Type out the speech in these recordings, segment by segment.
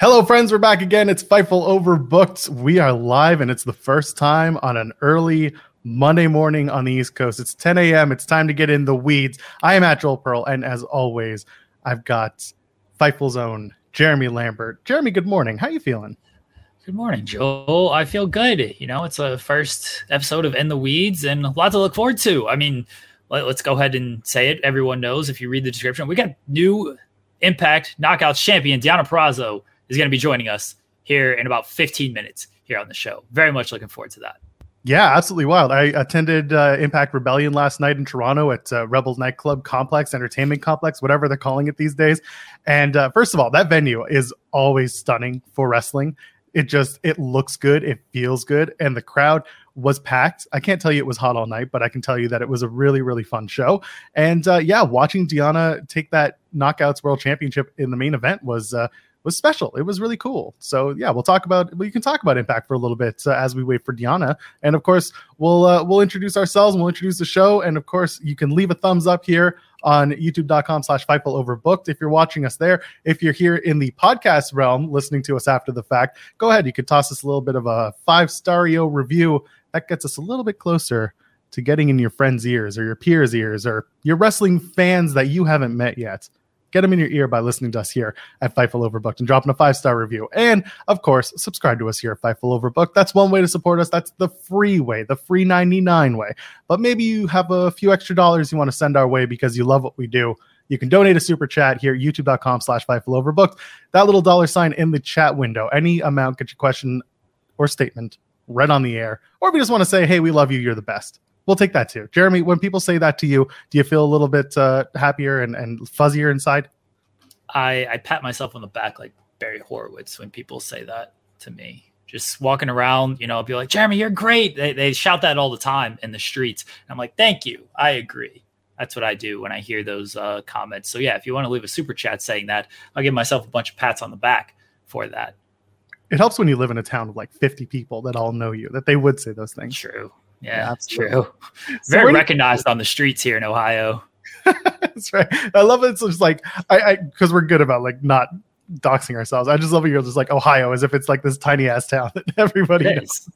Hello, friends. We're back again. It's Fightful Overbooked. We are live, and it's the first time on an early Monday morning on the East Coast. It's 10 a.m. It's time to get in the weeds. I am at Joel Pearl, and as always, I've got Fightful's own Jeremy Lambert. Jeremy, good morning. How you feeling? Good morning, Joel. I feel good. You know, it's a first episode of In the Weeds, and a lot to look forward to. I mean, let, us go ahead and say it. Everyone knows if you read the description, we got new Impact Knockouts champion Deonna Purrazzo is going to be joining us here in about 15 minutes here on the show. Very much looking forward to that. Yeah, absolutely wild. I attended uh, Impact Rebellion last night in Toronto at uh, Rebels Nightclub Complex, Entertainment Complex, whatever they're calling it these days. And uh, first of all, that venue is always stunning for wrestling. It just it looks good, it feels good, and the crowd was packed. I can't tell you it was hot all night, but I can tell you that it was a really really fun show. And uh, yeah, watching Deonna take that Knockouts World Championship in the main event was uh, was special. It was really cool. So yeah, we'll talk about we can talk about Impact for a little bit uh, as we wait for Deonna, and of course we'll uh, we'll introduce ourselves and we'll introduce the show, and of course you can leave a thumbs up here on youtube.com slash Fightful Overbooked if you're watching us there. If you're here in the podcast realm listening to us after the fact, go ahead. You could toss us a little bit of a five stario review. That gets us a little bit closer to getting in your friends' ears or your peers' ears or your wrestling fans that you haven't met yet. Get them in your ear by listening to us here at Fightful Overbooked and dropping a five star review. And of course, subscribe to us here at Fightful Overbooked. That's one way to support us. That's the free way, the free 99 way. But maybe you have a few extra dollars you want to send our way because you love what we do. You can donate a super chat here, youtube.com slash Fightful Overbooked. That little dollar sign in the chat window. Any amount, get your question or statement read on the air. Or if you just want to say, hey, we love you, you're the best we'll take that too. Jeremy, when people say that to you, do you feel a little bit uh, happier and, and fuzzier inside? I, I pat myself on the back like Barry Horowitz when people say that to me. Just walking around, you know, I'll be like, Jeremy, you're great. They, they shout that all the time in the streets. And I'm like, thank you. I agree. That's what I do when I hear those uh, comments. So, yeah, if you want to leave a super chat saying that, I'll give myself a bunch of pats on the back for that. It helps when you live in a town of like 50 people that all know you, that they would say those things. True. Yeah, that's true. Very recognized on the streets here in Ohio. that's right. I love it. It's just like I because we're good about like not doxing ourselves. I just love it. You're just like Ohio, as if it's like this tiny ass town that everybody it knows.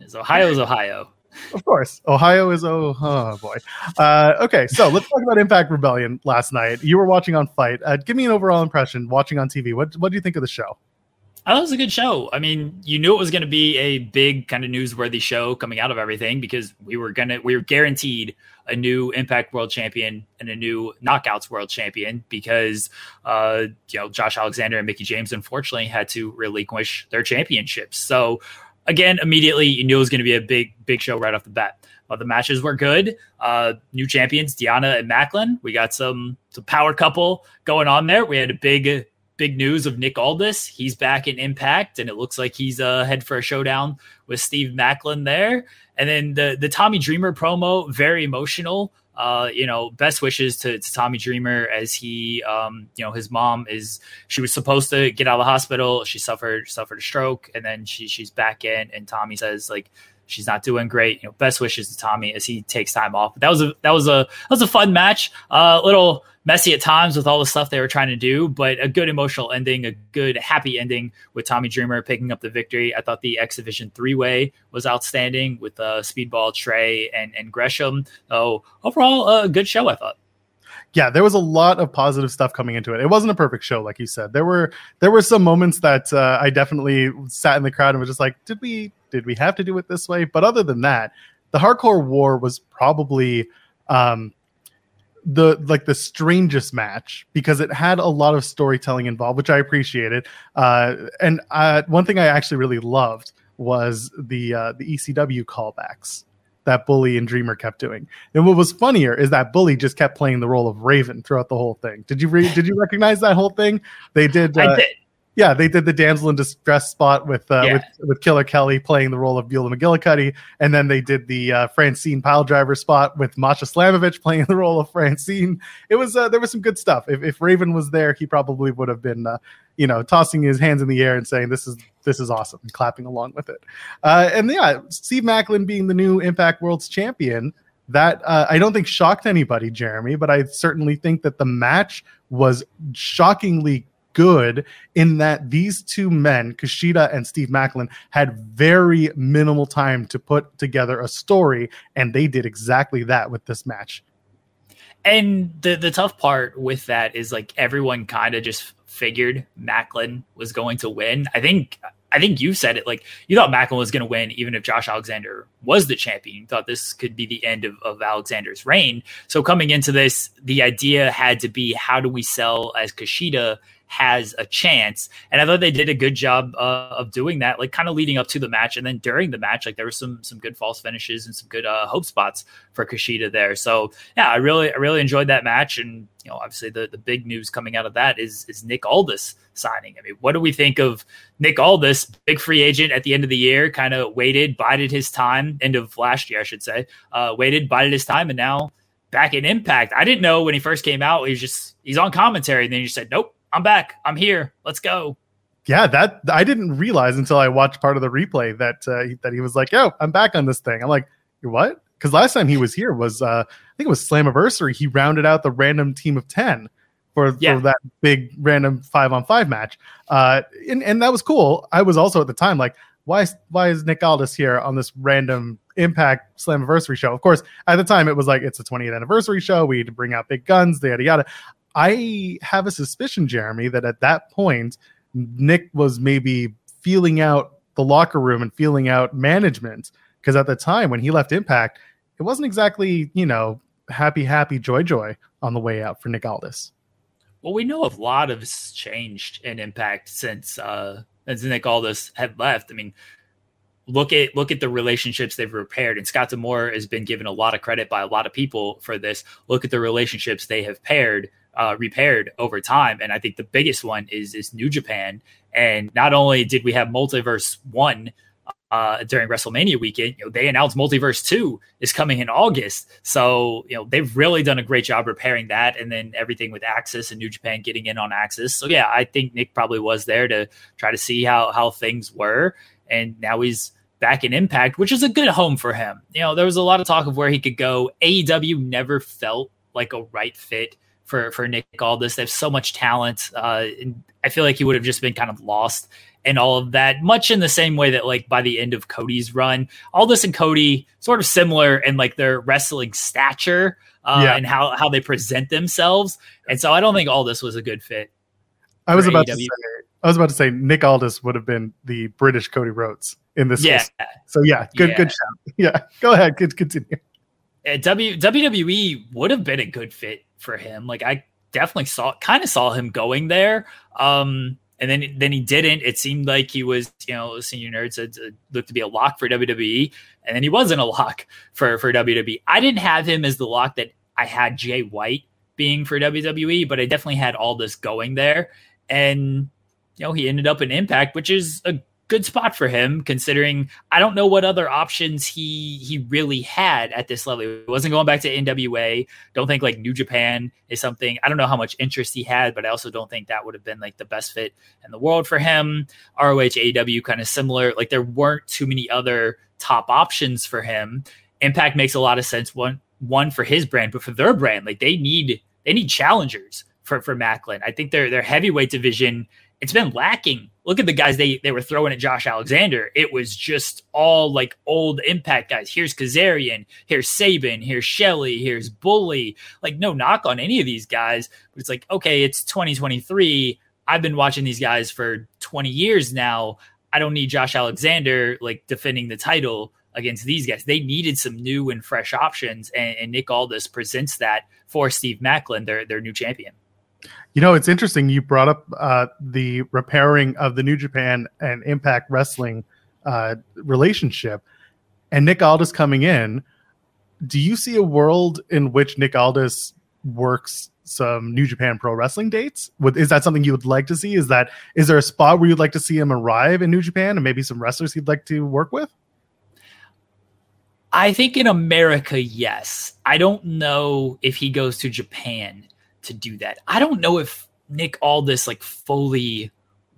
Is. Ohio is Ohio. Of course, Ohio is oh, oh boy. Uh, okay, so let's talk about Impact Rebellion last night. You were watching on FITE. Uh, give me an overall impression watching on TV. What what do you think of the show? I thought it was a good show. I mean, you knew it was going to be a big kind of newsworthy show coming out of everything because we were gonna we were guaranteed a new Impact World Champion and a new Knockouts World Champion because uh, you know Josh Alexander and Mickie James unfortunately had to relinquish their championships. So again, immediately you knew it was going to be a big big show right off the bat. But the matches were good. Uh, new champions, Deonna and Maclin. We got some some power couple going on there. We had a big big news of Nick Aldis. He's back in Impact, and it looks like he's uh, head for a showdown with Steve Maclin there. And then the the Tommy Dreamer promo, very emotional. Uh, you know, best wishes to, to Tommy Dreamer as he, um, you know, his mom is she was supposed to get out of the hospital. She suffered suffered a stroke, and then she she's back in. And Tommy says like she's not doing great. You know, best wishes to Tommy as he takes time off. But that was a that was a that was a fun match. A uh, little messy at times with all the stuff they were trying to do, but a good emotional ending, a good happy ending with Tommy Dreamer picking up the victory. I thought the X Division three way was outstanding with uh, Speedball, Trey, and and Gresham. So overall, a good show. I thought yeah, there was a lot of positive stuff coming into it. It wasn't a perfect show, like you said. There were there were some moments that uh, I definitely sat in the crowd and was just like, did we did we have to do it this way? But other than that, the hardcore war was probably um, the like the strangest match because it had a lot of storytelling involved, which I appreciated. Uh, and uh, one thing I actually really loved was the uh, the ECW callbacks that Bully and Dreamer kept doing. And what was funnier is that Bully just kept playing the role of Raven throughout the whole thing. Did you re- did you recognize that whole thing? They did. I uh, did. Yeah, they did the damsel in distress spot with uh, yeah. with, with Killer Kelly playing the role of Beulah McGillicuddy, and then they did the uh, Francine Piledriver spot with Masha Slamovich playing the role of Francine. It was uh, there was some good stuff. If, if Raven was there, he probably would have been uh, you know tossing his hands in the air and saying this is this is awesome and clapping along with it. Uh, and yeah, Steve Maclin being the new Impact World's champion that uh, I don't think shocked anybody, Jeremy, but I certainly think that the match was shockingly good in that these two men, Kushida and Steve Maclin, had very minimal time to put together a story, and they did exactly that with this match. And the the tough part with that is like everyone kind of just figured Maclin was going to win. I think I think you said it like you thought Maclin was going to win even if Josh Alexander was the champion. You thought this could be the end of, of Alexander's reign. So coming into this, the idea had to be how do we sell as Kushida has a chance. And I thought they did a good job uh, of doing that, like kind of leading up to the match and then during the match, like there were some some good false finishes and some good uh, hope spots for Kushida there. So yeah, I really I really enjoyed that match, and you know obviously the the big news coming out of that is is Nick Aldis signing. I mean, what do we think of Nick Aldis, big free agent at the end of the year, kind of waited, bided his time, end of last year, I should say, uh, waited, bided his time, and now back in Impact. I didn't know when he first came out, he was just he's on commentary, and then he said, "Nope, I'm back. I'm here. Let's go. Yeah, that I didn't realize until I watched part of the replay that uh, that he was like, "Yo, I'm back on this thing." I'm like, "What?" Because last time he was here was uh, I think it was Slammiversary. He rounded out the random team of ten for, yeah. for that big random five on five match, uh, and and that was cool. I was also at the time like, why why is Nick Aldis here on this random Impact Slammiversary show? Of course, at the time it was like it's a 20th anniversary show. We had to bring out big guns, yada yada. I have a suspicion, Jeremy, that at that point, Nick was maybe feeling out the locker room and feeling out management. Because at the time when he left Impact, it wasn't exactly, you know, happy, happy, joy, joy on the way out for Nick Aldis. Well, we know a lot has changed in Impact since uh since Nick Aldis had left. I mean, look at look at the relationships they've repaired, and Scott D'Amore has been given a lot of credit by a lot of people for this. Look at the relationships they have paired uh, repaired over time. And I think the biggest one is is New Japan. And not only did we have Multiverse One uh, during WrestleMania weekend, you know, they announced Multiverse Two is coming in August. So you know they've really done a great job repairing that, and then everything with AXS and New Japan getting in on AXS. So yeah, I think Nick probably was there to try to see how how things were, and now he's back in Impact, which is a good home for him. You know, there was a lot of talk of where he could go. AEW never felt like a right fit for for Nick Aldis. They have so much talent. Uh, I feel like he would have just been kind of lost and all of that, much in the same way that like by the end of Cody's run, Aldis and Cody sort of similar in like their wrestling stature uh, yeah. and how how they present themselves. And so I don't think Aldis was a good fit. I was about AEW. to say. I was about to say Nick Aldis would have been the British Cody Rhodes in this. Yeah. So yeah, good yeah. good shout. Yeah. Go ahead. Continue. W WWE would have been a good fit for him. Like I definitely saw kind of saw him going there. Um, and then then he didn't. It seemed like he was, you know, senior nerd said looked to be a lock for WWE, and then he wasn't a lock for for WWE. I didn't have him as the lock that I had Jay White being for WWE, but I definitely had Aldis going there, and you know he ended up in Impact, which is a good spot for him considering I don't know what other options he he really had at this level. He wasn't going back to NWA. Don't think like New Japan is something. I don't know how much interest he had, but I also don't think that would have been like the best fit in the world for him. ROH AW kind of similar. Like there weren't too many other top options for him. Impact makes a lot of sense one one for his brand, but for their brand, like they need they need challengers for for Maclin. I think their their heavyweight division it's been lacking. Look at the guys they they were throwing at Josh Alexander. It was just all like old impact guys. Here's Kazarian, here's Sabin, here's Shelley, here's Bully. Like no knock on any of these guys, but it's like okay, it's 2023. I've been watching these guys for 20 years now. I don't need Josh Alexander like defending the title against these guys. They needed some new and fresh options, and, and Nick Aldis presents that for Steve Maclin, their their new champion. You know, it's interesting. You brought up uh, the repairing of the New Japan and Impact Wrestling uh, relationship, and Nick Aldis coming in. Do you see a world in which Nick Aldis works some New Japan Pro Wrestling dates? Is that something you would like to see? Is that is there a spot where you'd like to see him arrive in New Japan and maybe some wrestlers he'd like to work with? I think in America, yes. I don't know if he goes to Japan to do that. I don't know if Nick Aldis like fully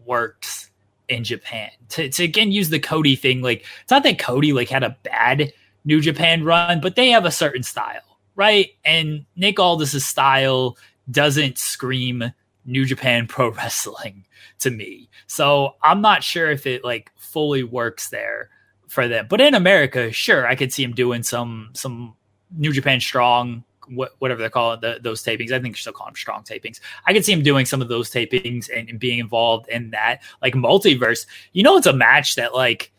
works in Japan. To, to again use the Cody thing, like it's not that Cody like had a bad New Japan run, but they have a certain style, right? And Nick Aldis' style doesn't scream New Japan Pro Wrestling to me. So I'm not sure if it like fully works there for them. But in America, sure, I could see him doing some some New Japan Strong, whatever they're calling the, those tapings. I think they're still calling them Strong tapings. I could see him doing some of those tapings and, and being involved in that, like multiverse. You know, it's a match that like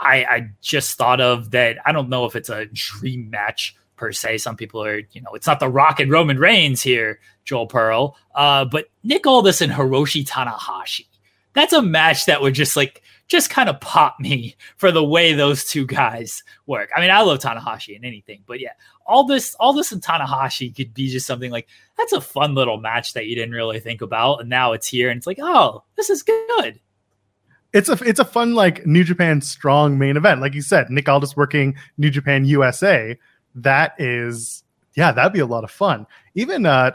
I I just thought of that. I don't know if it's a dream match per se. Some people are, you know, it's not the Rock and Roman Reigns here, Joel Pearl. Uh, but Nick Aldis and Hiroshi Tanahashi. That's a match that would just like just kind of popped me for the way those two guys work. I mean, I love Tanahashi and anything, but yeah, Aldis, all this and Tanahashi could be just something like that's a fun little match that you didn't really think about, and now it's here, and it's like, oh, this is good. It's a it's a fun like New Japan strong main event, like you said. Nick Aldis working New Japan USA. That is yeah, that'd be a lot of fun. Even uh,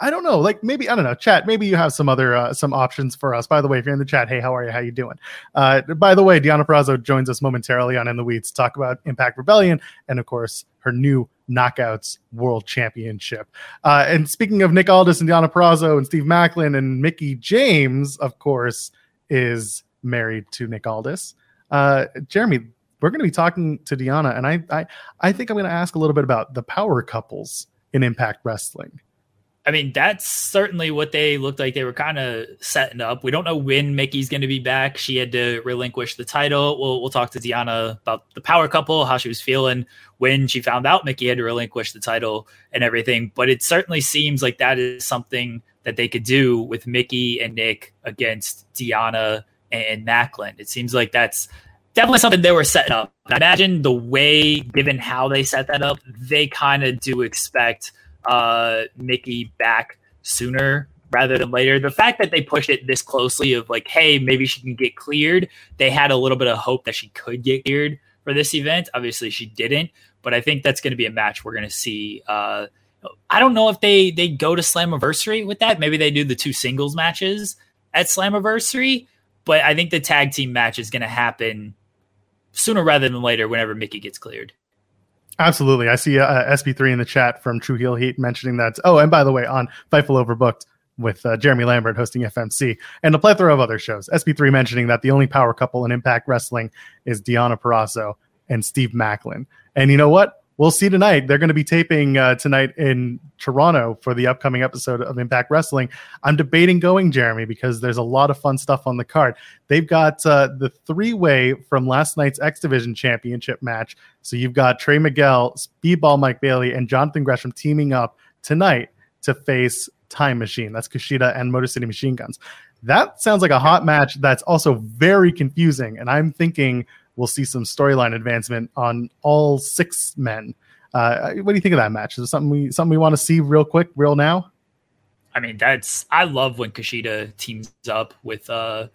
I, don't, know, like maybe I don't know, chat. Maybe you have some other uh, some options for us. By the way, if you're in the chat, hey, how are you? How you doing? Uh, by the way, Deonna Purrazzo joins us momentarily on In the Weeds to talk about Impact Rebellion and of course her new Knockouts World Championship. Uh, and speaking of Nick Aldis and Deonna Purrazzo and Steve Maclin and Mickie James, of course, is married to Nick Aldis. Uh, Jeremy, we're going to be talking to Deonna, and I, I, I think I'm going to ask a little bit about the power couples in Impact Wrestling. I mean, that's certainly what they looked like they were kind of setting up. We don't know when Mickie's going to be back. She had to relinquish the title. We'll we'll talk to Deonna about the power couple, how she was feeling when she found out Mickie had to relinquish the title and everything. But it certainly seems like that is something that they could do with Mickie and Nick against Deonna and Maclin. It seems like that's definitely something they were setting up. I imagine the way, given how they set that up, they kind of do expect uh, Mickie back sooner rather than later. The fact that they pushed it this closely of like, hey, maybe she can get cleared, they had a little bit of hope that she could get cleared for this event. Obviously, she didn't, but I think that's going to be a match we're going to see. Uh, I don't know if they they go to Slammiversary with that. Maybe they do the two singles matches at Slammiversary, but I think the tag team match is going to happen sooner rather than later whenever Mickie gets cleared. Absolutely. I see uh, SP3 in the chat from True Heel Heat mentioning that. Oh, and by the way, on Fightful Overbooked with uh, Jeremy Lambert hosting FMC and a plethora of other shows. SB3 mentioning that the only power couple in Impact Wrestling is Deonna Purrazzo and Steve Maclin. And you know what? We'll see tonight. They're going to be taping uh, tonight in Toronto for the upcoming episode of Impact Wrestling. I'm debating going, Jeremy, because there's a lot of fun stuff on the card. They've got uh, the three way from last night's X Division Championship match. So you've got Trey Miguel, Speedball Mike Bailey, and Jonathan Gresham teaming up tonight to face Time Machine. That's Kushida and Motor City Machine Guns. That sounds like a hot match that's also very confusing. And I'm thinking we'll see some storyline advancement on all six men. Uh, what do you think of that match? Is it something we something we want to see real quick, real now? I mean, that's I love when Kushida teams up with uh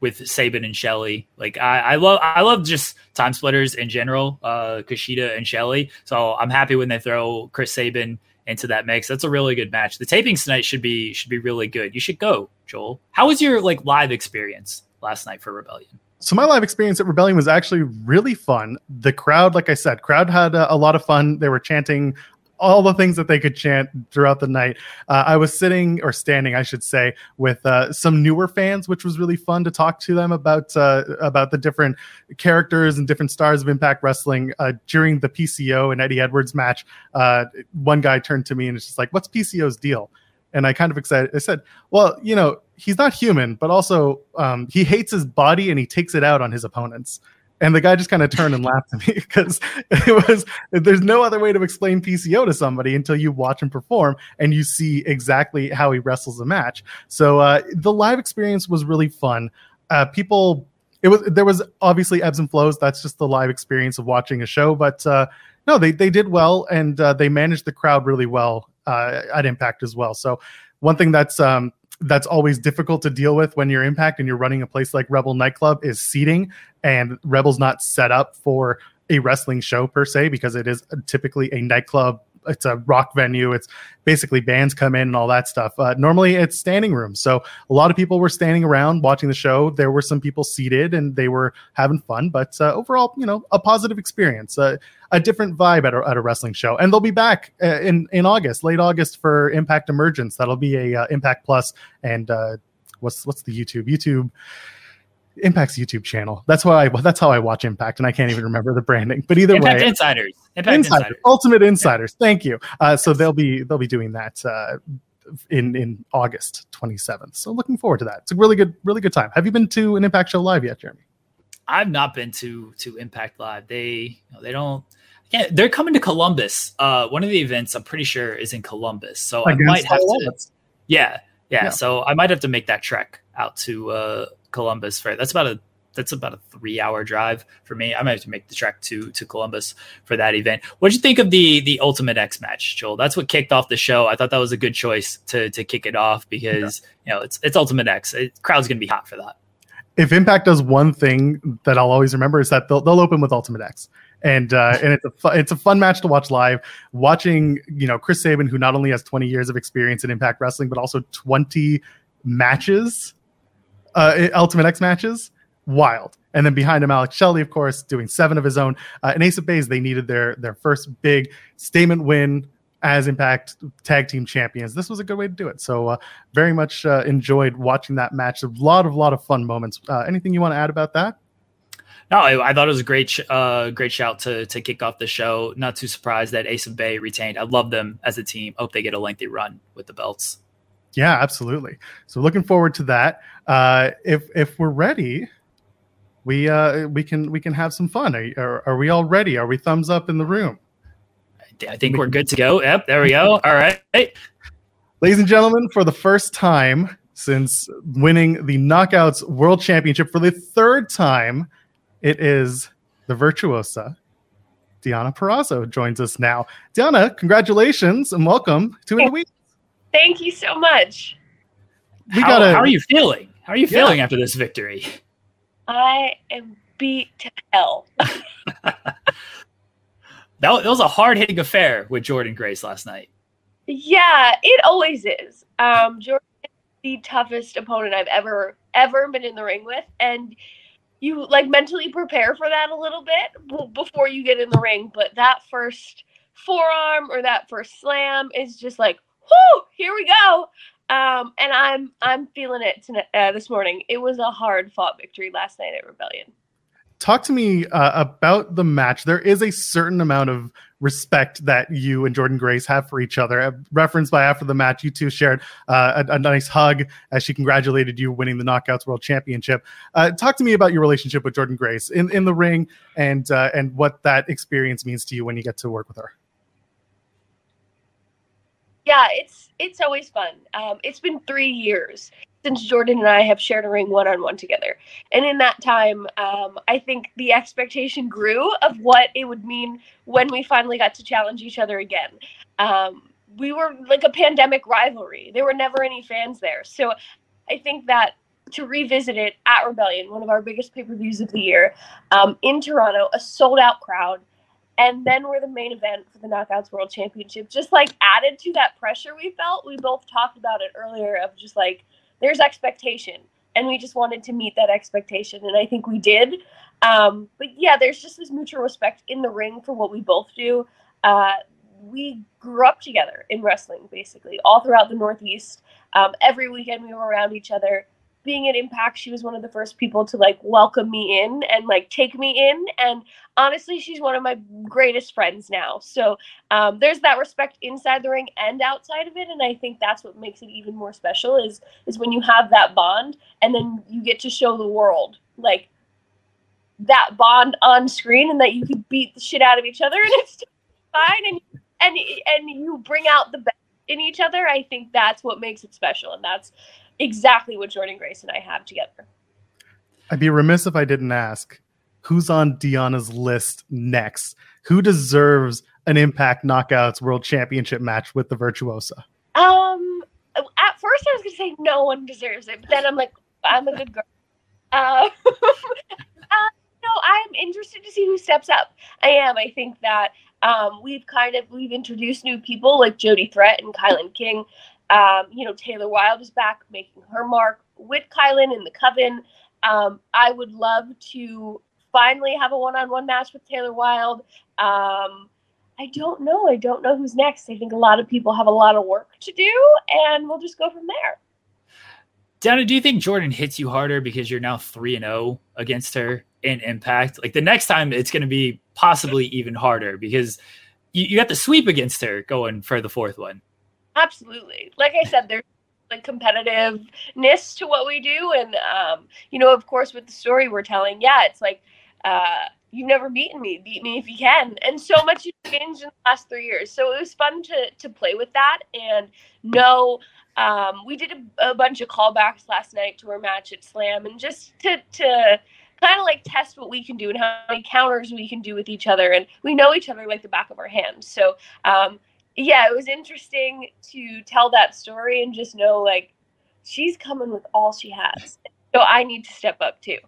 with Sabin and Shelley. Like I, I love I love just time splitters in general, uh Kushida and Shelley. So I'm happy when they throw Chris Sabin into that mix. That's a really good match. The tapings tonight should be should be really good. You should go, Joel. How was your like live experience last night for Rebellion? So my live experience at Rebellion was actually really fun. The crowd, like I said, crowd had a, a lot of fun. They were chanting all the things that they could chant throughout the night. Uh, I was sitting or standing, I should say, with uh, some newer fans, which was really fun to talk to them about uh, about the different characters and different stars of Impact Wrestling. Uh, during the PCO and Eddie Edwards match, uh, one guy turned to me and was just like, "What's PCO's deal?" And I kind of excited. I said, "Well, you know, he's not human, but also um, he hates his body and he takes it out on his opponents. And the guy just kind of turned and laughed at me because it was there's no other way to explain PCO to somebody until you watch him perform and you see exactly how he wrestles a match. So uh, the live experience was really fun. Uh, people, it was there was obviously ebbs and flows. That's just the live experience of watching a show. But uh, no, they they did well and uh, they managed the crowd really well uh, at Impact as well. So one thing that's um, that's always difficult to deal with when you're impact and you're running a place like rebel nightclub is seating and rebel's not set up for a wrestling show per se because it is typically a nightclub it's a rock venue. It's basically bands come in and all that stuff. Uh, normally it's standing room, so a lot of people were standing around watching the show. There were some people seated and they were having fun, but uh, overall, you know, a positive experience, uh, a different vibe at a, at a wrestling show. And they'll be back uh, in in August, late August for Impact Emergence. That'll be a uh, Impact Plus and uh, what's what's the YouTube YouTube. Impact's YouTube channel. That's why I that's how I watch Impact, and I can't even remember the branding. But either Impact way, Insiders, Impact Insiders, Insiders. Ultimate Insiders. Thank you. Uh, so they'll be they'll be doing that uh, in in August 27th. So looking forward to that. It's a really good really good time. Have you been to an Impact show live yet, Jeremy? I've not been to to Impact Live. They you know, they don't. Yeah, they're coming to Columbus. Uh, one of the events I'm pretty sure is in Columbus, so I might have to. Yeah, yeah, Yeah. So I might have to make that trek out to uh, Columbus for that's about a that's about a three hour drive for me. I might have to make the trek to to Columbus for that event. What did you think of the the Ultimate X match, Joel? That's what kicked off the show. I thought that was a good choice to to kick it off because you know it's it's Ultimate X. It, crowd's gonna be hot for that. If Impact does one thing that I'll always remember is that they'll they'll open with Ultimate X. And uh, and it's a fu- it's a fun match to watch live. Watching you know Chris Sabin, who not only has 20 years of experience in Impact Wrestling, but also 20 matches, uh, Ultimate X matches, wild. And then behind him, Alex Shelley, of course, doing seven of his own. Uh, and Ace of Base, they needed their their first big statement win as Impact Tag Team Champions. This was a good way to do it. So uh, very much uh, enjoyed watching that match. A lot of lot of fun moments. Uh, anything you want to add about that? No, I, I thought it was a great, sh- uh, great shout to to kick off the show. Not too surprised that Ace of Bay retained. I love them as a team. Hope they get a lengthy run with the belts. Yeah, absolutely. So looking forward to that. Uh, if if we're ready, we uh, we can we can have some fun. Are, are, are we all ready? Are we thumbs up in the room? I think we're good to go. Yep, there we go. All right. Ladies and gentlemen, for the first time since winning the Knockouts World Championship for the third time, it is the virtuosa Deonna Purrazzo joins us now. Diana, congratulations and welcome to In the Week. Thank you so much. We how, gotta, how are you feeling? How are you Yeah. feeling after this victory? I am beat to hell. That, was- that was a hard hitting affair with Jordynne Grace last night. Yeah, it always is. Um, Jordynne is the toughest opponent I've ever ever been in the ring with, and you like mentally prepare for that a little bit b- before you get in the ring. But that first forearm or that first slam is just like, whoo, here we go. Um, and I'm I'm feeling it tonight, uh, this morning. It was a hard fought victory last night at Rebellion. talk to me uh, about the match. There is a certain amount of respect that you and Jordynne Grace have for each other. Referenced by after the match, you two shared uh, a, a nice hug as she congratulated you winning the Knockouts World Championship. Uh, talk to me about your relationship with Jordynne Grace in, in the ring and uh, and what that experience means to you when you get to work with her. Yeah, it's it's always fun. Um, it's been three years since Jordynne and I have shared a ring one on one together, and in that time, um, I think the expectation grew of what it would mean when we finally got to challenge each other again. Um, we were like a pandemic rivalry. There were never any fans there, so I think that to revisit it at Rebellion, one of our biggest pay per views of the year, um, in Toronto, a sold out crowd and then we're the main event for the Knockouts World Championship. Just like added to that pressure we felt. We both talked about it earlier of just like there's expectation, and we just wanted to meet that expectation, and I think we did. Um, but yeah, there's just this mutual respect in the ring for what we both do. Uh, we grew up together in wrestling, basically, all throughout the Northeast. Um, every weekend we were around each other. Being at Impact, she was one of the first people to like welcome me in and like take me in. And honestly, she's one of my greatest friends now. So um, there's that respect inside the ring and outside of it, and I think that's what makes it even more special. Is is when you have that bond, and then you get to show the world like that bond on screen, and that you can beat the shit out of each other, and it's fine, and and and you bring out the best in each other. I think that's what makes it special, and that's exactly what Jordynne Grace and I have together. I'd be remiss if I didn't ask who's on Deonna's list next. Who deserves an Impact Knockouts World Championship match with the Virtuosa? Um, at first I was gonna say no one deserves it, but then I'm like, I'm a good girl. Uh, uh, no, I'm interested to see who steps up. I am. I think that um, we've kind of we've introduced new people like Jody Threat and Kilynn King. Um, you know, Taylor Wilde is back making her mark with Kilynn in the Coven. Um, I would love to finally have a one-on-one match with Taylor Wilde. Um, I don't know. I don't know who's next. I think a lot of people have a lot of work to do, and we'll just go from there. Deonna, do you think Jordynne hits you harder because you're now three and zero oh against her in Impact? Like the next time, it's going to be possibly even harder because you, you got the sweep against her going for the fourth one. Absolutely. Like I said, there's like competitiveness to what we do, and um, you know, of course, with the story we're telling, yeah, it's like. Uh, you've never beaten me beat me if you can and so much has changed in the last three years so it was fun to to play with that and know um, we did a, a, bunch of callbacks last night to our match at slam and just to to kind of like test what we can do and how many counters we can do with each other and we know each other like the back of our hands so um, yeah it was interesting to tell that story and just know like she's coming with all she has. So i need to step up too.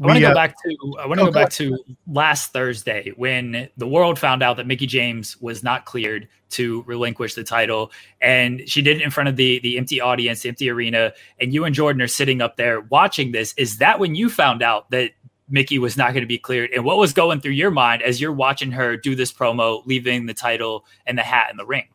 I want to go back to I want to oh, go back to last Thursday when the world found out that Mickie James was not cleared to relinquish the title, and she did it in front of the the empty audience, the empty arena, and you and Jordynne are sitting up there watching this. Is that when you found out that Mickie was not going to be cleared, and what was going through your mind as you're watching her do this promo, leaving the title and the hat in the ring?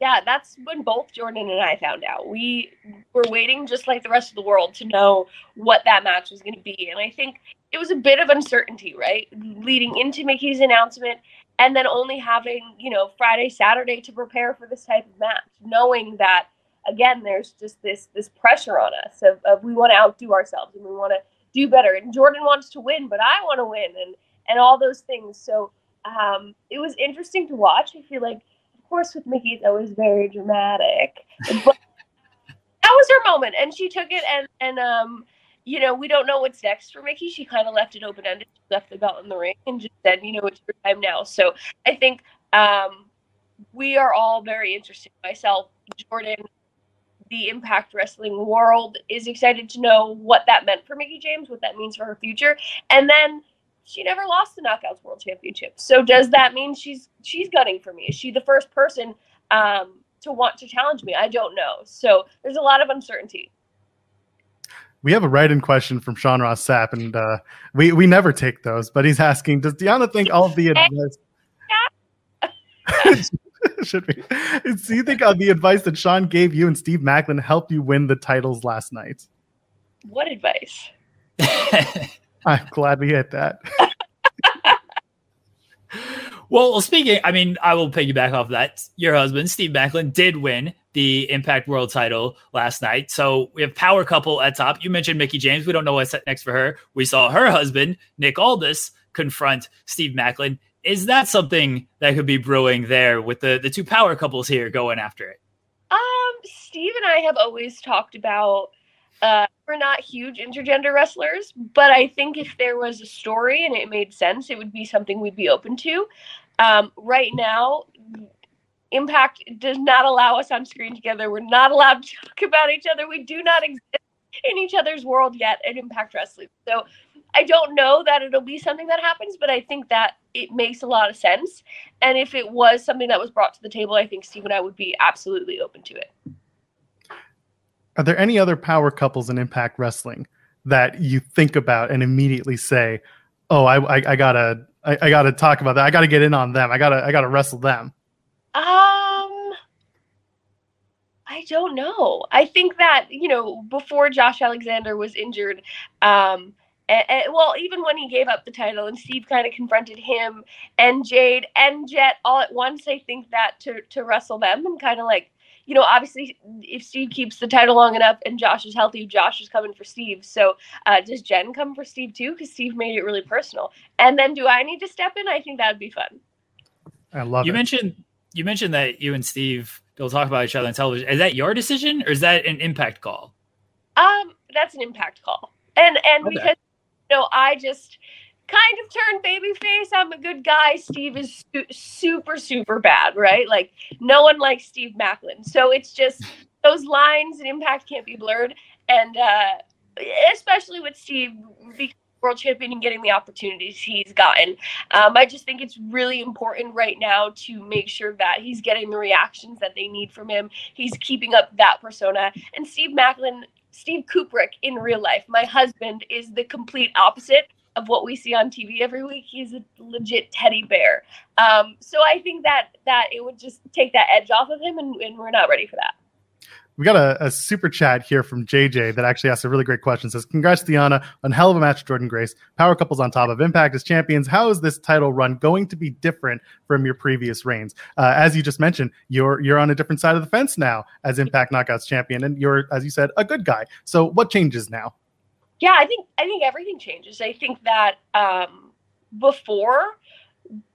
yeah, that's when both Jordynne and I found out. We were waiting, just like the rest of the world, to know what that match was going to be. And I think it was a bit of uncertainty, right? Leading into Mickie's announcement and then only having, you know, Friday, Saturday to prepare for this type of match, knowing that, again, there's just this this pressure on us of, of we want to outdo ourselves and we want to do better. And Jordynne wants to win, but I want to win and, and all those things. So um, it was interesting to watch. I feel like of course, with Mickie, it's always very dramatic. But that was her moment, and she took it. And and um, you know, we don't know what's next for Mickie. She kind of left it open ended. She left the belt in the ring and just said, you know, it's your time now. So I think um, we are all very interested. Myself, Jordynne, the Impact Wrestling world is excited to know what that meant for Mickie James, what that means for her future, and then she never lost the Knockouts World Championship. So does that mean she's she's gunning for me? Is she the first person um, to want to challenge me? I don't know. So there's a lot of uncertainty. We have a write-in question from Sean Ross Sapp, and uh, we we never take those. But he's asking, does Deonna think all of the advice? Should we? Do you think uh, the advice that Sean gave you and Steve Maclin helped you win the titles last night? What advice? I'm glad we hit that. well, speaking, I mean, I will piggyback off that. Your husband, Steve Maclin, did win the Impact World title last night. So we have power couple at top. You mentioned Mickie James. We don't know what's next for her. We saw her husband, Nick Aldis, confront Steve Maclin. Is that something that could be brewing there with the, the two power couples here going after it? Um, Steve and I have always talked about uh, we're not huge intergender wrestlers, but I think if there was a story and it made sense, it would be something we'd be open to. Um, right now, Impact does not allow us on screen together. We're not allowed to talk about each other. We do not exist in each other's world yet at Impact Wrestling. So I don't know that it'll be something that happens, but I think that it makes a lot of sense. And if it was something that was brought to the table, I think Steve and I would be absolutely open to it. Are there any other power couples in Impact Wrestling that you think about and immediately say, "Oh, I, I, I gotta, I, I, gotta talk about that. I gotta get in on them. I gotta, I gotta wrestle them." Um, I don't know. I think that you know before Josh Alexander was injured, um, and, and, well, even when he gave up the title and Steve kind of confronted him and Jade and Jet all at once, I think that to to wrestle them and kind of like you know, obviously, if Steve keeps the title long enough and Josh is healthy, Josh is coming for Steve. So uh, does Jen come for Steve too? Because Steve made it really personal. And then do I need to step in? I think that would be fun. I love you it. mentioned you mentioned that you and Steve don't talk about each other on television. Is that your decision or is that an impact call? Um, that's an impact call. And and okay. because you know, I just kind of turned babyface. I'm a good guy. Steve is su- super, super bad, right? Like no one likes Steve Maclin. So it's just those lines and impact can't be blurred. And uh, especially with Steve, world champion and getting the opportunities he's gotten. Um, I just think it's really important right now to make sure that he's getting the reactions that they need from him. He's keeping up that persona. And Steve Maclin, Steve Kupryk in real life, my husband, is the complete opposite of what we see on TV every week. He's a legit teddy bear. Um, so I think that that it would just take that edge off of him, and, and we're not ready for that we got a, a, super chat here from JJ that actually asked a really great question. It says, "Congrats, Deonna, on hell of a match, Jordynne Grace. Power couples on top of Impact as champions. How is this title run going to be different from your previous reigns? Uh, as you just mentioned, you're you're on a different side of the fence now as Impact Knockouts champion, and you're, as you said, a good guy. So, what changes now?" Yeah, I think I think everything changes. I think that um, before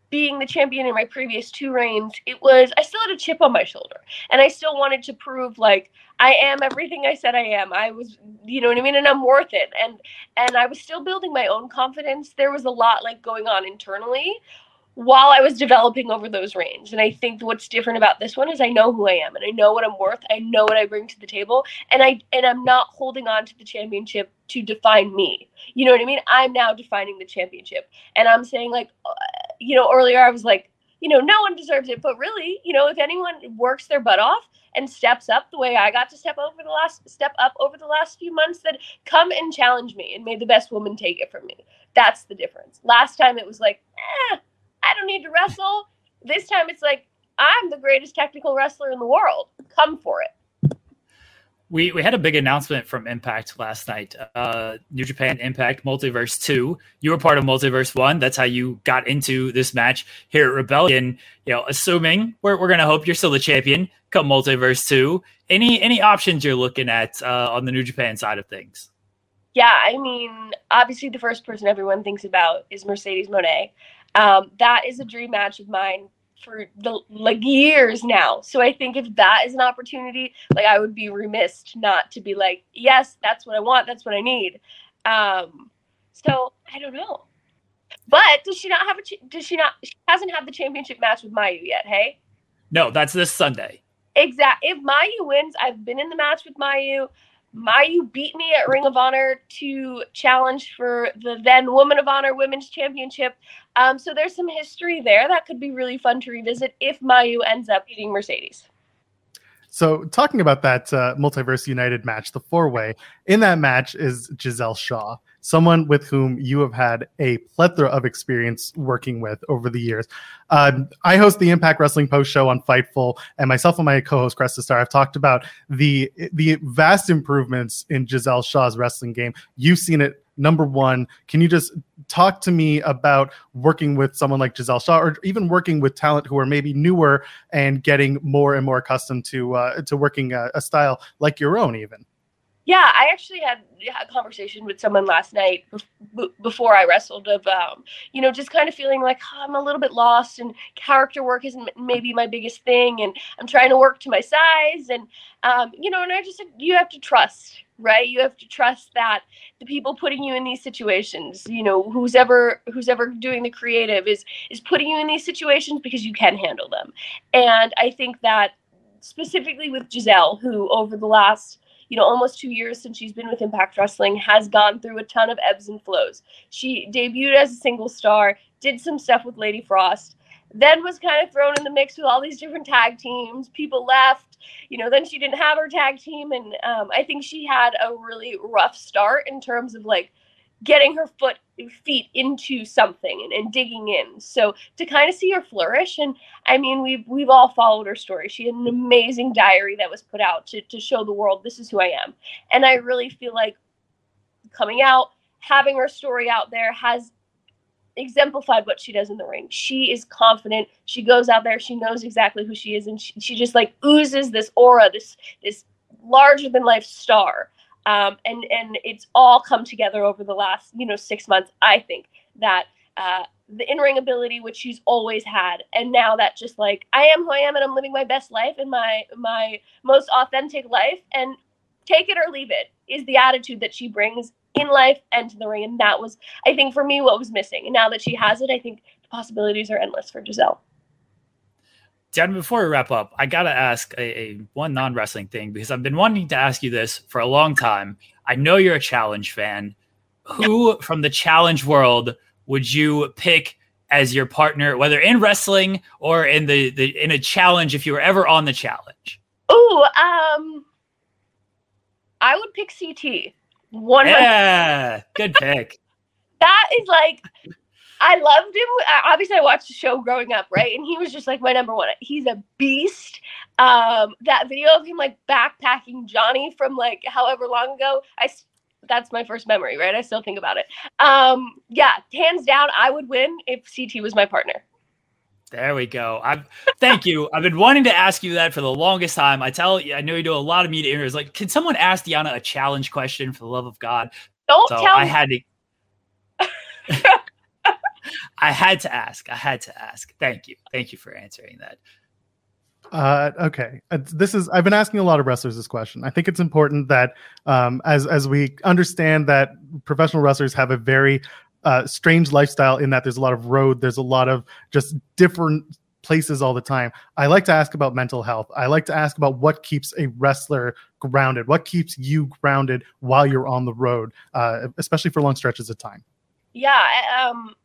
being the champion in my previous two reigns, it was I still had a chip on my shoulder, and I still wanted to prove like I am everything I said I am. I was, you know what I mean, and I'm worth it. And and I was still building my own confidence. There was a lot like going on internally while I was developing over those reigns. And I think what's different about this one is I know who I am and I know what I'm worth. I know what I bring to the table, and I and I'm not holding on to the championship to define me. You know what I mean? I'm now defining the championship, and I'm saying like. You know, earlier I was like, you know, no one deserves it. But really, you know, if anyone works their butt off and steps up the way I got to step over the last step up over the last few months, then come and challenge me and may the best woman take it from me. That's the difference. Last time it was like, eh, I don't need to wrestle. This time it's like, I'm the greatest technical wrestler in the world. Come for it. We we had a big announcement from Impact last night. Uh, New Japan Impact Multiverse Two. You were part of Multiverse One. That's how you got into this match here at Rebellion. You know, assuming we're we're gonna hope you're still the champion come Multiverse Two. Any any options you're looking at uh, on the New Japan side of things? Yeah, I mean, obviously the first person everyone thinks about is Mercedes Moné. Um, that is a dream match of mine for the like years now. So I think if that is an opportunity, like I would be remiss not to be like, yes, that's what I want, that's what I need. Um, so I don't know. But does she not have a? Does she not? She hasn't had the championship match with Mayu yet. Hey. No, that's this Sunday. Exactly. If Mayu wins, I've been in the match with Mayu. Mayu beat me at Ring of Honor to challenge for the then Woman of Honor Women's Championship. Um, so there's some history there that could be really fun to revisit if Mayu ends up beating Mercedes. So, talking about that uh, Multiverse United match, the four way, in that match is Giselle Shaw someone with whom you have had a plethora of experience working with over the years. Um, I host the Impact Wrestling Post Show on Fightful, and myself and my co-host Cresta Star have talked about the the vast improvements in Giselle Shaw's wrestling game. You've seen it number one can you just talk to me about working with someone like giselle shaw or even working with talent who are maybe newer and getting more and more accustomed to uh, to working a, a, style like your own even yeah, I actually had, a conversation with someone last night b- before I wrestled of, um, you know, just kind of feeling like oh, I'm a little bit lost and character work isn't maybe my biggest thing, and I'm trying to work to my size, and um, you know, and I just said you have to trust, right? You have to trust that the people putting you in these situations, you know, who's ever who's ever doing the creative is is putting you in these situations because you can handle them, and I think that specifically with Giselle, who over the last you know, almost two years since she's been with Impact Wrestling, has gone through a ton of ebbs and flows. She debuted as a single star, did some stuff with Lady Frost, then was kind of thrown in the mix with all these different tag teams. People left, you know, then she didn't have her tag team. And um, I think she had a really rough start in terms of like getting her foot feet into something and, and digging in. So to kind of see her flourish, and I mean, we've we've all followed her story. She had an amazing diary that was put out to to show the world this is who I am. And I really feel like coming out, having her story out there has exemplified what she does in the ring. She is confident. She goes out there. She knows exactly who she is, and she, she just like oozes this aura, this this larger than life star um, and and it's all come together over the last you know six months. I think that uh, the in ring ability, which she's always had, and now that just like I am who I am and I'm living my best life and my my most authentic life, and take it or leave it is the attitude that she brings in life and to the ring, and that was I think for me what was missing. And now that she has it, I think the possibilities are endless for Giselle. Dan, before we wrap up, I gotta ask a, a one non wrestling thing because I've been wanting to ask you this for a long time. I know you're a challenge fan. who from the challenge world would you pick as your partner, whether in wrestling or in the, the in a challenge if you were ever on the challenge? Oh, um, I would pick CT. One. Yeah, good pick. that is like, I loved him. Obviously, I watched the show growing up, right? And he was just like my number one. He's a beast. Um, that video of him like backpacking Johnny from like however long ago, I that's my first memory, right? I still think about it. Um, yeah, hands down, I would win if CT was my partner. There we go. I thank you. I've been wanting to ask you that for the longest time. I tell you, I know you do a lot of media interviews. Like, can someone ask Deonna a challenge question for the love of God? Don't so tell I me. had to. I had to ask. I had to ask. Thank you. Thank you for answering that. Uh, okay, uh, this is. I've been asking a lot of wrestlers this question. I think it's important that um, as as we understand that professional wrestlers have a very uh, strange lifestyle in that there's a lot of road, there's a lot of just different places all the time. I like to ask about mental health. I like to ask about what keeps a wrestler grounded, what keeps you grounded while you're on the road, uh, especially for long stretches of time. Yeah, um,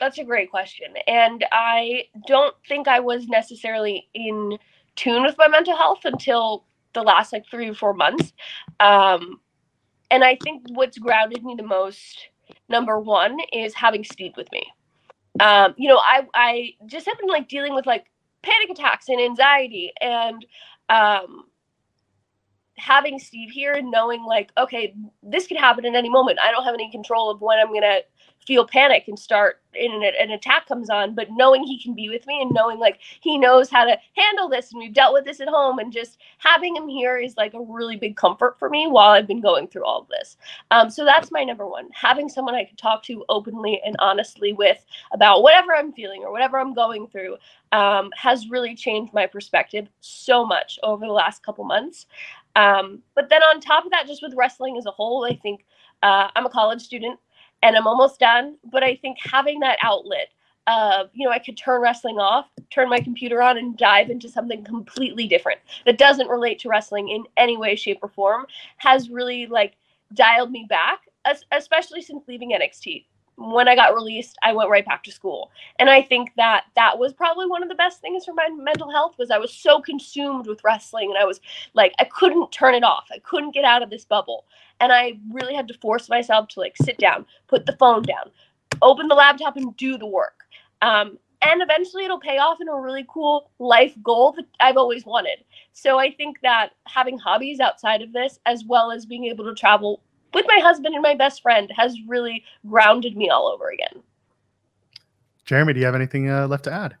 that's a great question, and I don't think I was necessarily in tune with my mental health until the last like three or four months. Um, and I think what's grounded me the most, number one, is having Steve with me. Um, you know, I I just have been like dealing with like panic attacks and anxiety and um having Steve here and knowing like, okay, this could happen at any moment. I don't have any control of when I'm gonna feel panic and start in an, an, attack comes on but knowing he can be with me and knowing like he knows how to handle this and we've dealt with this at home and just having him here is like a really big comfort for me while i've been going through all of this. Um, so that's my number one having someone i can talk to openly and honestly with about whatever i'm feeling or whatever i'm going through um, has really changed my perspective so much over the last couple months. Um, but then on top of that just with wrestling as a whole i think uh, i'm a college student and I'm almost done. But I think having that outlet of, you know, I could turn wrestling off, turn my computer on, and dive into something completely different that doesn't relate to wrestling in any way, shape, or form has really like dialed me back, especially since leaving NXT. When I got released, I went right back to school. And I think that that was probably one of the best things for my mental health was I was so consumed with wrestling and I was like I couldn't turn it off. I couldn't get out of this bubble and I really had to force myself to like sit down, put the phone down, open the laptop, and do the work. Um, and eventually it'll pay off in a really cool life goal that I've always wanted. So I think that having hobbies outside of this, as well as being able to travel with my husband and my best friend, has really grounded me all over again. Jeremy, do you have anything uh, left to add?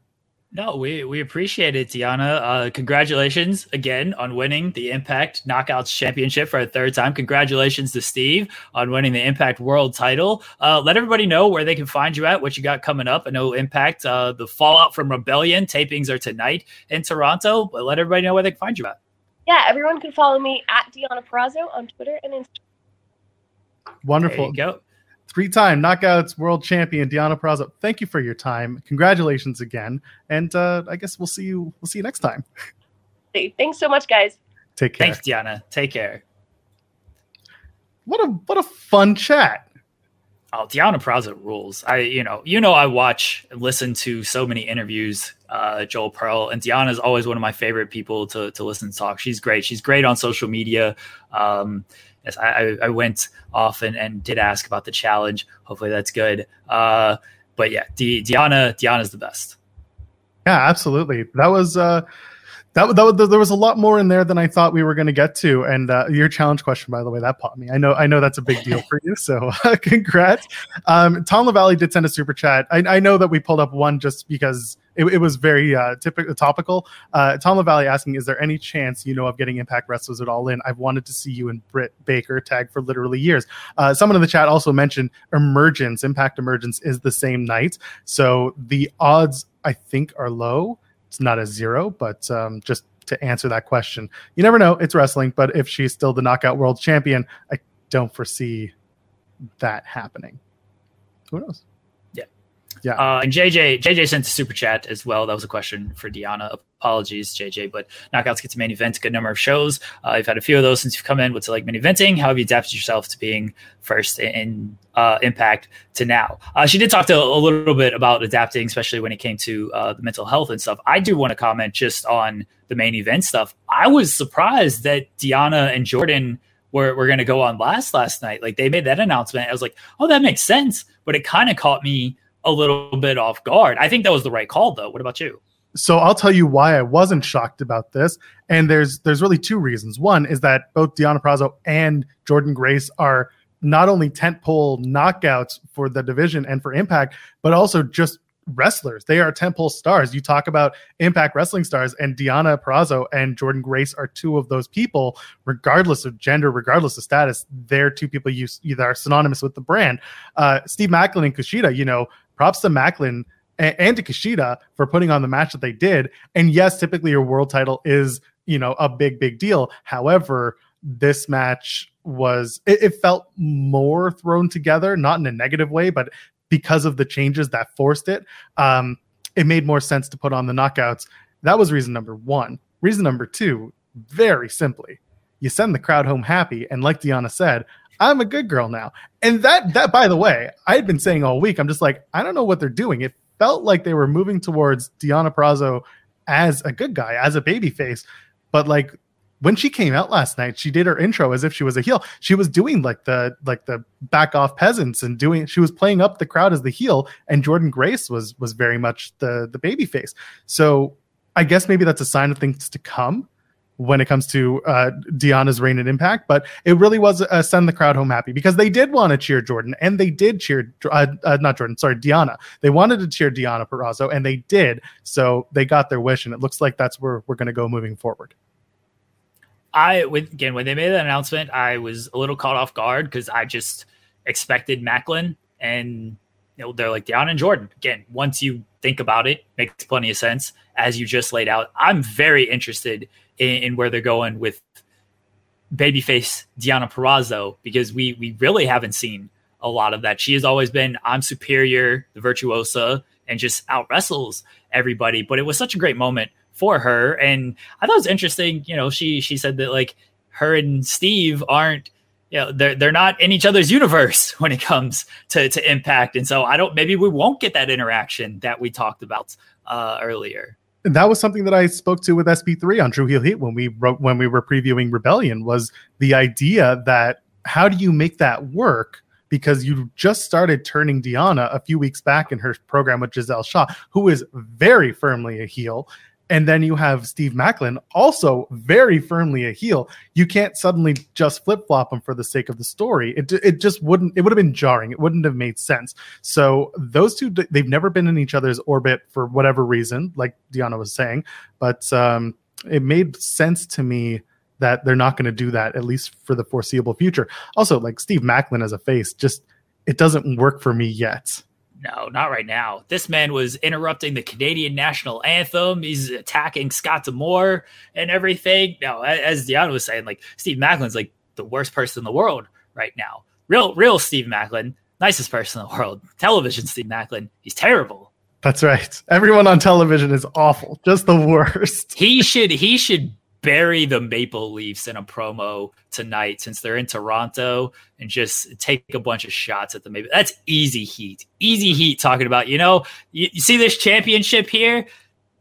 No, we we appreciate it, Deonna. Uh, congratulations again on winning the Impact Knockouts Championship for a third time. Congratulations to Steve on winning the Impact World Title. Uh, let everybody know where they can find you at, what you got coming up. I know Impact, uh, the fallout from Rebellion tapings are tonight in Toronto, but let everybody know where they can find you at. Yeah, everyone can follow me at Deonna Purrazzo on Twitter and Instagram. Wonderful. go three-time knockouts world champion Deonna Purrazzo. Thank you for your time. Congratulations again, and uh, I guess we'll see you. We'll see you next time. Thanks so much, guys. Take care. Thanks, Deonna. Take care. What a what a fun chat. Oh, Deonna Purrazzo rules. I, you know, you know, I watch listen to so many interviews. Uh, Joel Pearl and Deonna is always one of my favorite people to to listen to talk. She's great. She's great on social media. Um, yes, I, I went off and, and did ask about the challenge. Hopefully that's good. Uh, but yeah, De- Deonna, Deonna's the best. Yeah, absolutely. That was, uh, that, that there was a lot more in there than I thought we were going to get to. And uh, your challenge question, by the way, that popped me. I know, I know that's a big deal for you. So congrats. Um, Tom LaValle did send a super chat. I, I, know that we pulled up one just because it, it was very uh, typical, topical. Uh, Tom LaValle asking, "Is there any chance you know of getting Impact Wrestlers at All In? I've wanted to see you and Britt Baker tag for literally years." Uh, someone in the chat also mentioned Emergence. Impact Emergence is the same night, so the odds I think are low it's not a zero, but um, just to answer that question, you never know. It's wrestling, but if she's still the knockout world champion, I don't foresee that happening. Who knows? Yeah. Uh, and JJ JJ sent a super chat as well. That was a question for Deonna. Apologies, JJ, but knockouts get to main event. Good number of shows. Uh, you've had a few of those since you've come in. What's it like main eventing? How have you adapted yourself to being first in uh, Impact to now? Uh, she did talk to a little bit about adapting, especially when it came to uh, the mental health and stuff. I do want to comment just on the main event stuff. I was surprised that Deonna and Jordynne were, were going to go on last last night. Like they made that announcement. I was like, oh, that makes sense. But it kind of caught me a little bit off guard. I think that was the right call, though. What about you? So I'll tell you why I wasn't shocked about this, and there's there's really two reasons. One is that both Deonna Purrazzo and Jordynne Grace are not only tentpole knockouts for the division and for Impact, but also just wrestlers. They are tentpole stars. You talk about Impact wrestling stars, and Deonna Purrazzo and Jordynne Grace are two of those people, regardless of gender, regardless of status. They're two people you that are synonymous with the brand. Uh, Steve Maclin and Kushida, you know, props to Maclin and, to Kushida for putting on the match that they did. And yes, typically your world title is, you know, a big, big deal. However, this match was it, it, felt more thrown together, not in a negative way, but because of the changes that forced it, um, it made more sense to put on the knockouts. That was reason number one. Reason number two, very simply, you send the crowd home happy, and like Deonna said, I'm a good girl now. And that that by the way, I had been saying all week, I'm just like, I don't know what they're doing. It felt like they were moving towards Deonna Purrazzo as a good guy, as a baby face. But like when she came out last night, she did her intro as if she was a heel. She was doing like the like the back off peasants and doing she was playing up the crowd as the heel, and Jordynne Grace was was very much the the baby face. So I guess maybe that's a sign of things to come when it comes to uh, Deonna's reign and impact, but it really was send the crowd home happy because they did want to cheer Jordynne and they did cheer, uh, uh, not Jordynne, sorry, Deonna. They wanted to cheer Deonna Purrazzo and they did. So they got their wish and it looks like that's where we're going to go moving forward. I, again, when they made that announcement, I was a little caught off guard because I just expected Maclin and you know, they're like Deonna and Jordynne. Again, once you think about it, makes plenty of sense as you just laid out. I'm very interested in, in where they're going with babyface Deonna Purrazzo because we we really haven't seen a lot of that. She has always been I'm superior, the virtuosa, and just out wrestles everybody. But it was such a great moment for her, and I thought it was interesting. You know, she she said that like her and Steve aren't you know they're they're not in each other's universe when it comes to to impact and so i don't maybe we won't get that interaction that we talked about uh earlier that was something that I spoke to with SP3 on True Heel Heat when we wrote when we were previewing Rebellion was the idea that how do you make that work? Because you just started turning Deonna a few weeks back in her program with Giselle Shaw, who is very firmly a heel, and then you have Steve Maclin, also very firmly a heel. You can't suddenly just flip flop him for the sake of the story. It, it just wouldn't, it would have been jarring. It wouldn't have made sense. So those two, they've never been in each other's orbit for whatever reason, like Deonna was saying. But um, it made sense to me that they're not going to do that, at least for the foreseeable future. Also, like Steve Maclin as a face, just, it doesn't work for me yet. No, not right now. This man was interrupting the Canadian national anthem. He's attacking Scott D'Amore and everything. No, as Deonna was saying, like Steve Maclin's like the worst person in the world right now. Real, real Steve Maclin, nicest person in the world. Television Steve Maclin, he's terrible. That's right. Everyone on television is awful, just the worst. he should he should bury the Maple Leafs in a promo tonight since they're in Toronto and just take a bunch of shots at the Maple. That's easy heat. Easy heat talking about, you know, you, you see this championship here?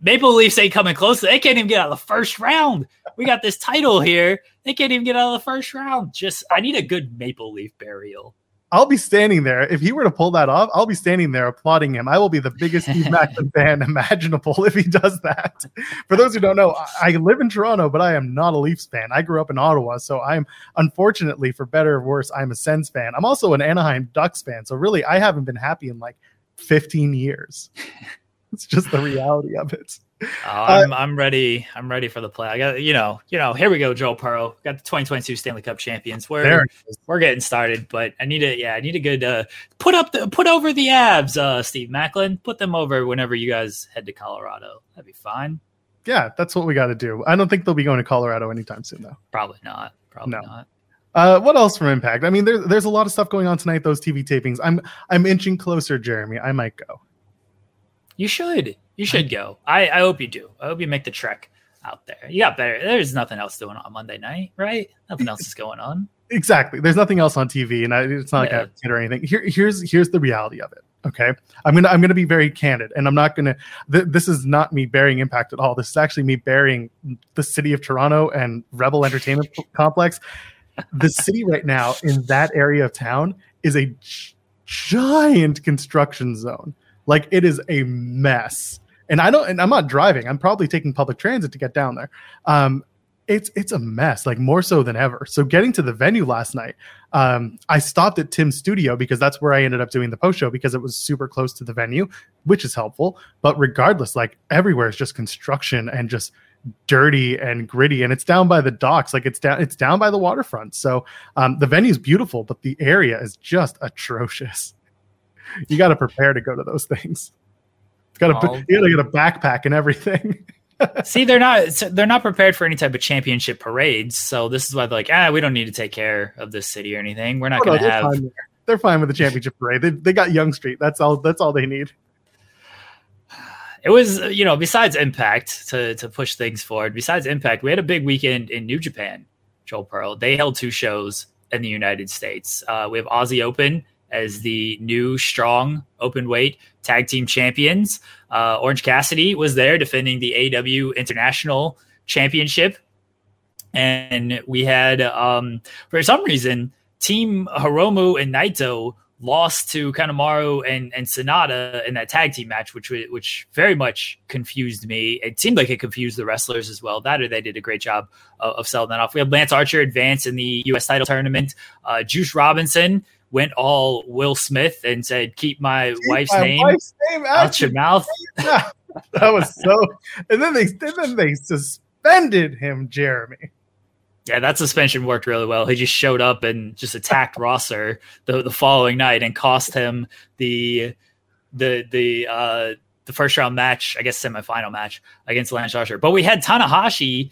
Maple Leafs ain't coming close. They can't even get out of the first round. We got this title here. They can't even get out of the first round. Just I need a good Maple Leaf burial. I'll be standing there. If he were to pull that off, I'll be standing there applauding him. I will be the biggest Steve Maclin fan imaginable if he does that. For those who don't know, I live in Toronto, but I am not a Leafs fan. I grew up in Ottawa, so I'm unfortunately, for better or worse, I'm a Sens fan. I'm also an Anaheim Ducks fan. So really, I haven't been happy in like 15 years. it's just the reality of it. Oh, I'm, uh, I'm ready. I'm ready for the play. I got you know, you know. Here we go, Joe Puro. Got the 2022 Stanley Cup champions. We're we're getting started, but I need a yeah, I need a good uh, put up the put over the Avs, uh, Steve Maclin. Put them over whenever you guys head to Colorado. That'd be fine. Yeah, that's what we got to do. I don't think they'll be going to Colorado anytime soon, though. Probably not. Probably no. not. Uh, what else from Impact? I mean, there's there's a lot of stuff going on tonight. Those TV tapings. I'm I'm inching closer, Jeremy. I might go. You should. You should go. I, I hope you do. I hope you make the trek out there. You got better. There's nothing else doing on Monday night, right? Nothing else is going on. Exactly. There's nothing else on TV, and I, it's not like yeah. a kid or anything. Here, here's here's the reality of it. Okay, I'm gonna I'm gonna be very candid, and I'm not gonna. Th- this is not me bearing impact at all. This is actually me bearing the city of Toronto and Rebel Entertainment Complex. The city right now in that area of town is a g- giant construction zone. Like it is a mess and I don't, and I'm not driving. I'm probably taking public transit to get down there. Um, it's it's a mess, like more so than ever. So getting to the venue last night, um, I stopped at Tim's studio because that's where I ended up doing the post show because it was super close to the venue, which is helpful. But regardless, like everywhere is just construction and just dirty and gritty and it's down by the docks like it's down it's down by the waterfront so um, the venue is beautiful but the area is just atrocious you got to prepare to go to those things Got to you got to get a backpack and everything. See, they're not they're not prepared for any type of championship parades. So this is why they're like, ah, we don't need to take care of this city or anything. We're not oh, going to no, have. Fine they're fine with the championship parade. They, they got Yonge Street. That's all. That's all they need. It was, you know, besides Impact to to push things forward. Besides Impact, we had a big weekend in New Japan. Joel Pearl. They held two shows in the United States. Uh, we have Aussie Open as the new strong open weight tag team champions. Uh, Orange Cassidy was there defending the AW International Championship. And we had, um, for some reason, Team Hiromu and Naito lost to Kanemaru and, and Sanada in that tag team match, which which very much confused me. It seemed like it confused the wrestlers as well. That or they did a great job of, of selling that off. We had Lance Archer advance in the U.S. title tournament. Uh, Juice Robinson went all Will Smith and said, "Keep my, Keep wife's, my name wife's, name out, your mouth." that was so. And then they and then they suspended him, Jeremy. Yeah, that suspension worked really well. He just showed up and just attacked Rosser the the following night and cost him the the the uh the first round match, I guess semifinal match against Lance Archer. But we had Tanahashi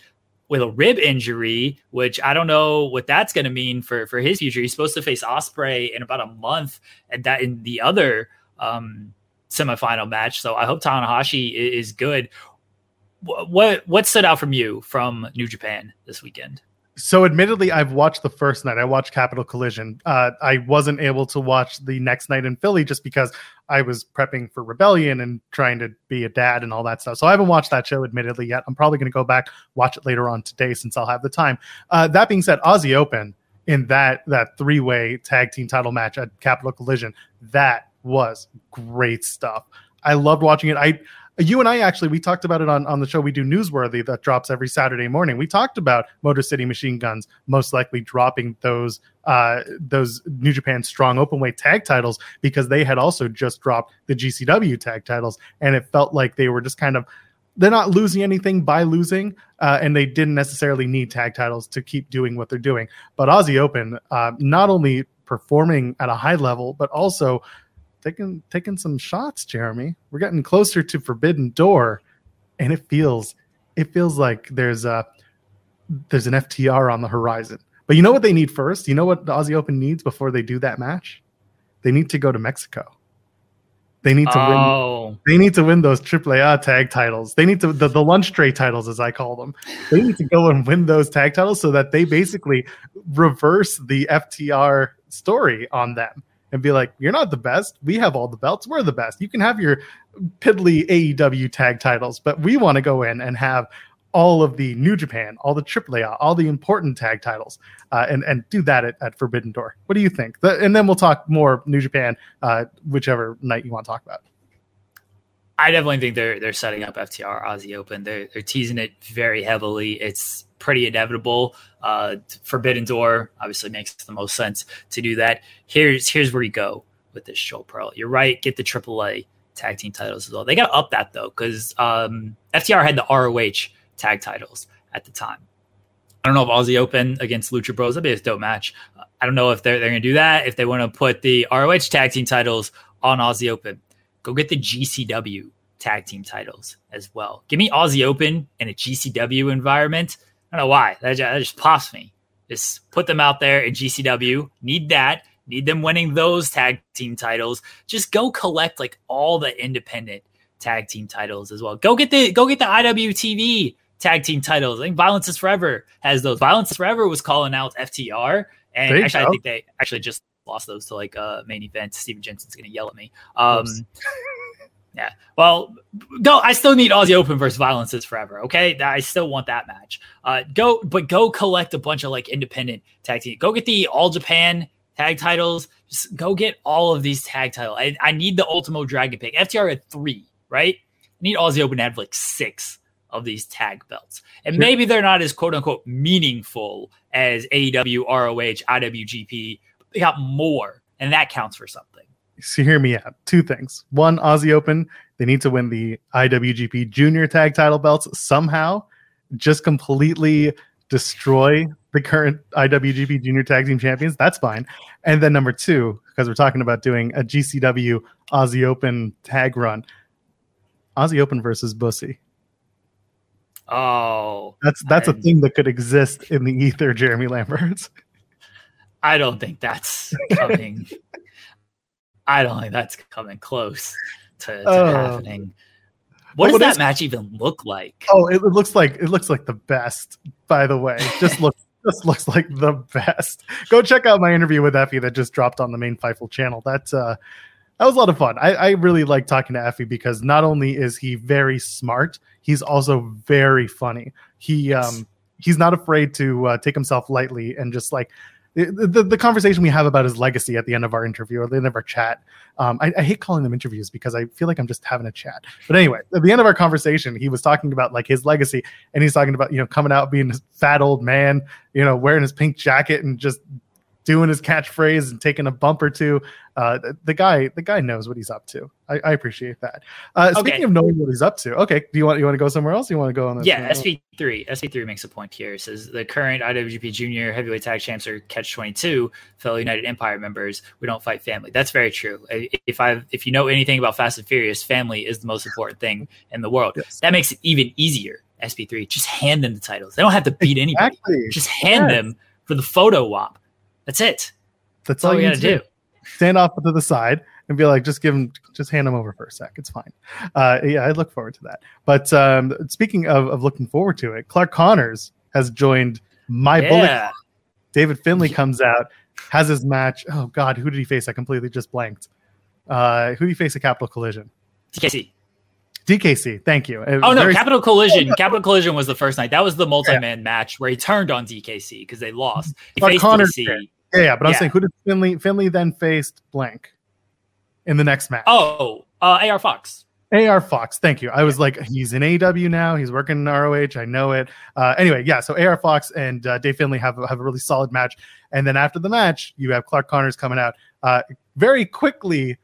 with a rib injury, which I don't know what that's going to mean for for his future. He's supposed to face Ospreay in about a month, and that in the other um, semifinal match. So I hope Tanahashi is good. What what stood out from you from New Japan this weekend? So, admittedly, I've watched the first night. I watched Capital Collision. Uh, I wasn't able to watch the next night in Philly just because I was prepping for Rebellion and trying to be a dad and all that stuff. So, I haven't watched that show, admittedly, yet. I'm probably going to go back watch it later on today since I'll have the time. Uh, that being said, Aussie Open in that that three way tag team title match at Capital Collision, that was great stuff. I loved watching it. I you and I actually we talked about it on, on the show we do newsworthy that drops every Saturday morning. We talked about Motor City Machine Guns most likely dropping those uh, those New Japan Strong Openweight tag titles because they had also just dropped the GCW tag titles, and it felt like they were just kind of they're not losing anything by losing, uh, and they didn't necessarily need tag titles to keep doing what they're doing. But Aussie Open, uh, not only performing at a high level, but also taking taking some shots, Jeremy. We're getting closer to Forbidden Door, and it feels it feels like there's a there's an FTR on the horizon. But you know what they need first? You know what the Aussie Open needs before they do that match? They need to go to Mexico. They need to oh. win. They need to win those AAA tag titles. They need to the, the lunch tray titles, as I call them. They need to go and win those tag titles so that they basically reverse the FTR story on them and be like, "You're not the best. We have all the belts. We're the best. You can have your piddly AEW tag titles, but we want to go in and have all of the New Japan, all the AAA, all the important tag titles, uh, and and do that at, at, Forbidden Door. What do you think? The, and then we'll talk more New Japan, uh, whichever night you want to talk about. I definitely think they're they're setting up FTR Aussie Open. They're they're teasing it very heavily. It's pretty inevitable. Uh, Forbidden Door obviously makes the most sense to do that. Here's here's where you go with this show, Pearl. You're right. Get the AAA tag team titles as well. They got to up that though because um, FTR had the ROH tag titles at the time. I don't know if Aussie Open against Lucha Bros. That'd be a dope match. I don't know if they're they're gonna do that. If they want to put the ROH tag team titles on Aussie Open, go get the GCW tag team titles as well. Give me Aussie Open in a GCW environment. I don't know why. That just, that just pops me. Just put them out there in GCW. Need that. Need them winning those tag team titles. Just go collect like all the independent tag team titles as well. Go get the go get the IWTV tag team titles. I think Violence is Forever has those. Violence is Forever was calling out FTR, and actually. I think they actually just lost those to like a uh, main event. Steven Jensen's to yell at me. Um, yeah. Well, go. I still need Aussie Open versus Violence is Forever. Okay, I still want that match. Uh, go, but go collect a bunch of like independent tag team. Go get the All Japan tag titles. Just go get all of these tag titles. I, I need the Ultimo Dragon pick. FTR at three, right? I need Aussie Open to have like six of these tag belts. And sure. maybe they're not as quote unquote meaningful as AEW, ROH, IWGP. They got more, and that counts for something. So hear me out. Two things. One, Aussie Open, they need to win the IWGP Junior Tag Title belts somehow. Just completely destroy the current IWGP Junior Tag Team Champions. That's fine. And then number two, because we're talking about doing a GCW Aussie Open tag run, Aussie Open versus Bussy. Oh, that's that's I, a thing that could exist in the ether, Jeremy Lambert. I don't think that's coming. I don't think that's coming close to, to uh, happening. What does that is, match even look like? Oh, it, looks like it looks like the best. By the way, just look just looks like the best. Go check out my interview with Effy that just dropped on the main Fightful channel. That's uh, that was a lot of fun. I, I really like talking to Effy because not only is he very smart, he's also very funny. He um he's not afraid to uh, take himself lightly and just like the, the, conversation we have about his legacy at the end of our interview or the end of our chat. Um, I, I, hate calling them interviews because I feel like I'm just having a chat. But anyway, at the end of our conversation, he was talking about like his legacy, and he's talking about you know coming out being a fat old man, you know, wearing his pink jacket and just doing his catchphrase and taking a bump or two. Uh, the guy, the guy knows what he's up to. I, I appreciate that. Uh, okay. Speaking of knowing what he's up to, okay. Do you want you want to go somewhere else? you want to go on? Yeah, SP three. SP three makes a point here. It says the current IWGP Junior Heavyweight Tag Champs are Catch twenty two, fellow United Empire members. We don't fight family. That's very true. If I if you know anything about Fast and Furious, family is the most important thing in the world. Yes. That makes it even easier. SP3, just hand them the titles. They don't have to beat anybody. Just hand yes. them for the photo op. That's it. That's, That's all, all you got to do. Stand off to the side and be like, just give him, just hand him over for a sec. It's fine. Uh, yeah, I look forward to that. But um, speaking of, of looking forward to it, Clark Connors has joined my yeah. bullet. David Finlay comes out, has his match. Oh God, who did he face? I completely just blanked. Uh, who did he face at Capital Collision? DKC. DKC, thank you. Oh no, Capital Collision. Capital Collision was the first night. That was the multi-man yeah. match where he turned on DKC because they lost. He Clark faced Connors DKC. Yeah, yeah, but I'm saying who did Finley? Finlay then faced blank in the next match. Oh, uh, AR Fox. AR Fox, thank you. I was like, he's in AW now. He's working in ROH. I know it. Uh, anyway, yeah. So AR Fox and uh, Dave Finlay have have a really solid match, and then after the match, you have Clark Connors coming out. Uh, very quickly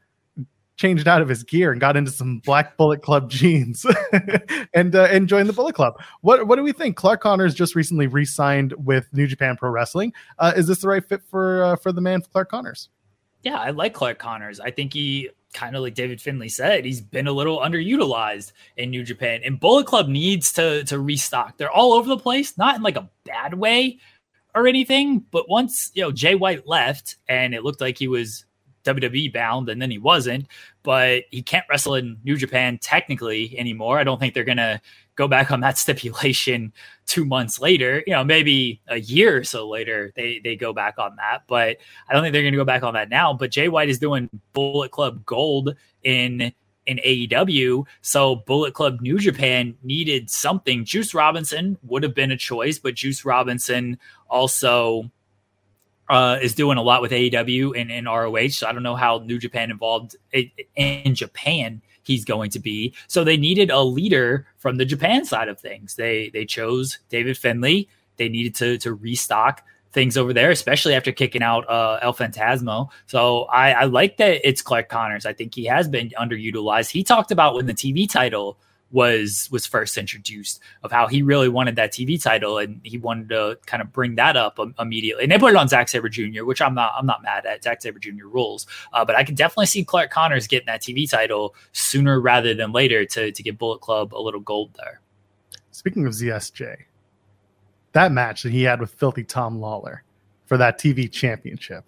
changed out of his gear and got into some Black Bullet Club jeans and uh, and joined the Bullet Club. What what do we think? Clark Connors just recently re-signed with New Japan Pro Wrestling. Uh, is this the right fit for uh, for the man Clark Connors? Yeah, I like Clark Connors. I think he kind of like David Finlay said, he's been a little underutilized in New Japan, and Bullet Club needs to to restock. They're all over the place, not in like a bad way or anything, but once you know Jay White left, and it looked like he was WWE bound, and then he wasn't. But he can't wrestle in New Japan technically anymore. I don't think they're gonna go back on that stipulation two months later. You know, maybe a year or so later they they go back on that. But I don't think they're gonna go back on that now. But Jay White is doing Bullet Club Gold in in AEW. So Bullet Club New Japan needed something. Juice Robinson would have been a choice, but Juice Robinson also uh, is doing a lot with AEW and, and ROH. So I don't know how New Japan involved in Japan he's going to be. So they needed a leader from the Japan side of things. They they chose David Finlay. They needed to to restock things over there, especially after kicking out uh, El Phantasmo. So I, I like that it's Clark Connors. I think he has been underutilized. He talked about when the TV title was was first introduced of how he really wanted that TV title and he wanted to kind of bring that up immediately. And they put it on Zack Sabre Jr., which I'm not I'm not mad at. Zack Sabre Jr. rules, uh, but I can definitely see Clark Connors getting that TV title sooner rather than later to to get Bullet Club a little gold there. Speaking of ZSJ, that match that he had with Filthy Tom Lawlor for that TV championship,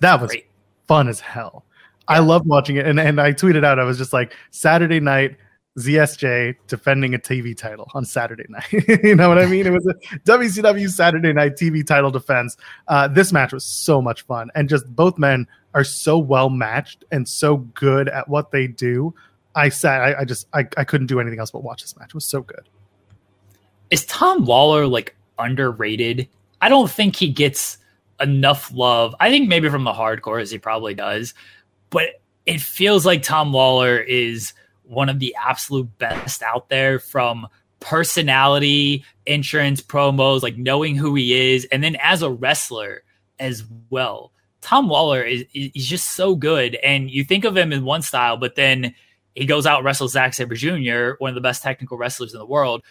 that was Great. fun as hell. I love watching it, and and I tweeted out I was just like Saturday night ZSJ defending a TV title on Saturday night. you know what I mean? It was a WCW Saturday night TV title defense. Uh, this match was so much fun, and just both men are so well matched and so good at what they do. I sat, I, I just, I, I couldn't do anything else but watch this match. It was so good. Is Tom Lawlor like underrated? I don't think he gets enough love. I think maybe from the hardcore as he probably does, but it feels like Tom Lawlor is one of the absolute best out there from personality, entrance, promos, like knowing who he is, and then as a wrestler as well. Tom Lawlor is he's just so good, and you think of him in one style, but then he goes out wrestles Zack Sabre Jr., one of the best technical wrestlers in the world.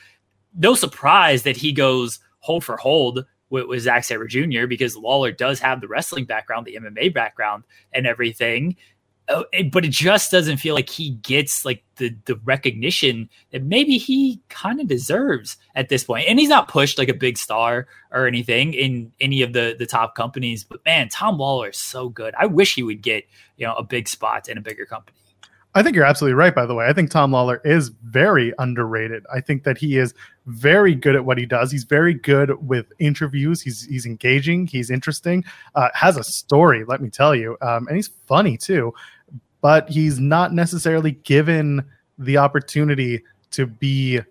No surprise that he goes hold for hold with, with Zack Sabre Jr. because Lawlor does have the wrestling background, the MMA background, and everything. Oh, but it just doesn't feel like he gets like the the recognition that maybe he kind of deserves at this point. And he's not pushed like a big star or anything in any of the the top companies. But man, Tom Lawlor is so good. I wish he would get you know a big spot in a bigger company. I think you're absolutely right, by the way. I think Tom Lawlor is very underrated. I think that he is very good at what he does. He's very good with interviews. He's he's engaging. He's interesting. Uh, has a story, let me tell you, um, and he's funny too but he's not necessarily given the opportunity to be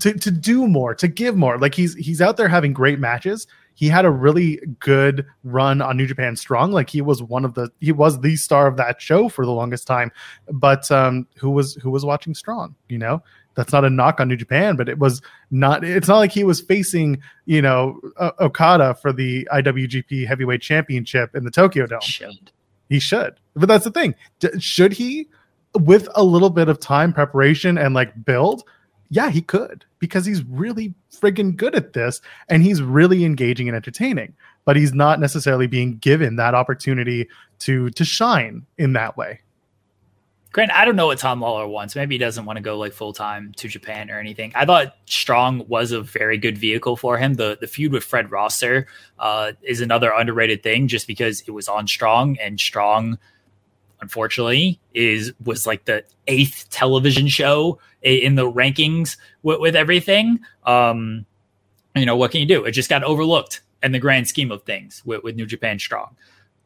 to, to do more to give more. Like he's he's out there having great matches. He had a really good run on new japan strong. Like he was one of the he was the star of that show for the longest time. But um who was who was watching strong you know? That's not a knock on new japan but it was not it's not like he was facing you know okada for the iwgp heavyweight championship in the tokyo dome. Should. He should. But that's the thing. D- should he, with a little bit of time, preparation, and like build? Yeah, he could because he's really friggin' good at this and he's really engaging and entertaining. But he's not necessarily being given that opportunity to to shine in that way. Grant, I don't know what Tom Lawlor wants. Maybe he doesn't want to go like full time to Japan or anything. I thought Strong was a very good vehicle for him. The the feud with Fred Rosser uh, is another underrated thing, just because it was on Strong and Strong, unfortunately, is was like the eighth television show in the rankings with, with everything. Um, you know what can you do? It just got overlooked in the grand scheme of things with, with New Japan Strong.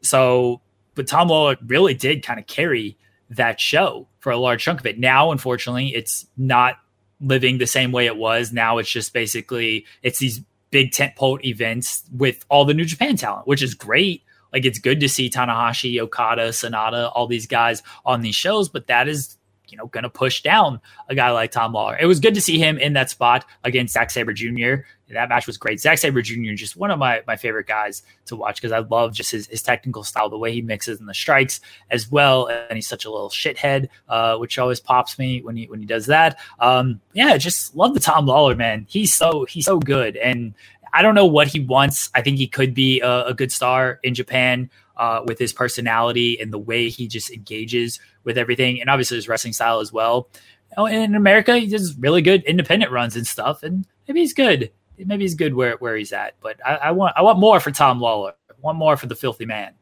So, but Tom Lawlor really did kind of carry that show for a large chunk of it. Now, unfortunately, it's not living the same way it was. Now it's just basically it's these big tentpole events with all the New Japan talent, which is great. Like it's good to see Tanahashi, Okada, Sanada, all these guys on these shows, but that is you know, going to push down a guy like Tom Lawlor. It was good to see him in that spot against Zack Sabre Jr. That match was great. Zack Sabre Jr. just one of my, my favorite guys to watch because I love just his, his technical style, the way he mixes in the strikes as well. And he's such a little shithead, uh, which always pops me when he when he does that. Um, yeah, just love the Tom Lawlor man. He's so he's so good, and I don't know what he wants. I think he could be a, a good star in Japan uh, with his personality and the way he just engages with everything, and obviously his wrestling style as well. Oh, in America, he does really good independent runs and stuff, and maybe he's good. Maybe he's good where, where he's at. But I, I want I want more for Tom Lawlor. I want more for the filthy man.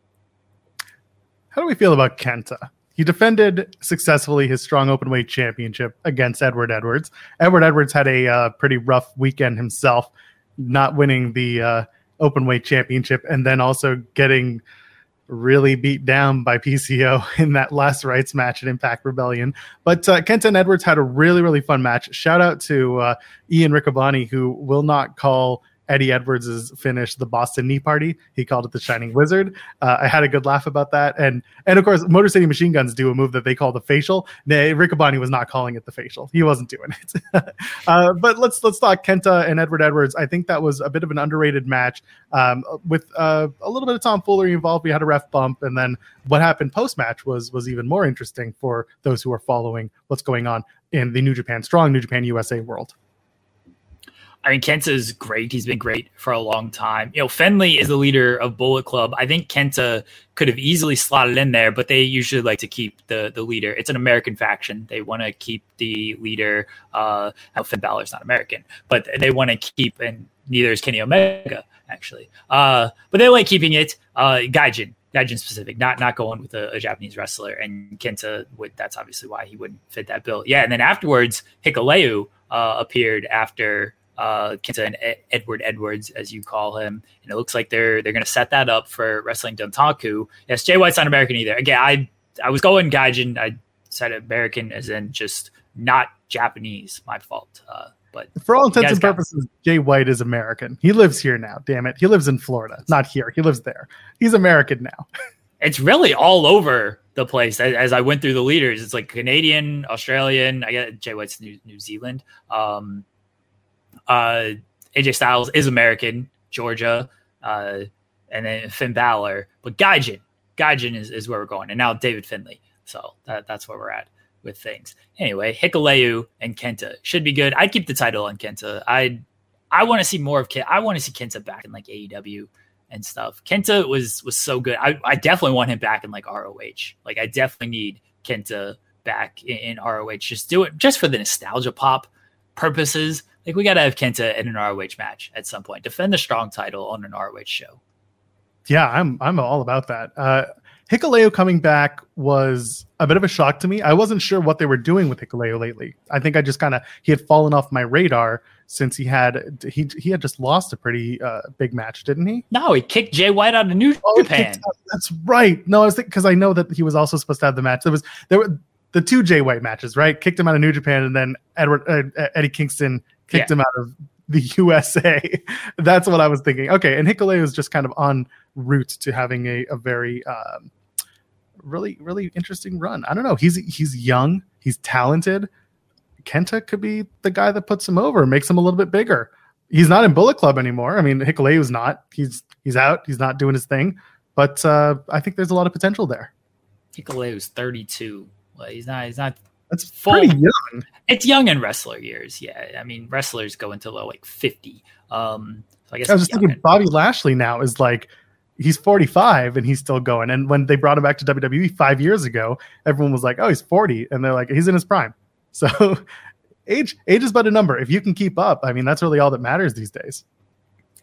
How do we feel about Kenta? He defended successfully his strong openweight championship against Edward Edwards. Edward Edwards had a uh, pretty rough weekend himself, not winning the uh, openweight championship, and then also getting really beat down by PCO in that last rites match at Impact Rebellion. But uh, Kenta and Edwards had a really, really fun match. Shout out to uh, Ian Riccaboni, who will not call Eddie Edwards' finish, the Boston Knee Party. He called it the Shining Wizard. Uh, I had a good laugh about that, and and of course, Motor City Machine Guns do a move that they call the facial. Nay, Riccaboni was not calling it the facial. He wasn't doing it. uh, but let's let's talk Kenta and Edward Edwards. I think that was a bit of an underrated match um, with uh, a little bit of tomfoolery involved. We had a ref bump, and then what happened post match was was even more interesting for those who are following what's going on in the New Japan Strong, New Japan USA world. I mean, Kenta is great. He's been great for a long time. You know, Finlay is the leader of Bullet Club. I think Kenta could have easily slotted in there, but they usually like to keep the the leader. It's an American faction. They want to keep the leader. Uh, now Finn Balor's not American, but they want to keep, and neither is Kenny Omega actually. Uh, but they like keeping it. Uh, Gaijin Gaijin specific, not not going with a, a, Japanese wrestler. And Kenta would that's obviously why he wouldn't fit that bill. Yeah, and then afterwards, Hikuleo uh, appeared after uh, Kenta and Edward Edwards, as you call him, and it looks like they're they're going to set that up for wrestling Dontaku. Yes, Jay White's not American either. Again, I I was going Gaijin. I said American as in just not Japanese. My fault. Uh, but for all intents and purposes, Jay White is American. He lives here now. Damn it, he lives in Florida, not here. He lives there. He's American now. it's really all over the place. As, as, I went through the leaders, it's like Canadian, Australian. I get Jay White's New, New Zealand. Um, uh, AJ Styles is American, Georgia, uh, and then Finn Balor. But Gaijin, Gaijin is, is where we're going, and now David Finlay. So that, that's where we're at with things. Anyway, Hikuleo and Kenta should be good. I'd keep the title on Kenta. I I want to see more of Kenta. I want to see Kenta back in like AEW and stuff. Kenta was was so good. I, I definitely want him back in like ROH. Like I definitely need Kenta back in, in ROH. Just do it just for the nostalgia pop purposes. Like we got to have Kenta in an ROH match at some point. Defend the strong title on an ROH show. Yeah, I'm I'm all about that. Uh, Hikuleo coming back was a bit of a shock to me. I wasn't sure what they were doing with Hikuleo lately. I think I just kind of he had fallen off my radar since he had he he had just lost a pretty uh, big match, didn't he? No, he kicked Jay White out of New oh, Japan. That's right. No, I was because I know that he was also supposed to have the match. There was there were the two Jay White matches, right? Kicked him out of New Japan, and then Edward uh, Eddie Kingston kicked yeah. him out of the USA. That's what I was thinking. Okay, and Hikuleo is just kind of on route to having a, a very um, really really interesting run. I don't know. He's he's young, he's talented. Kenta could be the guy that puts him over, makes him a little bit bigger. He's not in Bullet Club anymore. I mean, Hikuleo's not. He's he's out. He's not doing his thing. But uh, I think there's a lot of potential there. Hikuleo's 32. Well, he's not. He's not. That's full. pretty young. It's young in wrestler years. Yeah, I mean, wrestlers go into like 50. Um, so I guess I was just thinking Bobby Lashley now is like he's 45 and he's still going. And when they brought him back to WWE five years ago, everyone was like, "Oh, he's 40," and they're like, "He's in his prime." So age age is but a number. If you can keep up, I mean, that's really all that matters these days.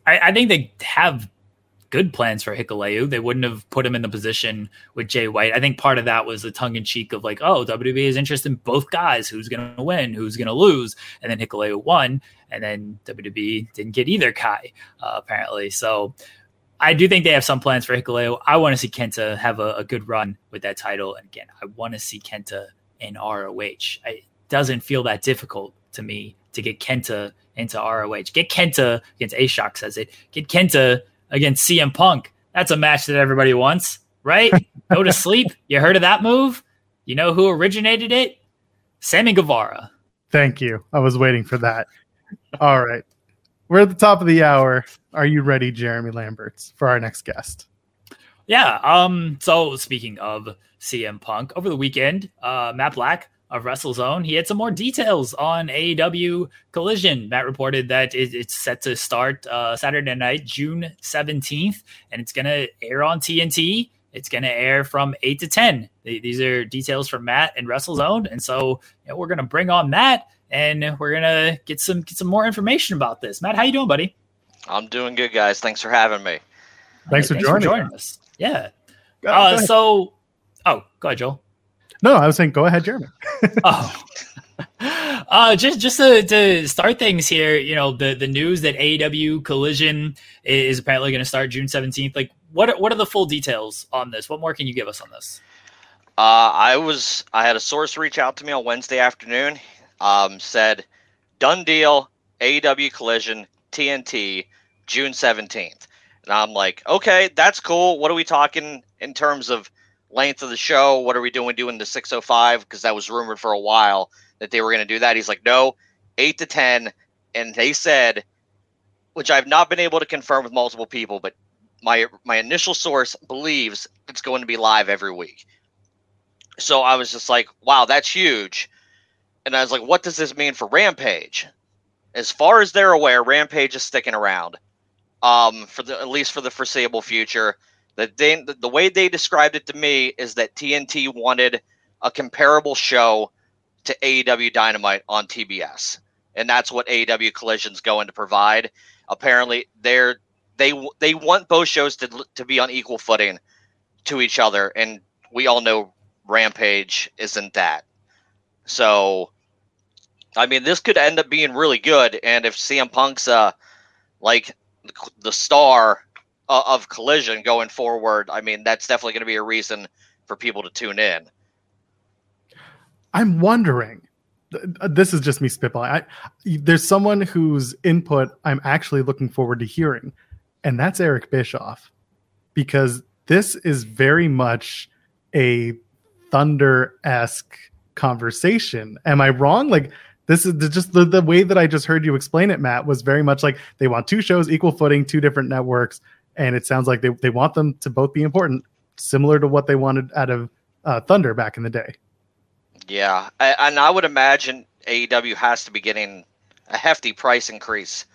I, I think they have good plans for Hikuleo. They wouldn't have put him in the position with Jay White. I think part of that was the tongue in cheek of like, oh, WWE is interested in both guys. Who's going to win? Who's going to lose? And then Hikuleo won, and then WWE didn't get either Kai uh, apparently. So I do think they have some plans for Hikuleo. I want to see Kenta have a, a, good run with that title. And again, I want to see Kenta in ROH. it doesn't feel that difficult to me to get Kenta into ROH. Get Kenta against A Shock says it. Get Kenta against CM Punk. That's a match that everybody wants, right? Go to sleep. You heard of that move? You know who originated it? Sammy Guevara. Thank you. I was waiting for that. All right. We're at the top of the hour. Are you ready, Jeremy Lamberts, for our next guest? Yeah. Um. So speaking of CM Punk, over the weekend, uh, Matt Black of WrestleZone, he had some more details on AEW Collision. Matt reported that it, it's set to start uh, Saturday night, June seventeenth, and it's going to air on TNT. It's going to air from eight to ten. These are details from Matt and WrestleZone, and so you know, we're going to bring on Matt and we're gonna get some get some more information about this. Matt, how you doing, buddy? I'm doing good, guys. Thanks for having me. Thanks, for, thanks joining. for joining us. Yeah. Go, uh, go so, oh, go ahead, Joel. No, I was saying, go ahead, Jeremy. oh. Uh, just just to, to, start things here, you know the the news that AEW Collision is apparently going to start June seventeenth. Like, what are, what are the full details on this? What more can you give us on this? Uh, I was I had a source reach out to me on Wednesday afternoon um, said, done deal, AEW Collision, TNT, June 17th. And I'm like, okay, that's cool. What are we talking in terms of length of the show? What are we doing doing the 605? Because that was rumored for a while that they were going to do that. He's like, no, 8 to 10. And they said, which I've not been able to confirm with multiple people, but my my initial source believes it's going to be live every week. So I was just like, wow, that's huge and I was like, what does this mean for Rampage? As far as they're aware, Rampage is sticking around, um, for the at least for the foreseeable future. The they, the way they described it to me is that TNT wanted a comparable show to AEW Dynamite on TBS, and that's what AEW Collision's going to provide. Apparently, they're they they want both shows to to be on equal footing to each other, and we all know Rampage isn't that. So, I mean, this could end up being really good, and if CM Punk's uh like the star uh, of Collision going forward, I mean, that's definitely going to be a reason for people to tune in. I'm wondering. This is just me spitballing. I, there's someone whose input I'm actually looking forward to hearing, and that's Eric Bischoff, because this is very much a Thunder esque conversation. Am I wrong? Like, this is just the, the way that I just heard you explain it, Matt, was very much like they want two shows, equal footing, two different networks. And it sounds like they, they want them to both be important, similar to what they wanted out of uh, Thunder back in the day. Yeah. I, and I would imagine AEW has to be getting a hefty price increase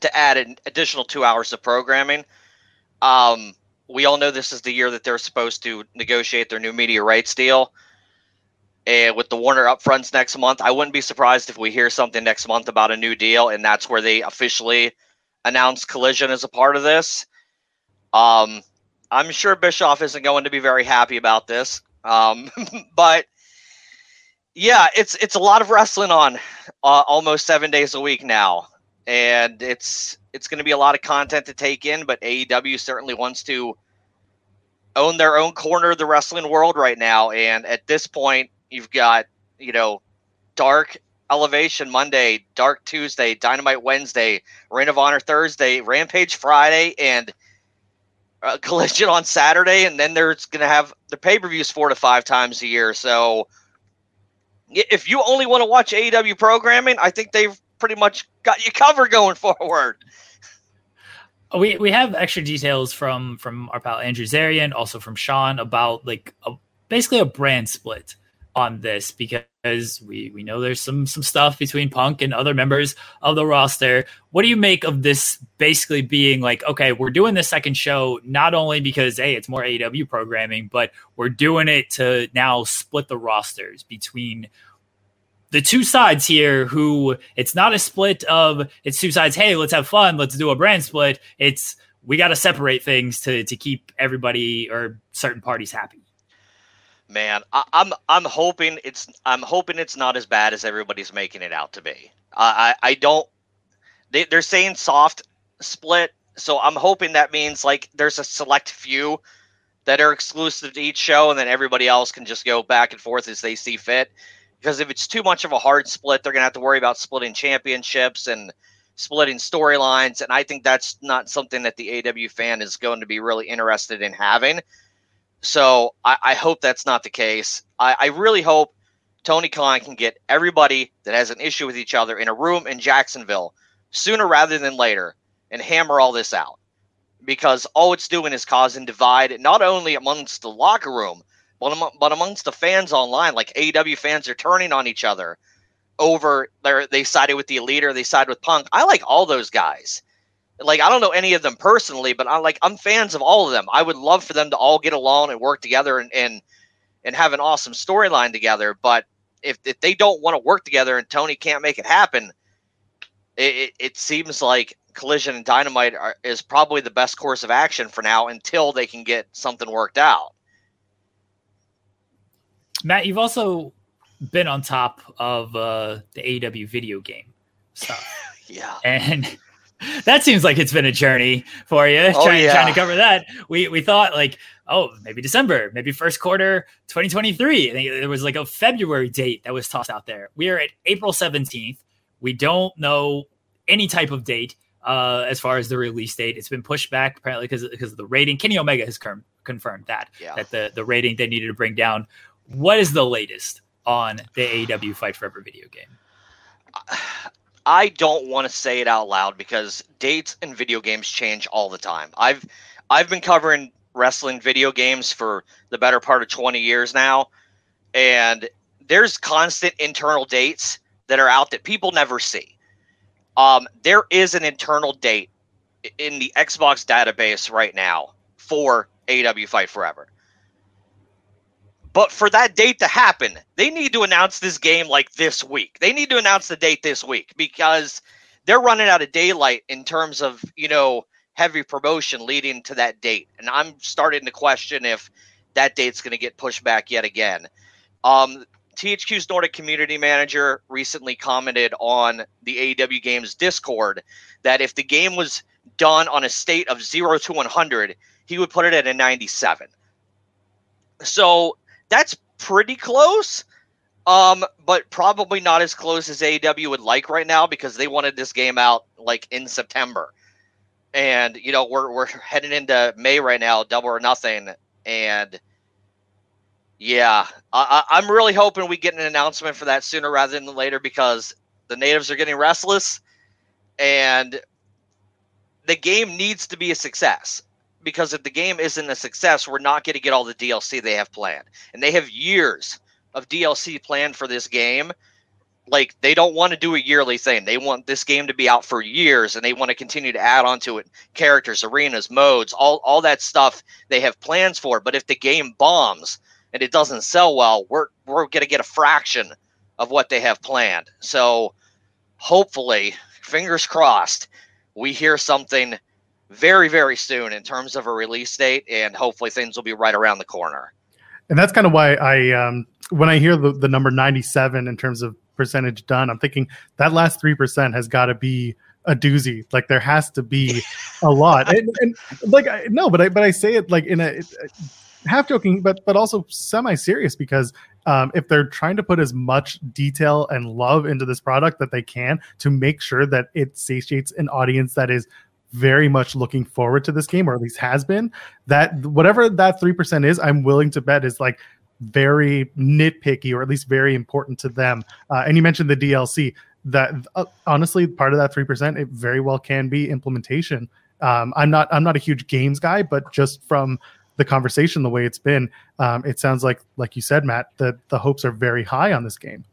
to add an additional two hours of programming. Um, we all know this is the year that they're supposed to negotiate their new media rights deal and with the Warner upfronts next month, I wouldn't be surprised if we hear something next month about a new deal, and that's where they officially announce Collision as a part of this. Um, I'm sure Bischoff isn't going to be very happy about this, um, but yeah, it's it's a lot of wrestling on uh, almost seven days a week now, and it's it's going to be a lot of content to take in. But AEW certainly wants to own their own corner of the wrestling world right now, and at this point, You've got, you know, Dark Elevation Monday, Dark Tuesday, Dynamite Wednesday, Ring of Honor Thursday, Rampage Friday, and uh, Collision on Saturday. And then they're going to have the pay per views four to five times a year. So if you only want to watch AEW programming, I think they've pretty much got you covered going forward. We we have extra details from from our pal Andrew Zarian, also from Sean about like a, basically a brand split on this because we we know there's some some stuff between Punk and other members of the roster. What do you make of this basically being like, okay, we're doing this second show not only because hey, it's more AEW programming, but we're doing it to now split the rosters between the two sides here who it's not a split of it's two sides, hey, let's have fun, let's do a brand split. It's we got to separate things to to keep everybody or certain parties happy man, I, am I'm, I'm hoping it's I'm hoping it's not as bad as everybody's making it out to be. I I, I don't. They they're saying soft split, so I'm hoping that means like there's a select few that are exclusive to each show, and then everybody else can just go back and forth as they see fit. Because if it's too much of a hard split, they're gonna have to worry about splitting championships and splitting storylines, and I think that's not something that the AW fan is going to be really interested in having. So I, I hope that's not the case. I, I really hope Tony Khan can get everybody that has an issue with each other in a room in Jacksonville sooner rather than later and hammer all this out. Because all it's doing is causing divide, not only amongst the locker room, but, but amongst the fans online. Like AEW fans are turning on each other over they sided with the elite or they sided with Punk. I like all those guys like I don't know any of them personally, but I like I'm fans of all of them. I would love for them to all get along and work together and and, and have an awesome storyline together. But if if they don't want to work together and Tony can't make it happen, it, it, it seems like Collision and Dynamite are, is probably the best course of action for now until they can get something worked out. Matt, you've also been on top of uh, the AEW video game stuff. yeah. And that seems like it's been a journey for you oh, trying, yeah. trying to cover that. We we thought like, oh, maybe December, maybe first quarter 2023. there was like a February date that was tossed out there. We are at April 17th. We don't know any type of date uh, as far as the release date. It's been pushed back apparently because because of the rating. Kenny Omega has com- confirmed that yeah. that the the rating they needed to bring down. What is the latest on the AEW Fight Forever video game? I don't want to say it out loud because dates and video games change all the time. I've I've been covering wrestling video games for the better part of 20 years now and there's constant internal dates that are out that people never see. Um, there is an internal date in the Xbox database right now for AW Fight Forever. But for that date to happen, they need to announce this game like this week. They need to announce the date this week because they're running out of daylight in terms of, you know, heavy promotion leading to that date. And I'm starting to question if that date's going to get pushed back yet again. Um, THQ's Nordic community manager recently commented on the AEW Games Discord that if the game was done on a state of 0 to 100, he would put it at a 97. So that's pretty close. Um, but probably not as close as AEW would like right now because they wanted this game out like in September. And you know, we're we're heading into May right now, double or nothing. And yeah, I, I'm really hoping we get an announcement for that sooner rather than later because the natives are getting restless and the game needs to be a success because if the game isn't a success, we're not going to get all the DLC they have planned. And they have years of DLC planned for this game. Like they don't want to do a yearly thing. They want this game to be out for years and they want to continue to add onto it characters, arenas, modes, all all that stuff they have plans for. But if the game bombs and it doesn't sell well, we're we're going to get a fraction of what they have planned. So hopefully, fingers crossed, we hear something very very soon in terms of a release date and hopefully things will be right around the corner and that's kind of why I um, when I hear the, the number 97 in terms of percentage done, I'm thinking that last three percent has got to be a doozy. Like there has to be a lot, and, and like I, no, but I but I say it like in a half joking, but but also semi serious because um, if they're trying to put as much detail and love into this product that they can to make sure that it satiates an audience that is very much looking forward to this game, or at least has been. That whatever that three percent is, I'm willing to bet is like very nitpicky, or at least very important to them. Uh, and you mentioned the DLC. That uh, honestly, part of that three percent, it very well can be implementation. Um, I'm not I'm not a huge games guy, but just from the conversation, the way it's been, um, it sounds like like you said, Matt, that the hopes are very high on this game.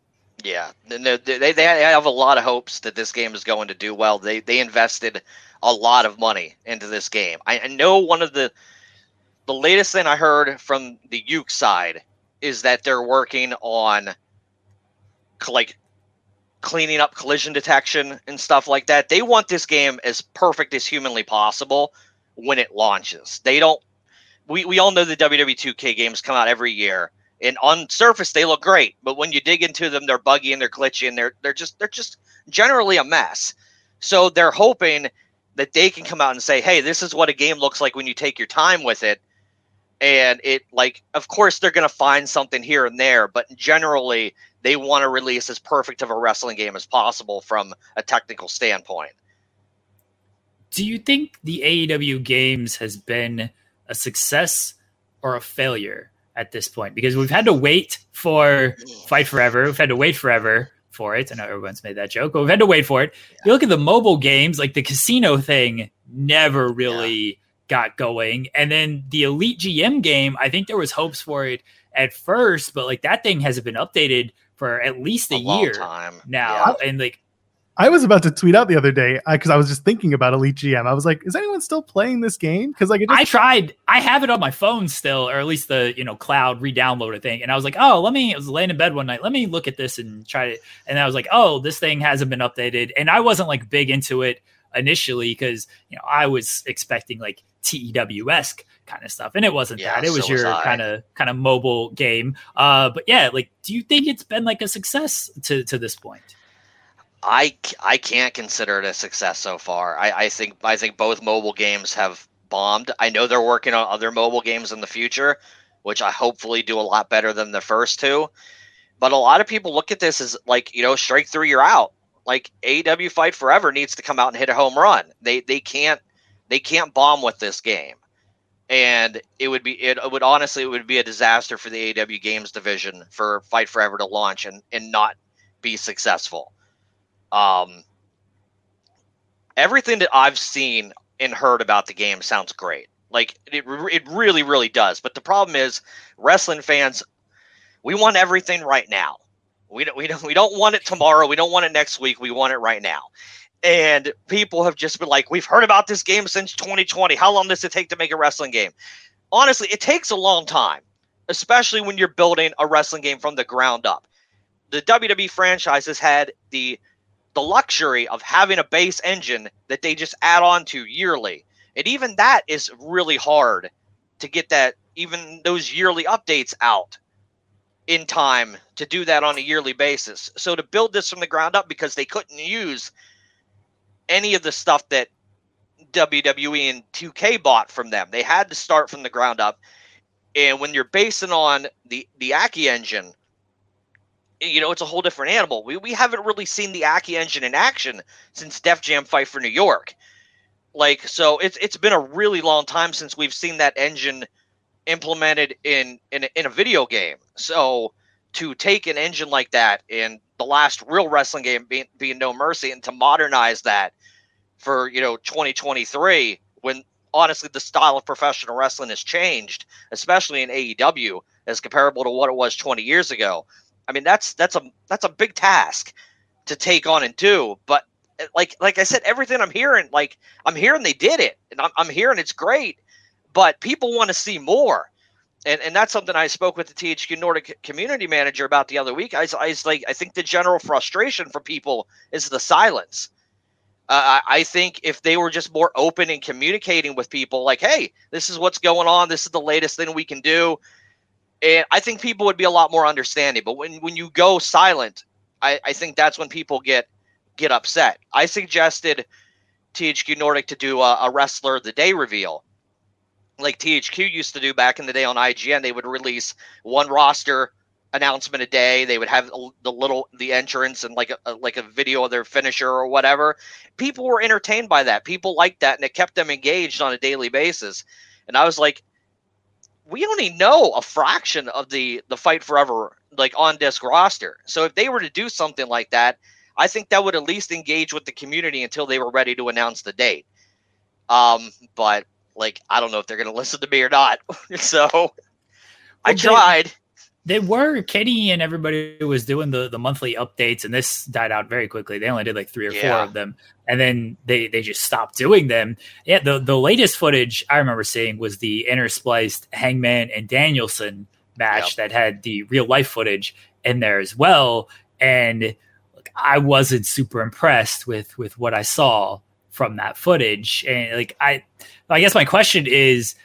Yeah, they, they, have a lot of hopes that this game is going to do well. They they invested a lot of money into this game. I, I know one of the the latest thing I heard from the Yuke's side is that they're working on like cleaning up collision detection and stuff like that. They want this game as perfect as humanly possible when it launches. They don't we, we all know the WWE 2K games come out every year and on surface they look great, but when you dig into them they're buggy and they're glitchy and they're they're just they're just generally a mess. So they're hoping that they can come out and say, "Hey, this is what a game looks like when you take your time with it." And it like of course they're to find something here and there, but generally they want to release as perfect of a wrestling game as possible from a technical standpoint. Do you think the AEW games has been a success or a failure at this point? Because we've had to wait for Fight Forever, we've had to wait forever for it. I know everyone's made that joke, but we've had to wait for it. Yeah. You look at the mobile games, like the casino thing never really yeah. got going. And then the Elite GM game, I think there was hopes for it at first, but like that thing hasn't been updated for at least a, a year now. Yeah. And like I was about to tweet out the other day because I, I, was just thinking about Elite GM. I was like, is anyone still playing this game? Because like, just- I tried. I have it on my phone still, or at least the you know cloud re-downloaded thing. And I was like, oh, let me. I was laying in bed one night. Let me look at this and try it. And I was like, oh, this thing hasn't been updated. And I wasn't like big into it initially because you know I was expecting like TEW esque kind of stuff, and it wasn't yeah, that. It was so your kind of kind of mobile game. Uh, but yeah, like, do you think it's been like a success to to this point? I, I can't consider it a success so far. I, I think I think both mobile games have bombed. I know they're working on other mobile games in the future, which I hopefully do a lot better than the first two. But a lot of people look at this as like, you know, strike three, you're out. Like AW Fight Forever needs to come out and hit a home run. They they can't they can't bomb with this game. And it would be it would honestly it would be a disaster for the AW games division for Fight Forever to launch and, and not be successful. Um, everything that I've seen and heard about the game sounds great. Like it, it really, really does. But the problem is, wrestling fans, we want everything right now. We don't, we don't, we don't want it tomorrow. We don't want it next week. We want it right now. And people have just been like, we've heard about this game since 2020. How long does it take to make a wrestling game? Honestly, it takes a long time, especially when you're building a wrestling game from the ground up. The WWE franchise has had the the luxury of having a base engine that they just add on to yearly. And even that is really hard to get that, even those yearly updates out in time to do that on a yearly basis. So to build this from the ground up because they couldn't use any of the stuff that WWE and 2K bought from them. They had to start from the ground up. And when you're basing on the the Aki engine, you know, it's a whole different animal. We we haven't really seen the Aki engine in action since Def Jam Fight for New York. Like so it's it's been a really long time since we've seen that engine implemented in in a, in a video game. So to take an engine like that in the last real wrestling game being, being No Mercy and to modernize that for you know 2023 when honestly the style of professional wrestling has changed, especially in AEW as comparable to what it was 20 years ago. I mean that's that's a that's a big task to take on and do, but like like I said everything I'm hearing like I'm hearing they did it and I'm, I'm hearing it's great, but people want to see more. And, and that's something I spoke with the THQ Nordic community manager about the other week. I I was like, I think the general frustration for people is the silence uh, I think if they were just more open and communicating with people, like, hey, this is what's going on, this is the latest thing we can do, and I think people would be a lot more understanding. But when when you go silent, I, I think that's when people get get upset. I suggested THQ Nordic to do a, a wrestler of the day reveal, like THQ used to do back in the day on IGN. They would release one roster announcement a day. They would have the little the entrance and like a, like a video of their finisher or whatever. People were entertained by that. People liked that, and it kept them engaged on a daily basis. And I was like, we only know a fraction of the the fight forever like on disc roster. So if they were to do something like that, I think that would at least engage with the community until they were ready to announce the date. Um, but like I don't know if they're going to listen to me or not. so I tried they were Kenny and everybody was doing the the monthly updates, and this died out very quickly. They only did like three or yeah. four of them, and then they they just stopped doing them. Yeah, the the latest footage I remember seeing was the interspliced Hangman and Danielson match yep. that had the real life footage in there as well, and I wasn't super impressed with with what I saw from that footage, and like I, I guess my question is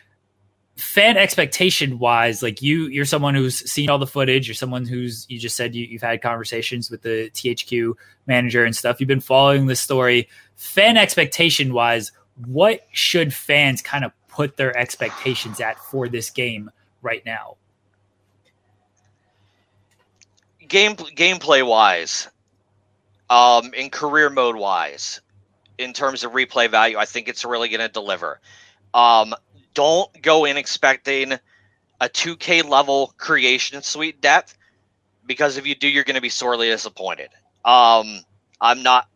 fan expectation wise like you you're someone who's seen all the footage. You're someone who's you just said you, you've had conversations with the thq manager and stuff. You've been following this story. Fan expectation wise what should fans kind of put their expectations at for this game right now? Game gameplay wise um in career mode wise in terms of replay value i think it's really going to deliver. Um don't go in expecting a 2K level creation suite depth because if you do, you're going to be sorely disappointed. Um, I'm not.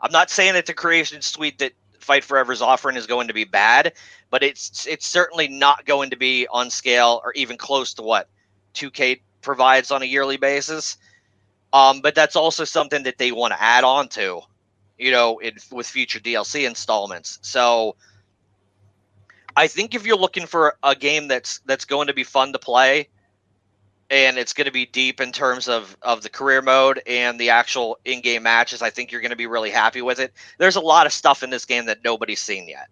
I'm not saying that the creation suite that Fight Forever is offering is going to be bad, but it's it's certainly not going to be on scale or even close to what 2K provides on a yearly basis. Um, but that's also something that they want to add on to, you know, in, with future DLC installments. So I think if you're looking for a game that's that's going to be fun to play, and it's going to be deep in terms of of the career mode and the actual in-game matches, I think you're going to be really happy with it. There's a lot of stuff in this game that nobody's seen yet.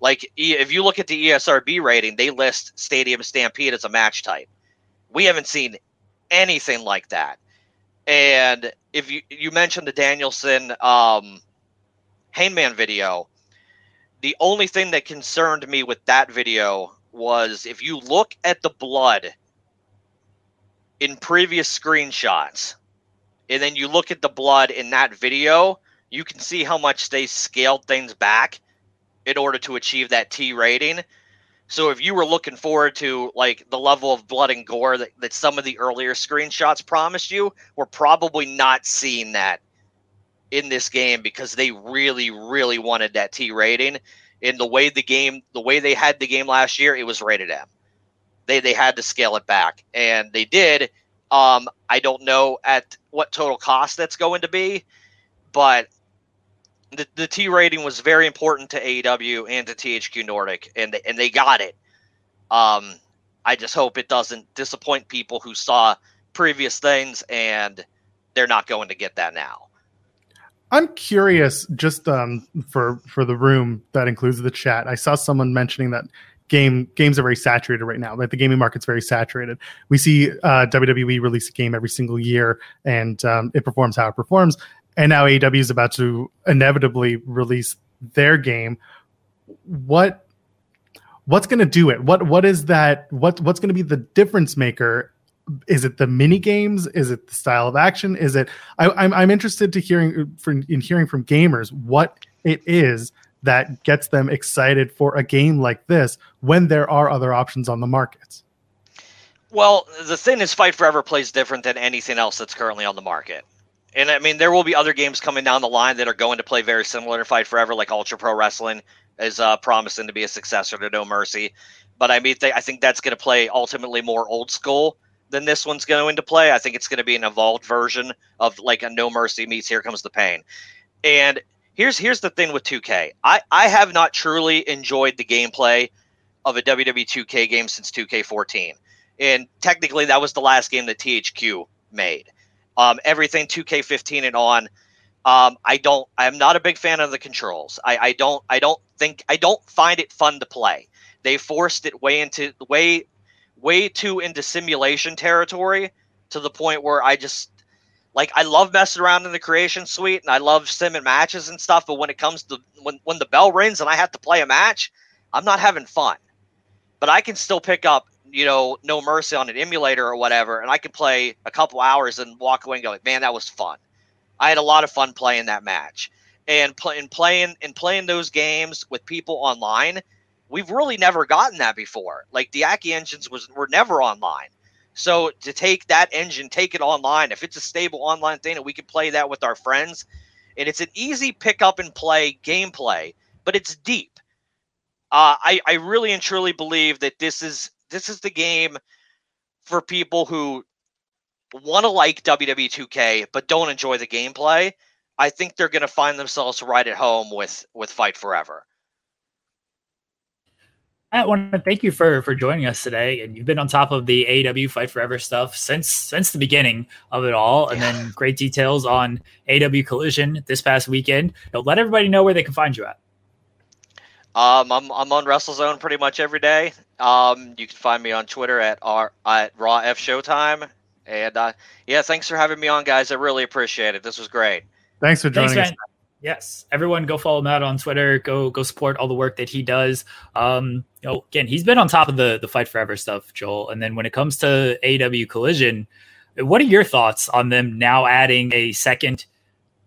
Like if you look at the ESRB rating, they list Stadium Stampede as a match type. We haven't seen anything like that. And if you you mentioned the Danielson um, Hangman video, the only thing that concerned me with that video was if you look at the blood in previous screenshots and then you look at the blood in that video, you can see how much they scaled things back in order to achieve that T rating. So if you were looking forward to like the level of blood and gore that, that some of the earlier screenshots promised you, we're probably not seeing that in this game because they really, really wanted that T rating. In the way the game, the way they had the game last year, it was rated M. They they had to scale it back, and they did. Um, I don't know at what total cost that's going to be, but the, the T rating was very important to AEW and to THQ Nordic, and they, and they got it. Um, I just hope it doesn't disappoint people who saw previous things and they're not going to get that now. I'm curious, just um, for for the room that includes the chat. I saw someone mentioning that game games are very saturated right now. Like the gaming market's very saturated. We see uh, WWE release a game every single year, and um, it performs how it performs. And now AEW is about to inevitably release their game. What what's going to do it? What what is that? What what's going to be the difference maker? Is it the mini games? Is it the style of action? Is it? I, I'm I'm interested to hearing from in hearing from gamers what it is that gets them excited for a game like this when there are other options on the market. Well, the thing is, Fight Forever plays different than anything else that's currently on the market. And I mean, there will be other games coming down the line that are going to play very similar to Fight Forever, like Ultra Pro Wrestling is uh, promising to be a successor to No Mercy. But I mean, th- I think that's going to play ultimately more old school than this one's going to play. I think it's going to be an evolved version of like a No Mercy meets Here Comes the Pain. And here's here's the thing with 2K. I I have not truly enjoyed the gameplay of a WWE 2K game since 2K14, and technically that was the last game that THQ made. Um, everything 2K15 and on. Um, I don't. I'm not a big fan of the controls. I, I don't. I don't think. I don't find it fun to play. They forced it way into the way, way too into simulation territory to the point where I just like I love messing around in the creation suite and I love simming matches and stuff, but when it comes to when when the bell rings and I have to play a match, I'm not having fun. But I can still pick up, you know, No Mercy on an emulator or whatever, and I can play a couple hours and walk away and go, like, man, that was fun. I had a lot of fun playing that match. And, and playing and playing those games with people online, we've really never gotten that before. Like the Aki engines was were never online. So to take that engine, take it online, if it's a stable online thing and we can play that with our friends, and it's an easy pick up and play gameplay, but it's deep. Uh, I, I really and truly believe that this is this is the game for people who want to like WWE 2K but don't enjoy the gameplay. I think they're going to find themselves right at home with with Fight Forever. I want to thank you for for joining us today, and you've been on top of the AW Fight Forever stuff since since the beginning of it all, and then great details on AW Collision this past weekend. You know, let everybody know where they can find you at. Um, I'm I'm on WrestleZone pretty much every day. Um, you can find me on Twitter at r at Raw F Showtime, and uh, yeah, thanks for having me on, guys. I really appreciate it. This was great. Thanks for joining thanks, us. Yes, everyone go follow Matt on Twitter. Go go support all the work that he does. Um, you know, again, he's been on top of the the fight forever stuff, Joel. And then when it comes to AW Collision, what are your thoughts on them now adding a second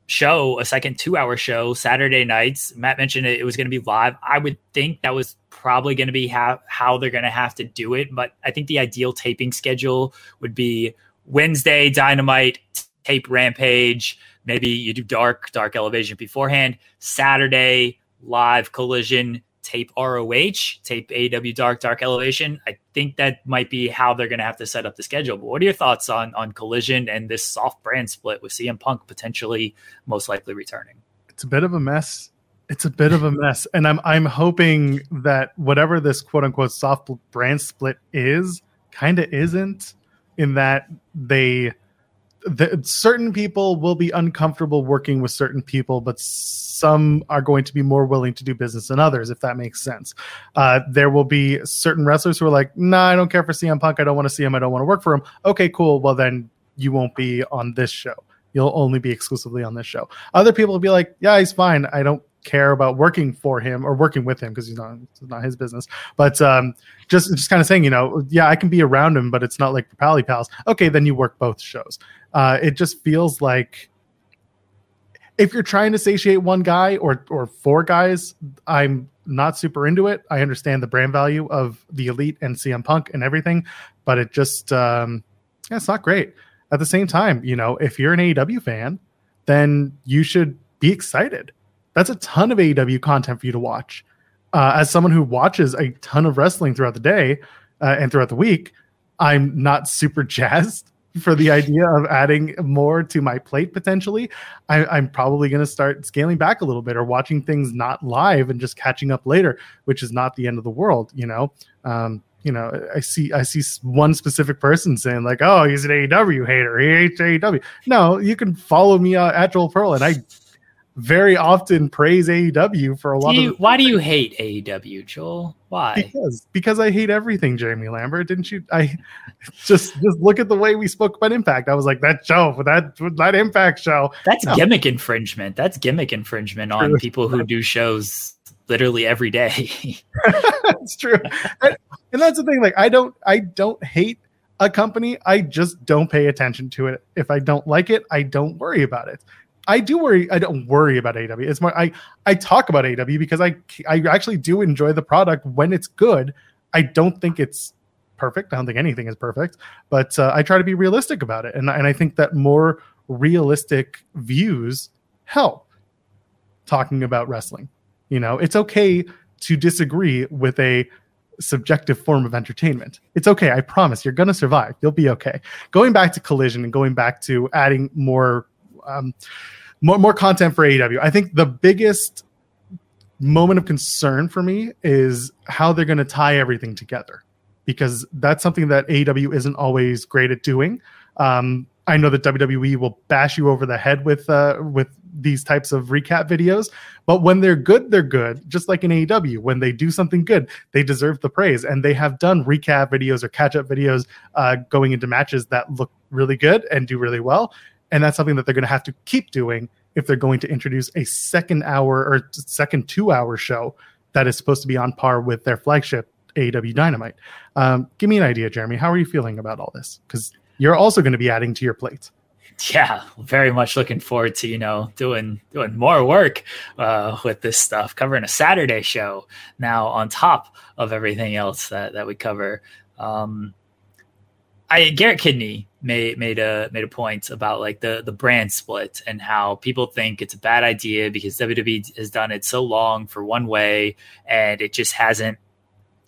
show, a second two hour show Saturday nights? Matt mentioned it, it was going to be live. I would think that was probably going to be how how they're going to have to do it. But I think the ideal taping schedule would be Wednesday Dynamite, tape Rampage Maybe you do dark, dark elevation beforehand. Saturday, live collision, tape ROH, tape AW dark, dark elevation. I think that might be how they're going to have to set up the schedule. But what are your thoughts on on collision and this soft brand split with CM Punk potentially most likely returning? It's a bit of a mess. It's a bit of a mess, and I'm I'm hoping that whatever this quote unquote soft brand split is, kind of isn't, in that they the, certain people will be uncomfortable working with certain people, but some are going to be more willing to do business than others, if that makes sense. Uh, there will be certain wrestlers who are like, "Nah, I don't care for CM Punk. I don't want to see him. I don't want to work for him." Okay, cool. Well, then you won't be on this show. You'll only be exclusively on this show. Other people will be like, "Yeah, he's fine. I don't care about working for him or working with him because he's not not his business. But um, just just kind of saying, you know, yeah, I can be around him, but it's not like pally pals. Okay, then you work both shows. Uh, it just feels like if you're trying to satiate one guy or or four guys, I'm not super into it. I understand the brand value of the elite and CM Punk and everything, but it just um, yeah, it's not great. At the same time, you know, if you're an AEW fan, then you should be excited that's a ton of AEW content for you to watch. Uh, as someone who watches a ton of wrestling throughout the day uh, and throughout the week, I'm not super jazzed for the idea of adding more to my plate potentially. I, am probably going to start scaling back a little bit or watching things not live and just catching up later, which is not the end of the world, you know. Um, you know, I see I see one specific person saying like, "Oh, he's an AEW hater. He hates AEW." No, you can follow me uh, at Joel Pearl, and I very often praise AEW for a lot you- of why do you hate AEW, Joel? Why? because because I hate everything, Jamie Lambert. Didn't you? I just just look at the way we spoke about Impact. I was like that show, that that Impact show. That's No. gimmick infringement. That's gimmick infringement on people who do shows literally every day. it's true, and, and that's the thing. Like I don't I don't hate a company. I just don't pay attention to it. If I don't like it, I don't worry about it. I do worry. I don't worry about AW. It's more I I talk about AW because I I actually do enjoy the product when it's good. I don't think it's perfect. I don't think anything is perfect, but uh, I try to be realistic about it, and and I think that more realistic views help talking about wrestling. You know, it's okay to disagree with a subjective form of entertainment. It's okay. I promise you're going to survive. You'll be okay. Going back to collision and going back to adding more, um, more, more content for AEW. I think the biggest moment of concern for me is how they're going to tie everything together because that's something that AEW isn't always great at doing. Um, I know that WWE will bash you over the head with uh, with these types of recap videos, but when they're good, they're good. Just like in AEW, when they do something good, they deserve the praise, and they have done recap videos or catch up videos uh, going into matches that look really good and do really well, and that's something that they're going to have to keep doing if they're going to introduce a second hour or second two hour show that is supposed to be on par with their flagship AEW Dynamite. Um, give me an idea, Jeremy. How are you feeling about all this? Because you're also going to be adding to your plate. yeah, very much looking forward to you know doing doing more work uh, with this stuff, covering a Saturday show now on top of everything else that that we cover. Um, I Garrett Kidney made made a made a point about like the the brand split and how people think it's a bad idea because WWE has done it so long for one way and it just hasn't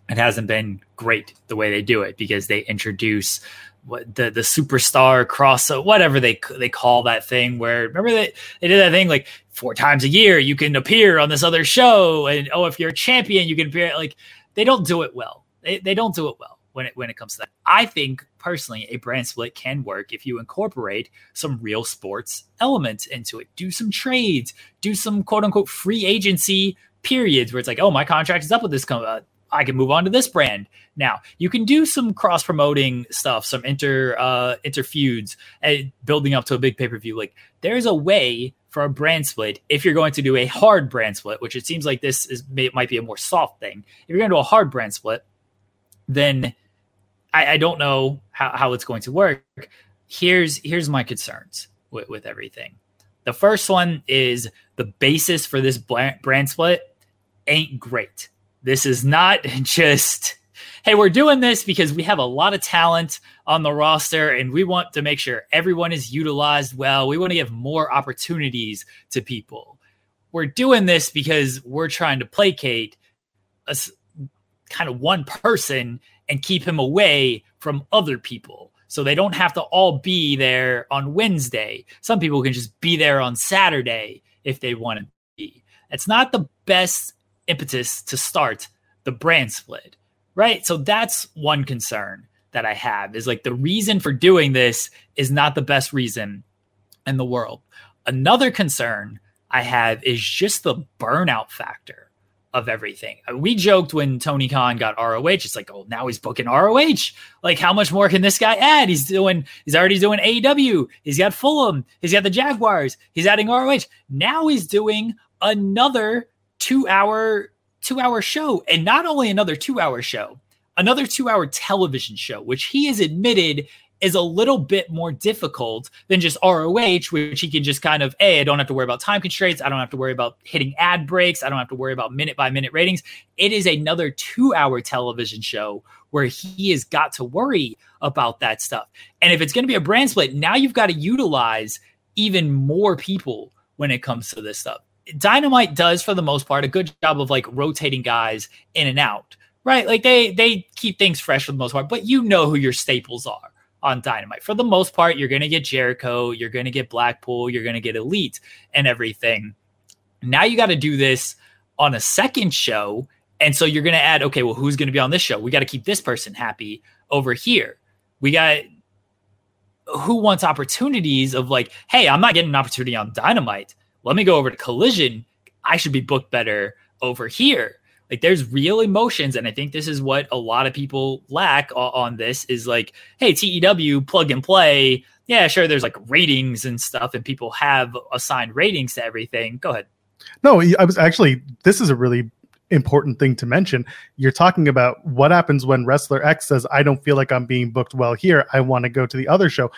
it hasn't been great the way they do it because they introduce what the the superstar cross whatever they they call that thing where remember that they did that thing like four times a year you can appear on this other show and oh if you're a champion you can appear like they don't do it well. They, they don't do it well when it when it comes to that i think personally a brand split can work if you incorporate some real sports elements into it do some trades do some quote unquote free agency periods where it's like oh my contract is up with this com- uh, I can move on to this brand. Now you can do some cross promoting stuff, some inter uh, inter feuds, and building up to a big pay per view. Like there's a way for a brand split if you're going to do a hard brand split, which it seems like this is may, might be a more soft thing. If you're going to do a hard brand split, then I, I don't know how, how it's going to work. Here's here's my concerns with, with everything. The first one is the basis for this brand, split ain't great. This is not just, hey, we're doing this because we have a lot of talent on the roster and we want to make sure everyone is utilized well. We want to give more opportunities to people. We're doing this because we're trying to placate a, kind of one person and keep him away from other people. So they don't have to all be there on Wednesday. Some people can just be there on Saturday if they want to be. It's not the best impetus to start the brand split, right? So that's one concern that I have is like the reason for doing this is not the best reason in the world. Another concern I have is just the burnout factor of everything. We joked when Tony Khan got ROH, it's like, oh, now he's booking ROH. Like, how much more can this guy add? He's doing, he's already doing AEW. He's got Fulham. He's got the Jaguars. He's adding ROH. Now he's doing another two hour two hour show and not only another two hour show another two hour television show which he has admitted is a little bit more difficult than just roh which he can just kind of a i don't have to worry about time constraints. I don't have to worry about hitting ad breaks. I don't have to worry about minute by minute ratings. It is another two hour television show where he has got to worry about that stuff. And if it's going to be a brand split now you've got to utilize even more people when it comes to this stuff. Dynamite does for the most part a good job of like rotating guys in and out, right? Like they they keep things fresh for the most part, but you know who your staples are on Dynamite. For the most part, you're going to get Jericho, you're going to get Blackpool, you're going to get Elite and everything. Now you got to do this on a second show, and so you're going to add okay, well who's going to be on this show? We got to keep this person happy over here. We got who wants opportunities of like, hey, I'm not getting an opportunity on Dynamite let me go over to Collision. I should be booked better over here. Like there's real emotions, and I think this is what a lot of people lack on this is like, hey, TEW plug and play. Yeah, sure. There's like ratings and stuff, and people have assigned ratings to everything. Go ahead. No, I was actually. This is a really important thing to mention. You're talking about what happens when wrestler X says, I don't feel like I'm being booked well here. I want to go to the other show.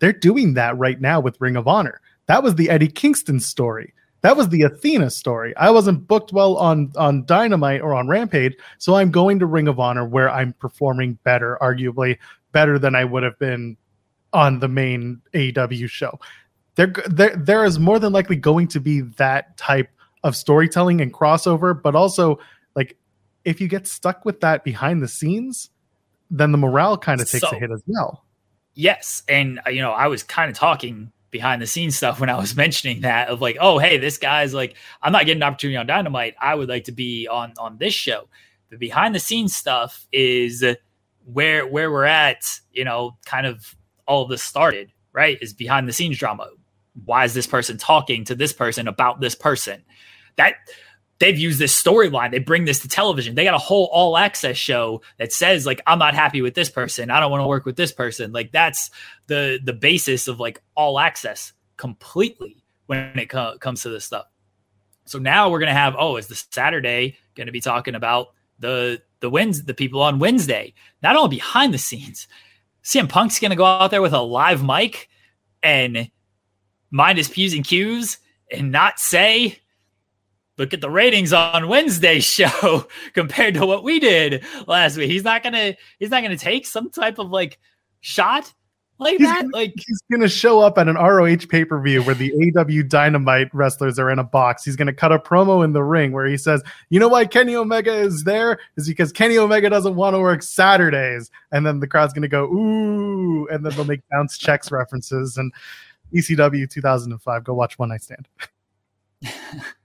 They're doing that right now with Ring of Honor. That was the Eddie Kingston story. That was the Athena story. I wasn't booked well on on Dynamite or on Rampage, so I'm going to Ring of Honor where I'm performing better, arguably better than I would have been on the main AEW show. There, there, there is more than likely going to be that type of storytelling and crossover, but also like if you get stuck with that behind the scenes, then the morale kind of takes so, a hit as well. Yes, and uh, you know I was kind of talking behind the scenes stuff when I was mentioning that of like, oh hey, this guy's like, I'm not getting an opportunity on Dynamite. I would like to be on on this show. The behind the scenes stuff is where where we're at. You know, kind of all of this started. Right, is behind the scenes drama. Why is this person talking to this person about this person? that they've used this storyline. They bring this to television. They got a whole all access show that says like I'm not happy with this person. I don't want to work with this person. Like that's the the basis of like all access completely when it co- comes to this stuff. So now we're gonna have oh, is the Saturday to be talking about the the wins the people on Wednesday? Not only behind the scenes, CM Punk's to go out there with a live mic and mind his p's and q's and not say look at the ratings on Wednesday's show compared to what we did last week. He's not gonna he's not gonna take some type of like shot like he's that. Gonna, like he's gonna show up at an ROH pay per view where the AW Dynamite wrestlers are in a box. He's gonna cut a promo in the ring where he says, "You know why Kenny Omega is there? Is because Kenny Omega doesn't want to work Saturdays." And then the crowd's gonna go ooh, and then they'll make bounce checks references and ECW 2005. Go watch One Night Stand.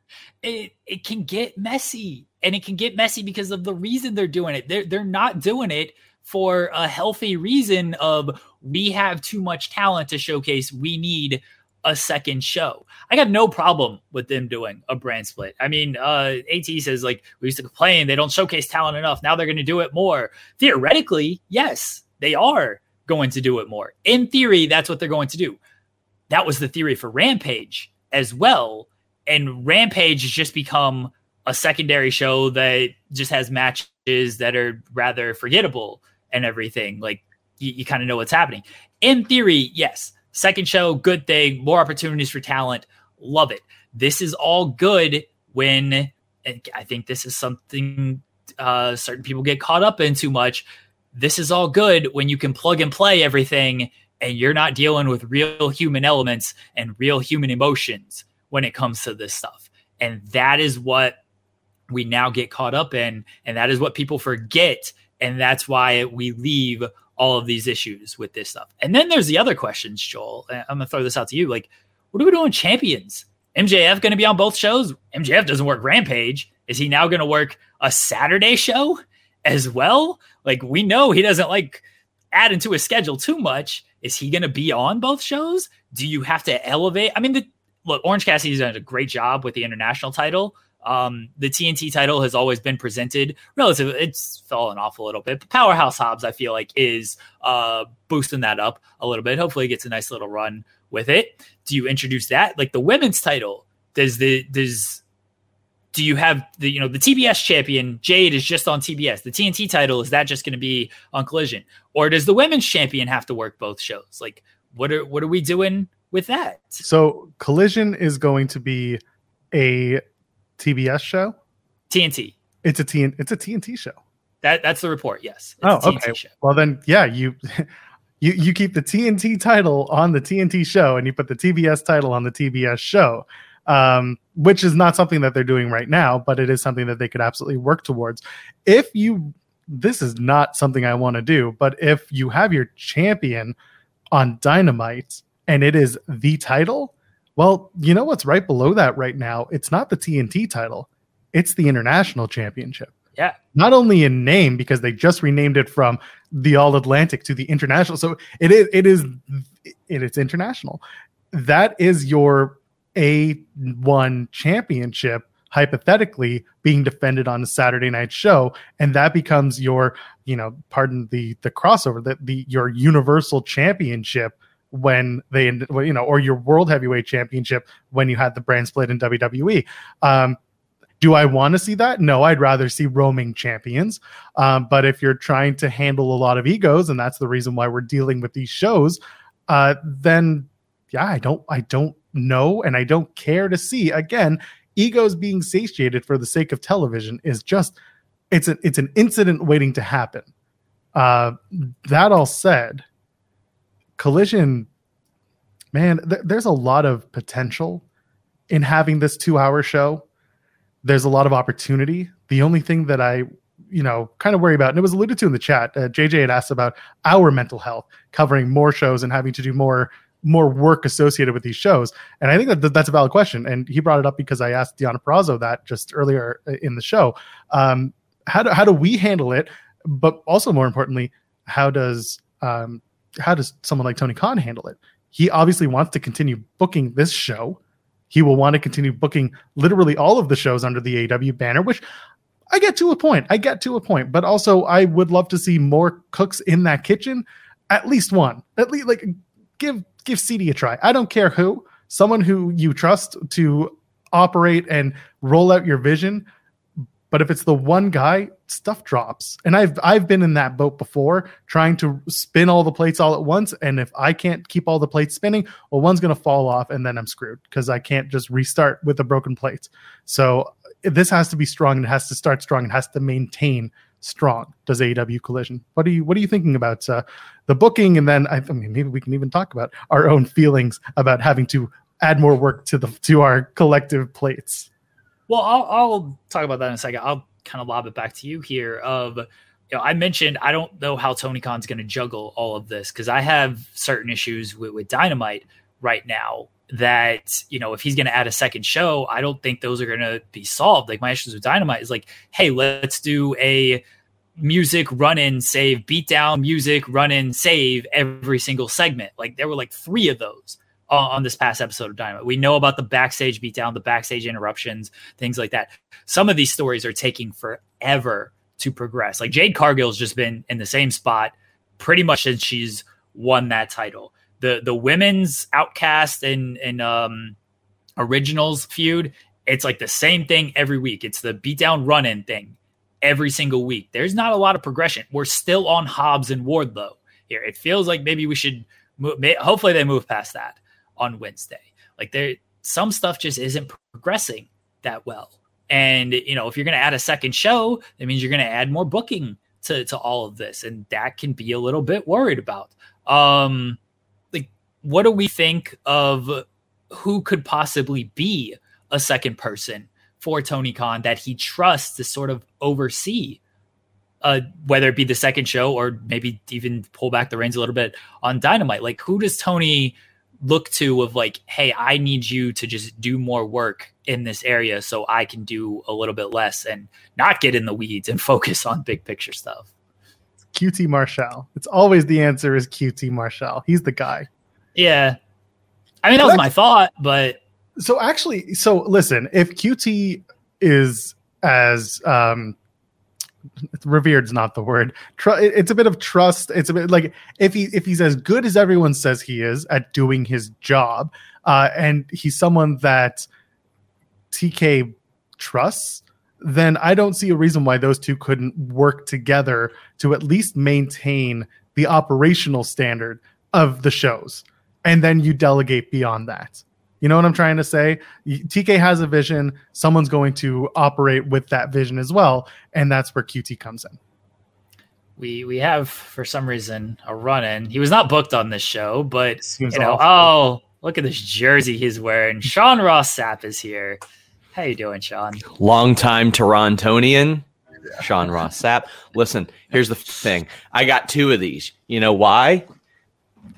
it it can get messy and it can get messy because of the reason they're doing it. They're, they're not doing it for a healthy reason of we have too much talent to showcase. We need a second show. I got no problem with them doing a brand split. I mean uh at says like we used to complain they don't showcase talent enough. Now they're going to do it more. Theoretically yes they are going to do it more. In theory that's what they're going to do. That was the theory for rampage as well and Rampage has just become a secondary show that just has matches that are rather forgettable and everything. Like you, you kind of know what's happening. In theory, yes, second show, good thing, more opportunities for talent, love it. This is all good when I think this is something uh, certain people get caught up in too much. This is all good when you can plug and play everything and you're not dealing with real human elements and real human emotions when it comes to this stuff. And that is what we now get caught up in. And that is what people forget. And that's why we leave all of these issues with this stuff. And then there's the other questions, Joel. Uh, I'm going to throw this out to you. Like, what are we doing, champions? MJF going to be on both shows? MJF doesn't work Rampage. Is he now going to work a Saturday show as well? Like, we know he doesn't like add into his schedule too much. Is he going to be on both shows? Do you have to elevate? I mean, the, look, Orange Cassidy's done a great job with the international title. Um, the TNT title has always been presented relative. It's fallen off a little bit. But Powerhouse Hobbs, I feel like, is uh, boosting that up a little bit. Hopefully, gets a nice little run with it. Do you introduce that like the women's title? Does the does do you have the you know the TBS champion Jade is just on TBS? The TNT title is that just going to be on Collision, or does the women's champion have to work both shows? Like, what are what are we doing with that. So Collision is going to be a TBS show. TNT. It's a TN, It's a TNT show. That that's the report. Yes. It's oh, okay. Show. Well then, yeah, you you you keep the TNT title on the TNT show, and you put the TBS title on the TBS show. Um, which is not something that they're doing right now, but it is something that they could absolutely work towards. If you, this is not something I want to do, but if you have your champion on Dynamite and it is the title, well, you know what's right below that right now? It's not the TNT title, it's the International Championship. Yeah. Not only in name because they just renamed it from the All Atlantic to the International. So it is it is it is international. That is your a one championship hypothetically being defended on a Saturday night show, and that becomes your, you know, pardon the the crossover, that the your universal championship when they, you know, or your world heavyweight championship when you had the brand split in WWE. Um, do I want to see that? No, I'd rather see roaming champions. Um, but if you're trying to handle a lot of egos, and that's the reason why we're dealing with these shows, uh, then yeah, I don't, I don't know, and I don't care to see again egos being satiated for the sake of television is just it's an it's an incident waiting to happen. Uh, that all said, Collision, man, th- there's a lot of potential in having this two hour show. There's a lot of opportunity. The only thing that I, you know, kind of worry about, and it was alluded to in the chat, uh, JJ had asked about our mental health, covering more shows and having to do more more work associated with these shows? And I think that that's a valid question. And he brought it up because I asked Deonna Purrazzo that just earlier in the show. Um, how do how do we handle it? But also more importantly, how does um, how does someone like Tony Khan handle it? He obviously wants to continue booking this show. He will want to continue booking literally all of the shows under the AEW banner, which I get to a point. I get to a point, but also I would love to see more cooks in that kitchen. At least one. At least like give give CD a try. I don't care who, someone who you trust to operate and roll out your vision. But if it's the one guy, stuff drops. And I've I've been in that boat before, trying to spin all the plates all at once. And if I can't keep all the plates spinning, well, one's gonna fall off, and then I'm screwed because I can't just restart with a broken plate. So this has to be strong. And it has to start strong. It has to maintain strong does AEW Collision. What are you What are you thinking about uh, the booking? And then I, I, mean, maybe we can even talk about our own feelings about having to add more work to the to our collective plates. Well, I'll, I'll talk about that in a second. I'll kind of lob it back to you here. Of you know, I mentioned I don't know how Tony Khan's going to juggle all of this because I have certain issues with, with Dynamite right now that you know if he's going to add a second show i don't think those are going to be solved like my issues with dynamite is like hey let's do a music run in save beat down music run in save every single segment like there were like three of those on this past episode of dynamite. We know about the backstage beatdown the backstage interruptions things like that. Some of these stories are taking forever to progress. Like jade cargill's just been in the same spot pretty much since she's won that title. The the women's outcast and and um originals feud it's like the same thing every week. It's the beatdown run in thing every single week. There's not a lot of progression. We're still on hobbs and wardlow here it feels like maybe we should move, hopefully they move past that on wednesday. Like there some stuff just isn't progressing that well. And you know if you're going to add a second show that means you're going to add more booking to, to all of this and that can be a little bit worried about. Um like, what do we think of who could possibly be a second person for Tony Khan that he trusts to sort of oversee, uh, whether it be the second show or maybe even pull back the reins a little bit on Dynamite? Like, who does Tony look to of like, hey, I need you to just do more work in this area so I can do a little bit less and not get in the weeds and focus on big picture stuff? QT Marshall. It's always the answer is QT Marshall. He's the guy. Yeah. I mean, that was my thought, but. So actually, so listen, if QT is as um revered's not the word. It's a bit of trust. It's a bit like if he if he's as good as everyone says he is at doing his job uh and he's someone that tk trusts then i don't see a reason why those two couldn't work together to at least maintain the operational standard of the shows. And then you delegate beyond that. You know what I'm trying to say? TK has a vision. Someone's going to operate with that vision as well, and that's where QT comes in. We we have for some reason a run in. He was not booked on this show, but you know, awful. oh look at this jersey he's wearing. Sean Ross Sapp is here. How you doing, Sean? Long time Torontonian. Sean Ross Sapp. Listen, here's the thing. I got two of these. You know why?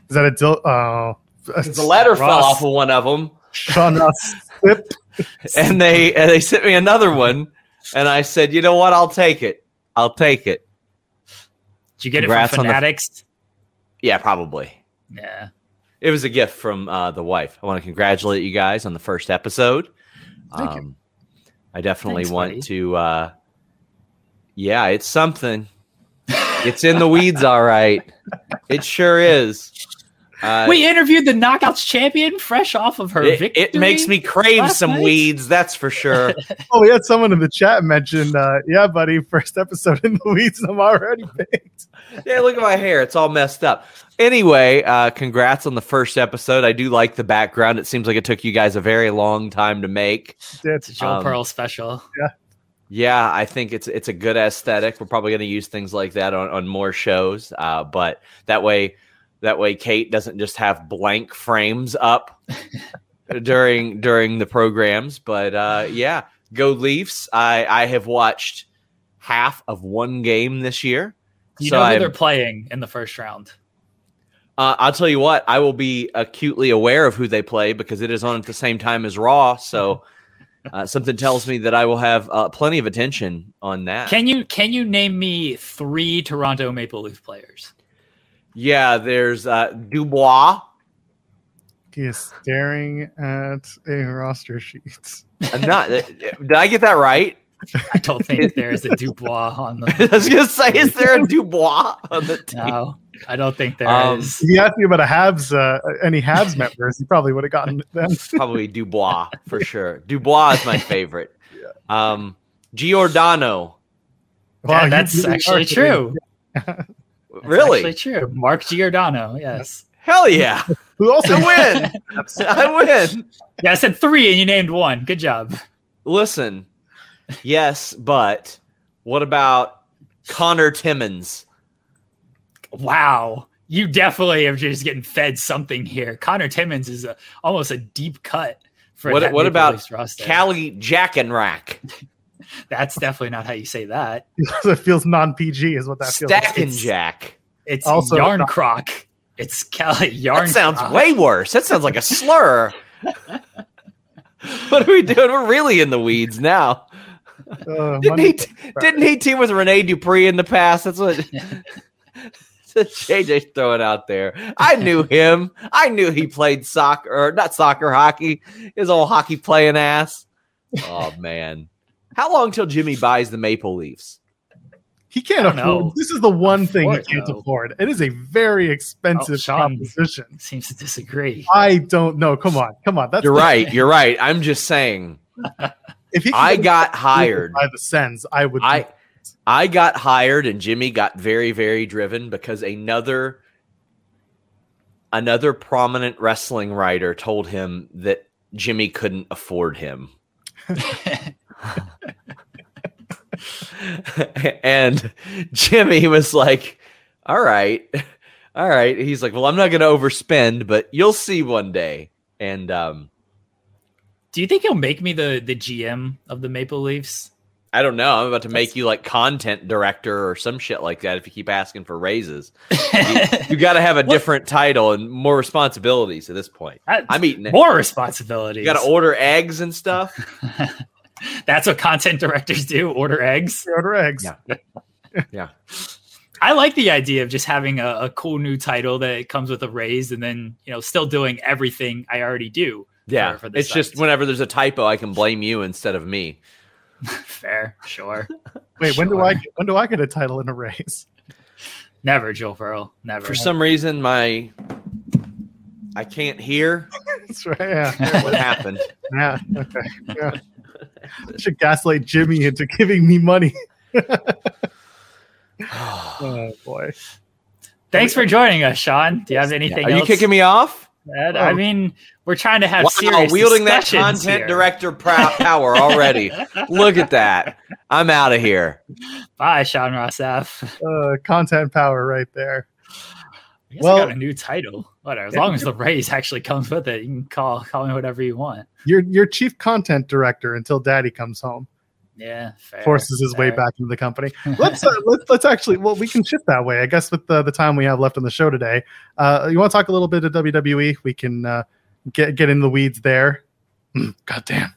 Is that a dil- uh, the letter Ross. fell off of one of them. Sean Ross and they and they sent me another one, and I said, you know what? I'll take it. I'll take it. Did you get Congrats it from Fanatics? The... Yeah, probably. Yeah. it was a gift from uh, the wife. I want to congratulate you guys on the first episode. Thank you. Um, I definitely Thanks, want buddy. to. Uh, yeah, it's something. it's in the weeds, all right. It sure is. Uh, we interviewed the Knockouts champion fresh off of her it, victory. it makes me crave some night? weeds, that's for sure. Oh, we had someone in the chat mention, uh, yeah, buddy, first episode in the weeds, I'm already baked. yeah, look at my hair; it's all messed up. Anyway, uh, congrats on the first episode. I do like the background. It seems like it took you guys a very long time to make. It's a Joel Um, Pearl special. Yeah, I think it's it's a good aesthetic. We're probably going to use things like that on, on more shows, uh, but that way, that way, Kate doesn't just have blank frames up during during the programs. But uh, yeah, go Leafs! I I have watched half of one game this year. You so know who I'm- they're playing in the first round. Uh, I'll tell you what, I will be acutely aware of who they play because it is on at the same time as Raw. So uh, something tells me that I will have uh, plenty of attention on that. Can you can you name me three Toronto Maple Leaf players? Yeah, there's uh, Dubois. He is staring at a roster sheet. I'm not. uh, did I get that right? I don't think there's a Dubois on the. I the. was gonna say, is there a Dubois on the team? No, I don't think there Um, is. If you asked me about a Habs, uh, any Habs members, he probably would have gotten them. Probably Dubois for sure. Dubois is my favorite. Um, Giordano. Wow, Yeah, that's actually are true. That's really? actually true. Mark Giordano. Yes. Hell yeah! Who also I win. I win. Yeah, I said three, and you named one. Good job. Listen, yes, but what about Conor Timmins? Wow. You definitely are just getting fed something here. Conor Timmins is a, almost a deep cut for What- that what about Leafs roster. Callie Jackenrack, That's definitely not how you say that. it feels non PG, is what that feels like. Stack and Jack. It's Also Yarn not- Croc. It's Kelly Yarn. That sounds Croc. way worse. That sounds like a slur. what are we doing? We're really in the weeds now. Uh, Didn't he? T- didn't he team with Rene Dupree in the past? That's what. That's JJ's throwing out there. I knew him. I knew he played soccer, or not soccer, hockey. His old hockey playing ass. Oh man, how long till Jimmy buys the Maple Leafs? He can't afford. know. This is the one thing he can't though. afford. It is a very expensive Oh, Sean. proposition. Seems to disagree. I don't know. Come on, come on. That's You're the- right. You're right. I'm just saying. If he I got hired. by the Sens, I would. I I got hired and Jimmy got very very driven because another another prominent wrestling writer told him that Jimmy couldn't afford him. and Jimmy was like, "All right. All right." He's like, "Well, I'm not going to overspend, but you'll see one day." And um Do you think he'll make me the the GM of the Maple Leafs? I don't know. I'm about to make you like content director or some shit like that if you keep asking for raises. You got to have a different title and more responsibilities at this point. I'm eating more responsibilities. You got to order eggs and stuff. That's what content directors do: order eggs. order eggs. Yeah. Yeah. I like the idea of just having a, a cool new title that comes with a raise, and then you know still doing everything I already do. Yeah. for the it's just whenever there's a typo, I can blame you instead of me. Fair, sure. Wait, when do I when do I get a title and a raise? Never, Joel Pearl. Never. For some reason, my I can't hear That's right. Yeah. what happened. Yeah. Okay. Yeah. I should gaslight Jimmy into giving me money. Oh boy. Thanks for joining us, Sean. Do you have anything? Are you else kicking me off? to add? I Oh. mean, we're trying to have Wow, serious wielding that content here. director power already. Look at that. I'm out of here. Bye, Sean Ross Sapp. Uh, content power right there. I guess Well- I got a new title. Whatever. As long as the raise actually comes with it, you can call call me whatever you want. You're you're chief content director until Daddy comes home, Yeah, fair, forces his way back into the company. Let's uh, let's let's actually well we can shift that way. I guess with the, the time we have left on the show today, uh, you want to talk a little bit of WWE? We can uh, get get in the weeds there. Mm, God damn.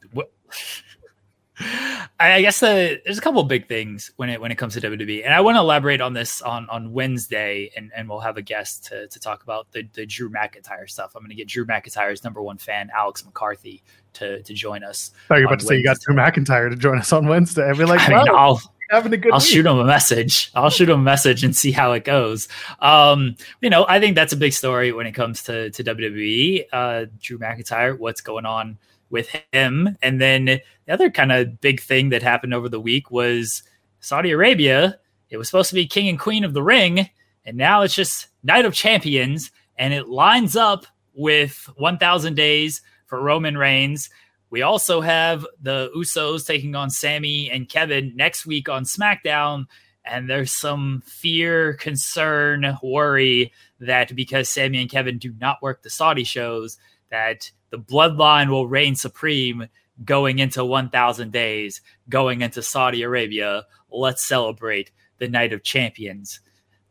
I guess the, there's a couple big things when it when it comes to WWE, and I want to elaborate on this on on Wednesday, and, and we'll have a guest to, to talk about the, the Drew McIntyre stuff. I'm going to get Drew McIntyre's number one fan, Alex McCarthy, to to join us. I thought you were about to say you got Drew McIntyre to join us on Wednesday. I'd be like, I mean, I'll having a good. I'll week. shoot him a message. I'll shoot him a message and see how it goes. Um, you know, I think that's a big story when it comes to to WWE. Uh, Drew McIntyre, what's going on? With him. And then the other kind of big thing that happened over the week was Saudi Arabia. It was supposed to be king and queen of the ring, and now it's just night of champions, and it lines up with 1,000 days for Roman Reigns. We also have the Usos taking on Sami and Kevin next week on SmackDown. And there's some fear, concern, worry that because Sami and Kevin do not work the Saudi shows, that the bloodline will reign supreme going into 1000 days, going into Saudi Arabia. Let's celebrate the night of champions.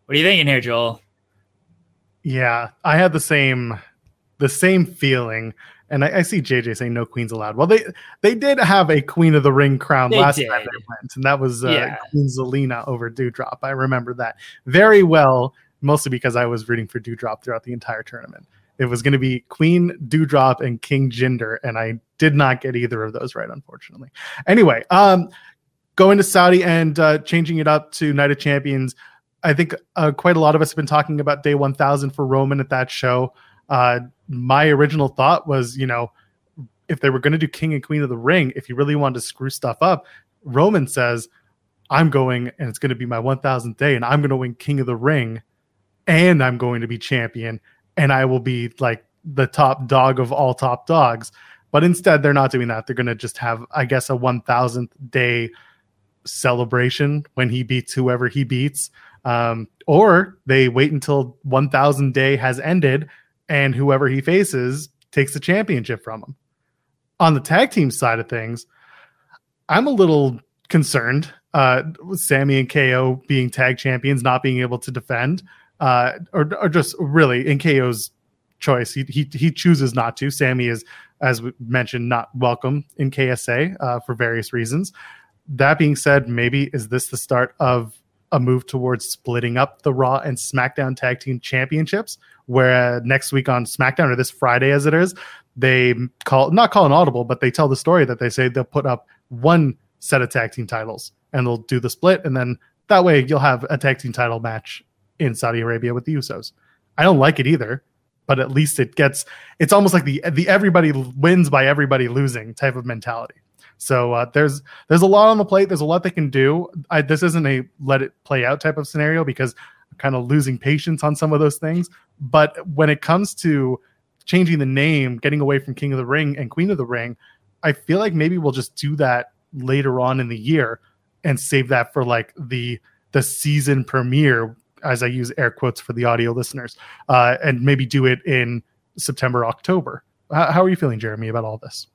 What are you thinking here, Joel? Yeah, I had the same the same feeling. And I, I, see JJ saying no queens allowed. Well, they they did have a Queen of the Ring crown they last did. time they went, and that was uh, yeah. Queen Zelina over Doudrop. I remember that very well, mostly because I was rooting for Doudrop throughout the entire tournament. It was going to be Queen Doudrop and King Jinder, and I did not get either of those right, unfortunately. Anyway, um, going to Saudi and uh, changing it up to Night of Champions. I think uh, quite a lot of us have been talking about Day 1000 for Roman at that show. Uh, my original thought was, you know, if they were going to do King and Queen of the Ring, if you really wanted to screw stuff up, Roman says, I'm going and it's going to be my 1000th day and I'm going to win King of the Ring and I'm going to be champion and I will be like the top dog of all top dogs. But instead, they're not doing that. They're going to just have, I guess, a 1000th day celebration when he beats whoever he beats. Um, or they wait until 1000 day has ended and whoever he faces takes the championship from him. On the tag team side of things, I'm a little concerned uh, with Sami and KO being tag champions, not being able to defend uh, or, or just really in KO's choice. He, he, he chooses not to. Sami is, as we mentioned, not welcome in KSA uh, for various reasons. That being said, maybe is this the start of a move towards splitting up the Raw and SmackDown Tag Team Championships? Where uh, next week on SmackDown or this Friday, as it is, they call not call an audible, but they tell the story that they say they'll put up one set of tag team titles and they'll do the split, and then that way you'll have a tag team title match in Saudi Arabia with the Usos. I don't like it either, but at least it gets it's almost like the the everybody wins by everybody losing type of mentality. So uh, there's there's a lot on the plate. There's a lot they can do. I, this isn't a let it play out type of scenario because I'm kind of losing patience on some of those things. But when it comes to changing the name, getting away from King of the Ring and Queen of the Ring, I feel like maybe we'll just do that later on in the year and save that for like the the season premiere as I use air quotes for the audio listeners, uh, and maybe do it in September, October. How, how, are you feeling, Jeremy, about all this?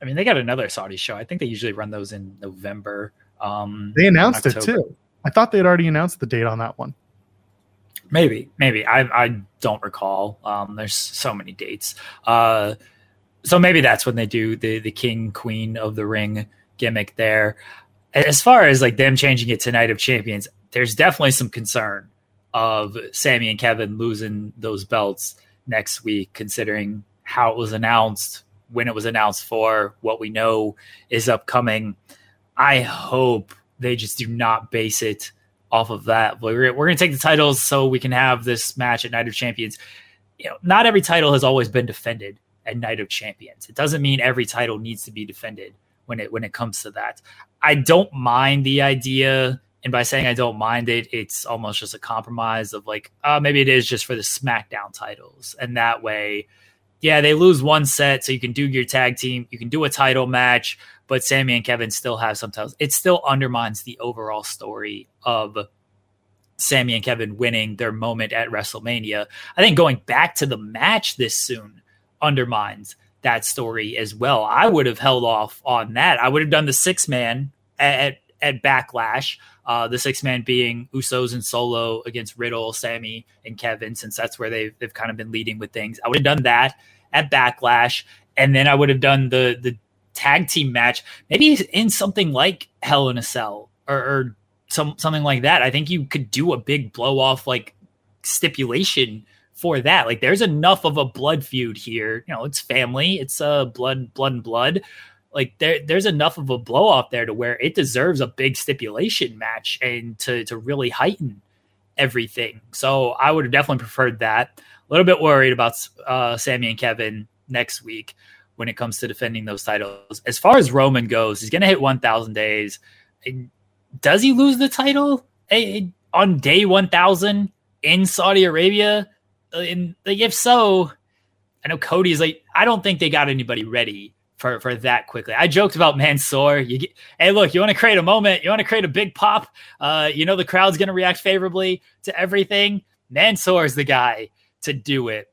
I mean, they got another Saudi show. I think they usually run those in November. Um, they announced it too. I thought they had already announced the date on that one. Maybe, maybe I I don't recall. Um, there's so many dates. Uh, so maybe that's when they do the the king queen of the ring gimmick there. As far as like them changing it to Night of Champions, there's definitely some concern of Sami and Kevin losing those belts next week, considering how it was announced, when it was announced for, what we know is upcoming. I hope they just do not base it off of that. We're, we're going to take the titles so we can have this match at Night of Champions. You know, not every title has always been defended at Night of Champions. It doesn't mean every title needs to be defended when it when it comes to that. I don't mind the idea and by saying I don't mind it, it's almost just a compromise of like, uh, maybe it is just for the SmackDown titles. And that way, yeah, they lose one set, so you can do your tag team, you can do a title match, but Sami and Kevin still have some titles. It still undermines the overall story of Sami and Kevin winning their moment at WrestleMania. I think going back to the match this soon undermines that story as well. I would have held off on that. I would have done the six man at, at Backlash. Uh, the six man being Usos and Solo against Riddle, Sami, and Kevin, since that's where they've, they've kind of been leading with things. I would have done that at Backlash, and then I would have done the the tag team match, maybe in something like Hell in a Cell or, or some something like that. I think you could do a big blow off like stipulation for that. Like there's enough of a blood feud here. You know, it's family, it's uh blood, blood and blood. Like there there's enough of a blow off there to where it deserves a big stipulation match and to to really heighten everything. So I would have definitely preferred that. A little bit worried about uh Sami and Kevin next week when it comes to defending those titles. As far as Roman goes, he's going to hit 1,000 days. Does he lose the title on day 1,000 in Saudi Arabia? And like, if so, I know Cody's like, I don't think they got anybody ready for for that quickly. I joked about Mansoor. You get, hey, look, you want to create a moment, you want to create a big pop. Uh, you know the crowd's going to react favorably to everything. Mansoor is the guy to do it.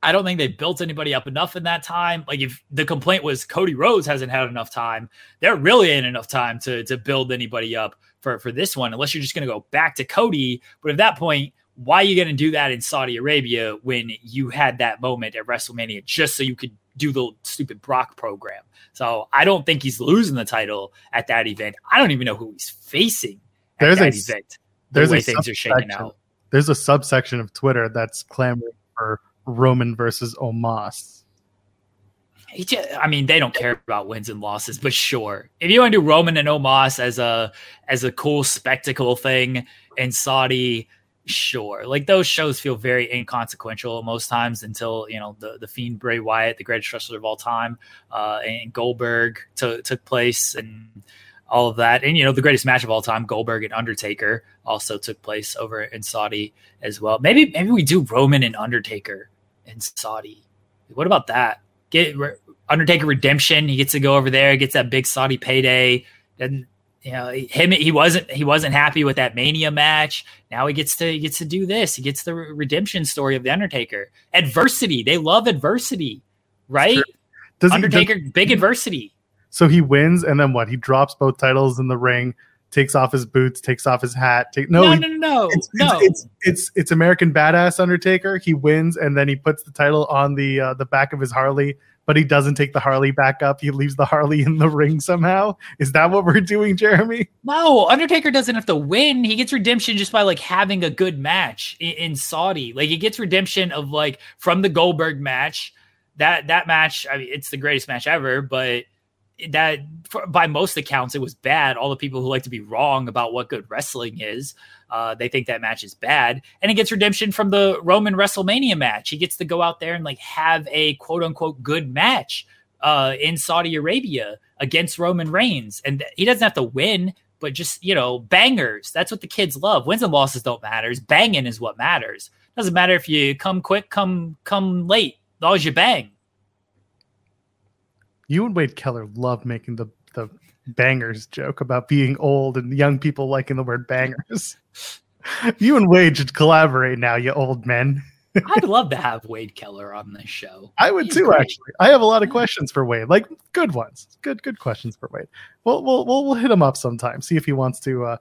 I don't think they built anybody up enough in that time. Like if the complaint was Cody Rhodes hasn't had enough time, there really ain't enough time to to build anybody up for for this one, unless you're just going to go back to Cody. But at that point, why are you going to do that in Saudi Arabia when you had that moment at WrestleMania just so you could do the stupid Brock program? So I don't think he's losing the title at that event. I don't even know who he's facing at there's that a, event. The there's way a things are shaking out. There's a subsection of Twitter that's clamoring for Roman versus Omos. Just, I mean, they don't care about wins and losses, but sure. If you want to do Roman and Omos as a as a cool spectacle thing in Saudi, sure. Like those shows feel very inconsequential most times until you know the the Fiend Bray Wyatt, the greatest wrestler of all time, uh, and Goldberg to, took place and all of that. And you know the greatest match of all time, Goldberg and Undertaker, also took place over in Saudi as well. Maybe maybe we do Roman and Undertaker in Saudi. What about that? Get Undertaker redemption. He gets to go over there, gets that big Saudi payday. And you know him. He wasn't he wasn't happy with that Mania match. Now he gets to he gets to do this. He gets the redemption story of the Undertaker. Adversity. They love adversity, right? Does Undertaker he, does, big adversity. So he wins, and then what? He drops both titles in the ring takes off his boots, takes off his hat. Take, no, no, no, no, no. It's, no. It's, it's, it's, it's American Badass Undertaker. He wins, and then he puts the title on the uh, the back of his Harley, but he doesn't take the Harley back up. He leaves the Harley in the ring somehow. Is that what we're doing, Jeremy? No, Undertaker doesn't have to win. He gets redemption just by like having a good match in, in Saudi. Like he gets redemption of like from the Goldberg match. That that match, I mean, it's the greatest match ever, but that for, by most accounts it was bad all the people who like to be wrong about what good wrestling is uh, they think that match is bad. And he gets redemption from the roman wrestlemania match. He gets to go out there and like have a quote unquote good match uh, in saudi arabia against roman reigns. And he doesn't have to win but just you know bangers. That's what the kids love. Wins and losses don't matter. Banging is what matters. Doesn't matter if you come quick come come late. As long as you bang. You and Wade Keller love making the the bangers joke about being old and young people liking the word bangers. you and Wade should collaborate now, you old men. I'd love to have Wade Keller on this show. I would He's too, great. actually. I have a lot of questions for Wade, like good ones, good good questions for Wade. We'll we'll we'll, we'll hit him up sometime, see if he wants to uh,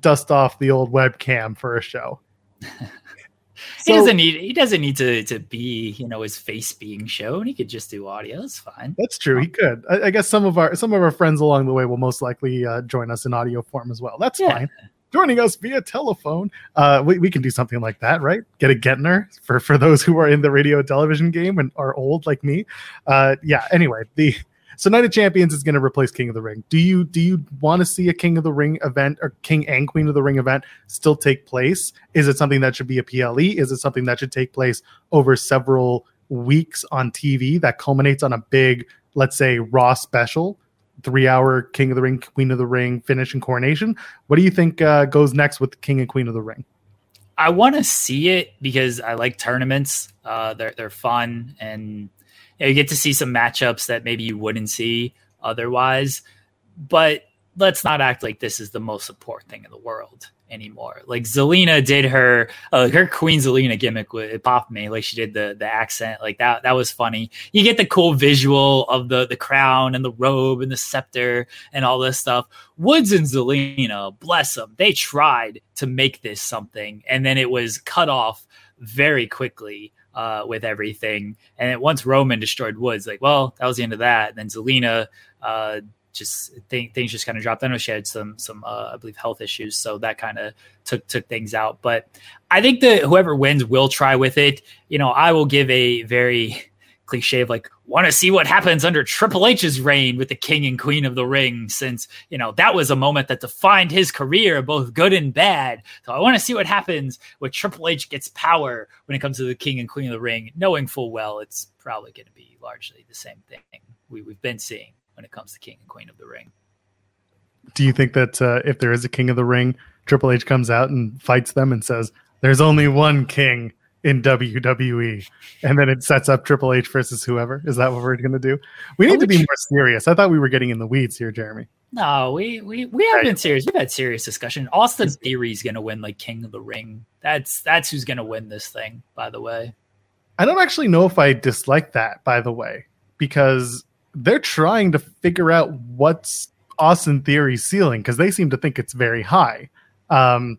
dust off the old webcam for a show. So, he doesn't need he doesn't need to to be you know his face being shown. He could just do audio. It's fine. That's true. He could. I, I, guess some of our some of our friends along the way will most likely uh, join us in audio form as well. That's yeah. fine. Joining us via telephone, uh, we, we can do something like that, right? Get a Getner for for those who are in the radio television game and are old like me. Uh, yeah. Anyway, the so Night of Champions is going to replace King of the Ring. Do you do you want to see a King of the Ring event or King and Queen of the Ring event still take place? Is it something that should be a PLE? Is it something that should take place over several weeks on TV that culminates on a big, let's say, Raw special? Three hour King of the Ring, Queen of the Ring finish and coronation. What do you think uh, goes next with King and Queen of the Ring? I want to see it because I like tournaments. Uh, they're they're fun and know, you get to see some matchups that maybe you wouldn't see otherwise. But let's not act like this is the most important thing in the world anymore. Like Zelina did her uh, her Queen Zelina gimmick. It popped me like she did the the accent like that. That was funny. You get the cool visual of the the crown and the robe and the scepter and all this stuff. Woods and Zelina, bless them, they tried to make this something, and then it was cut off very quickly uh, with everything. And once Roman destroyed Woods, like, well, that was the end of that. And then Zelina, uh, just th- things just kind of dropped. I know she had some some uh, I believe health issues, so that kind of took took things out. But I think that whoever wins will try with it. You know, I will give a very cliche of like want to see what happens under Triple H's reign with the king and queen of the ring since you know that was a moment that defined his career both good and bad so I want to see what happens when Triple H gets power when it comes to the king and queen of the ring knowing full well it's probably going to be largely the same thing we, we've been seeing when it comes to king and queen of the ring do you think that uh, if there is a king of the ring Triple H comes out and fights them and says there's only one king in WWE, and then it sets up Triple H versus whoever. Is that what we're going to do? We need to be more serious. I thought we were getting in the weeds here, Jeremy. No, we we we have been serious. We've had serious discussion. Austin Theory is going to win like King of the Ring. That's that's who's going to win this thing. By the way, I don't actually know if I dislike that. By the way, because they're trying to figure out what's Austin Theory's ceiling because they seem to think it's very high. Um,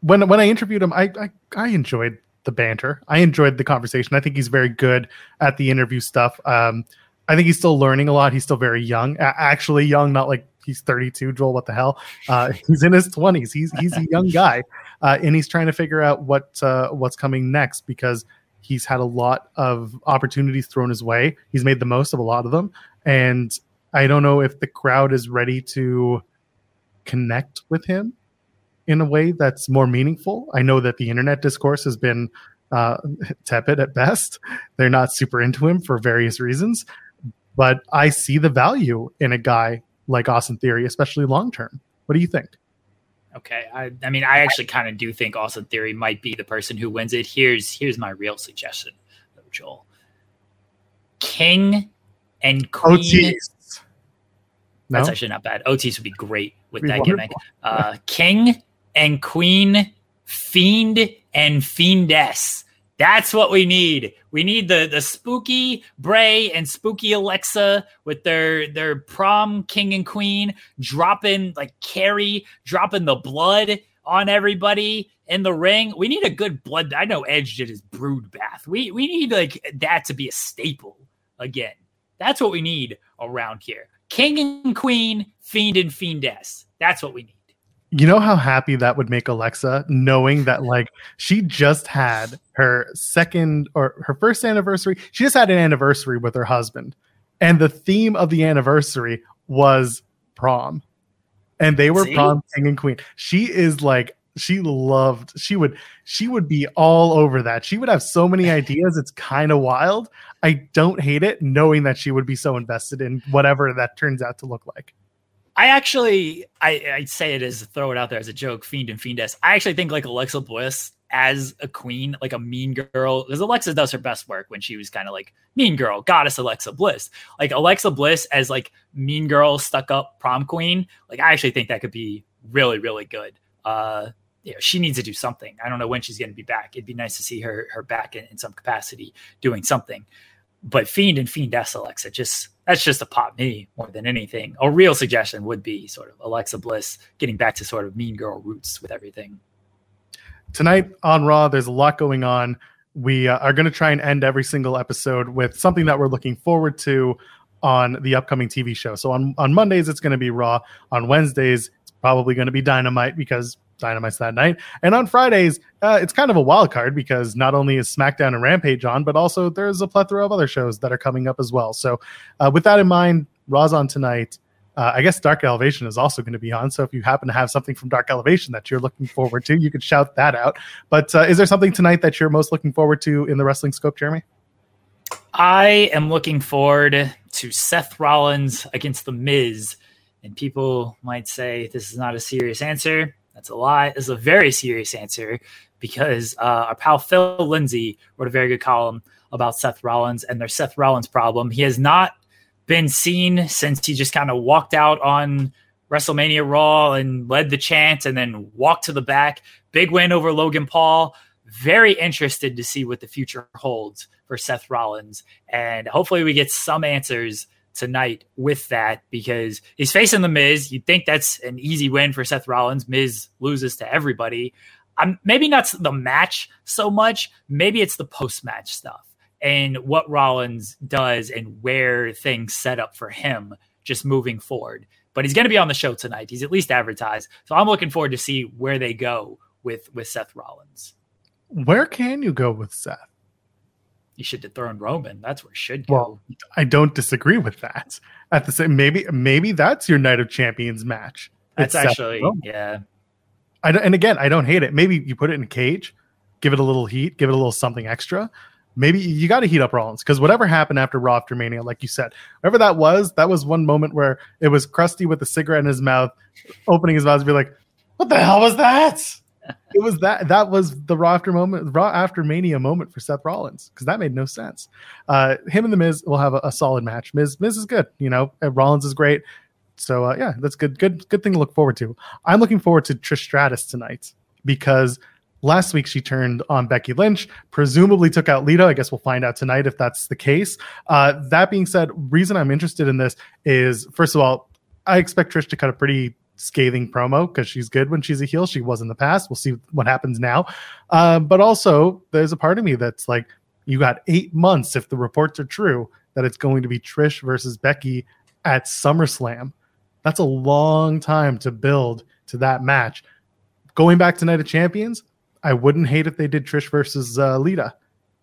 when when I interviewed him, I, I I enjoyed the banter. I enjoyed the conversation. I think he's very good at the interview stuff. Um, I think he's still learning a lot. He's still very young, actually young, not like he's 32. Joel, what the hell? Uh, he's in his 20s. He's he's a young guy, uh, and he's trying to figure out what uh, what's coming next because he's had a lot of opportunities thrown his way. He's made the most of a lot of them, and I don't know if the crowd is ready to connect with him in a way that's more meaningful. I know that the internet discourse has been uh, tepid at best. They're not super into him for various reasons, but I see the value in a guy like Austin Theory, especially long term. What do you think? Okay, I, I mean, I actually kind of do think Austin Theory might be the person who wins it. Here's here's my real suggestion, though, Joel. King and Queen. Otis. No? That's actually not bad. Otis would be great with that wonderful. gimmick. Uh, King and Queen, Fiend and Fiendess. That's what we need. We need the the spooky Bray and spooky Alexa with their their prom king and queen dropping like Carrie dropping the blood on everybody in the ring. We need a good blood. I know Edge did his brood bath. We we need like that to be a staple again. That's what we need around here. King and Queen, Fiend and Fiendess. That's what we need you know how happy that would make Alexa knowing that like she just had her second or her first anniversary. She just had an anniversary with her husband. And the theme of the anniversary was prom. And they were See? prom king and queen. She is like she loved she would she would be all over that. She would have so many ideas. It's kind of wild. I don't hate it knowing that she would be so invested in whatever that turns out to look like. I actually, I, I say it as throw it out there as a joke, fiend and fiendess. I actually think like Alexa Bliss as a queen, like a mean girl, because Alexa does her best work when she was kind of like mean girl, goddess Alexa Bliss. Like Alexa Bliss as like mean girl, stuck up prom queen. Like I actually think that could be really, really good. Uh, you know, she needs to do something. I don't know when she's going to be back. It'd be nice to see her her back in, in some capacity doing something. But fiend and fiendess Alexa just that's just a pop me more than anything. A real suggestion would be sort of Alexa Bliss getting back to sort of mean girl roots with everything. Tonight on Raw, there's a lot going on. We uh, are going to try and end every single episode with something that we're looking forward to on the upcoming TV show. So on, on Mondays, it's going to be Raw. On Wednesdays, it's probably going to be Dynamite because Dynamite's that night. And on Fridays, uh, it's kind of a wild card because not only is SmackDown and Rampage on, but also there's a plethora of other shows that are coming up as well. So, uh, with that in mind, Raw's on tonight. Uh, I guess Dark Elevation is also going to be on. So if you happen to have something from Dark Elevation that you're looking forward to, you could shout that out. But uh, is there something tonight that you're most looking forward to in the wrestling scope, Jeremy? I am looking forward to Seth Rollins against The Miz. And people might say this is not a serious answer. That's a lie. This is a very serious answer because uh, our pal Phil Lindsay wrote a very good column about Seth Rollins and their Seth Rollins problem. He has not been seen since he just kind of walked out on WrestleMania Raw and led the chant and then walked to the back. Big win over Logan Paul. Very interested to see what the future holds for Seth Rollins. And hopefully we get some answers tonight with that because he's facing the Miz. You'd think that's an easy win for Seth Rollins. Miz loses to everybody. I'm maybe not the match so much. Maybe it's the post match stuff and what Rollins does and where things set up for him just moving forward. But he's going to be on the show tonight. He's at least advertised, so I'm looking forward to see where they go with with Seth Rollins. Where can you go with Seth? You should dethrone Roman. That's where it should go. Well, I don't disagree with that. At the same, maybe maybe that's your Night of Champions match. That's It's actually yeah. I don't, and again, I don't hate it. Maybe you put it in a cage, give it a little heat, give it a little something extra. Maybe you got to heat up Rollins because whatever happened after Raw after Mania, like you said, whatever that was, that was one moment where it was crusty with a cigarette in his mouth, opening his mouth to be like, "What the hell was that?" It was that that was the Raw after moment, Raw after Mania moment for Seth Rollins because that made no sense. Uh, him and the Miz will have a, a solid match. Miz Miz is good, you know. Rollins is great. So uh, yeah, that's good. Good good thing to look forward to. I'm looking forward to Trish Stratus tonight because last week she turned on Becky Lynch, presumably took out Lita. I guess we'll find out tonight if that's the case. Uh, that being said, reason I'm interested in this is first of all, I expect Trish to cut a pretty scathing promo because she's good when she's a heel. She was in the past. We'll see what happens now. Uh, but also, there's a part of me that's like, you got eight months if the reports are true that it's going to be Trish versus Becky at SummerSlam. That's a long time to build to that match. Going back to Night of Champions, I wouldn't hate if they did Trish versus uh, Lita.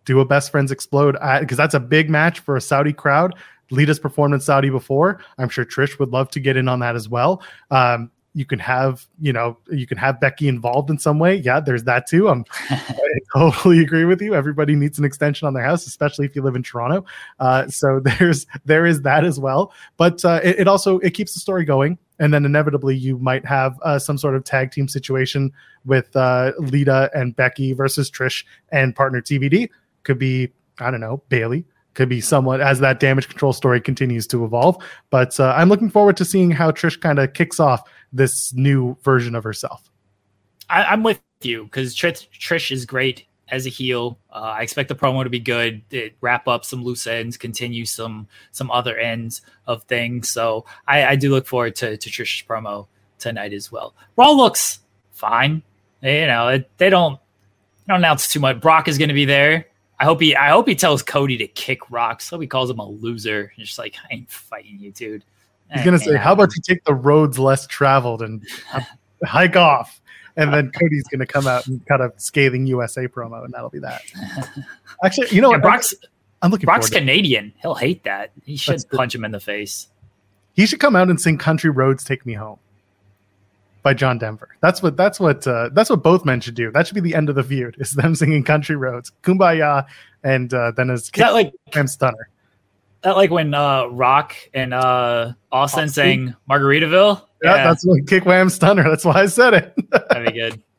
Do a best friends explode because that's a big match for a Saudi crowd. Lita's performed in Saudi before. I'm sure Trish would love to get in on that as well. Um, you can have, you know, you can have Becky involved in some way. Yeah, there's that too. I'm I totally agree with you. Everybody needs an extension on their house, especially if you live in Toronto. Uh, so there's there is that as well. But uh, it, it also it keeps the story going, and then inevitably you might have uh, some sort of tag team situation with uh, Lita and Becky versus Trish and partner TBD. Could be I don't know Bayley. Could be somewhat as that damage control story continues to evolve. But uh, I'm looking forward to seeing how Trish kind of kicks off this new version of herself. I, I'm with you because Trish, Trish is great as a heel. Uh, I expect the promo to be good. It wrap up some loose ends, continue some some other ends of things. So I, I do look forward to, to Trish's promo tonight as well. Raw looks fine. You know, it, they don't they don't announce too much. Brock is going to be there. I hope he I hope he tells Cody to kick rocks. So he calls him a loser. He's just like I ain't fighting you, dude. He's gonna say, "How uh, about you take the roads less traveled and hike off?" And then Cody's gonna come out and cut a scathing USA promo, and that'll be that. Actually, you know Yeah, what? Brock's I'm looking Brock's. Canadian. He'll hate that. He should That's good. punch him in the face. He should come out and sing "Country Roads Take Me Home" by John Denver. That's what. That's what. Uh, that's what both men should do. That should be the end of the feud. Is them singing "Country Roads," "Kumbaya," and uh, then as Is that like Cam Stunner. that like when uh Rock and uh Austin Austin? sang Margaritaville? Yeah, that's what kick wham stunner. That's why I said it. that'd be good.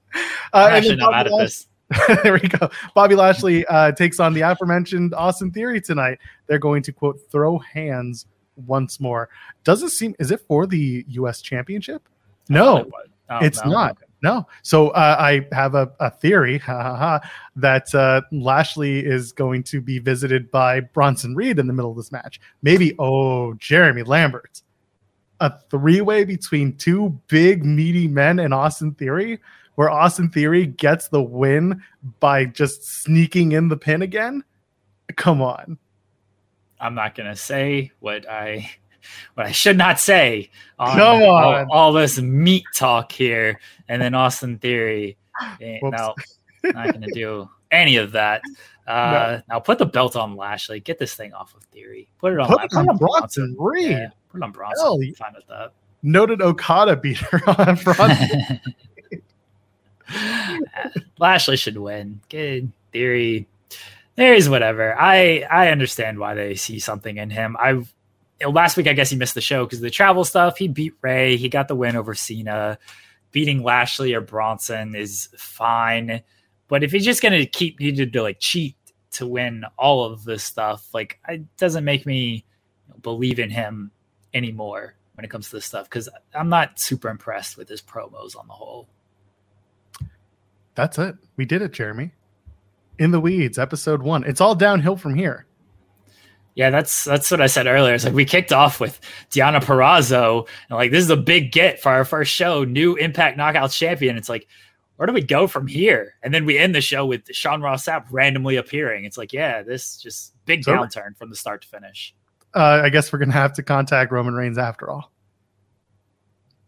Uh, I'm and actually not mad at this. there we go. Bobby Lashley uh, takes on the aforementioned Austin Theory tonight. They're going to quote throw hands once more. Doesn't seem is it for the U.S. Championship? No, Oh, it's no? not. Okay. No. So uh, I have a, a theory ha, ha, ha, that uh, Lashley is going to be visited by Bronson Reed in the middle of this match. Maybe, oh, Jeremy Lambert. A three way between two big, meaty men in Austin Theory, where Austin Theory gets the win by just sneaking in the pin again. Come on. I'm not gonna say what I what I should not say on, Come all, on. all this meat talk here, and then Austin Theory. Eh. No, not gonna do any of that. Uh, Now put the belt on Lashley. Get this thing off of Theory. Put it on. Put it on Bronson Reed. Yeah, put it on Bronson. Hell, I'm fine with that. Noted Okada beater on Bronson. Lashley should win. Good theory. There's whatever. I I understand why they see something in him. Know, Uh, last week I guess he missed the show because the travel stuff. He beat Ray. He got the win over Cena. Beating Lashley or Bronson is fine, but if he's just gonna keep needed to like cheat to win all of this stuff, like it doesn't make me believe in him anymore when it comes to this stuff because I'm not super impressed with his promos on the whole. That's it. We did it, Jeremy. In the weeds, episode one. It's all downhill from here. Yeah, that's that's what I said earlier. It's like we kicked off with Deonna Purrazzo, and like this is a big get for our first show, new Impact Knockout champion. It's like where do we go from here? And then we end the show with Sean Ross Sapp randomly appearing. It's like, yeah, this just big so, downturn from the start to finish. Uh, I guess we're gonna have to contact Roman Reigns after all.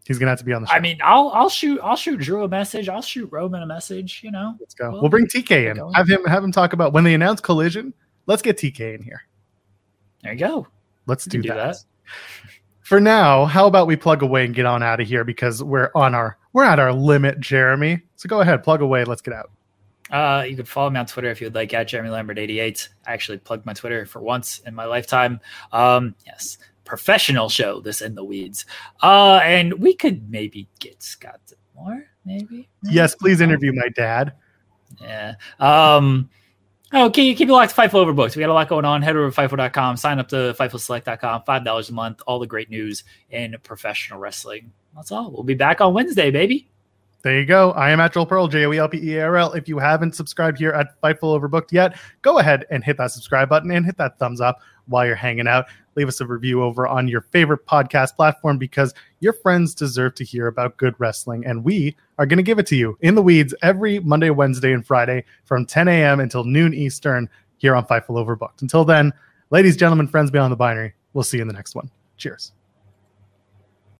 He's gonna have to be on the show. I mean, I'll I'll shoot I'll shoot Drew a message. I'll shoot Roman a message. You know, let's go. We'll, we'll bring TK in. Have him have him talk about when they announce Collision. Let's get TK in here. There you go. Let's do, do that. that. For now, how about we plug away and get on out of here because we're on our we're at our limit, Jeremy. So go ahead, plug away. Let's get out. Uh, you can follow me on Twitter if you'd like at Jeremy Lambert 88. I actually plugged my Twitter for once in my lifetime. Um, yes, professional show, this in the weeds. Uh, and we could maybe get Scott more, maybe. maybe? Yes, please interview my dad. Yeah. Um, okay, keep it locked to Fightful Overbooked. We got a lot going on. Head over to Fightful.com, sign up to FightfulSelect.com, $5 a month, all the great news in professional wrestling. That's all. We'll be back on Wednesday, baby. There you go. I am at Joel Pearl, J O E L P E A R L. If you haven't subscribed here at Fightful Overbooked yet, go ahead and hit that subscribe button and hit that thumbs up while you're hanging out. Leave us a review over on your favorite podcast platform because your friends deserve to hear about good wrestling. And we are going to give it to you in the weeds every Monday, Wednesday, and Friday from 10 a.m. until noon Eastern here on Fightful Overbooked. Until then, ladies, gentlemen, friends beyond the binary, we'll see you in the next one. Cheers.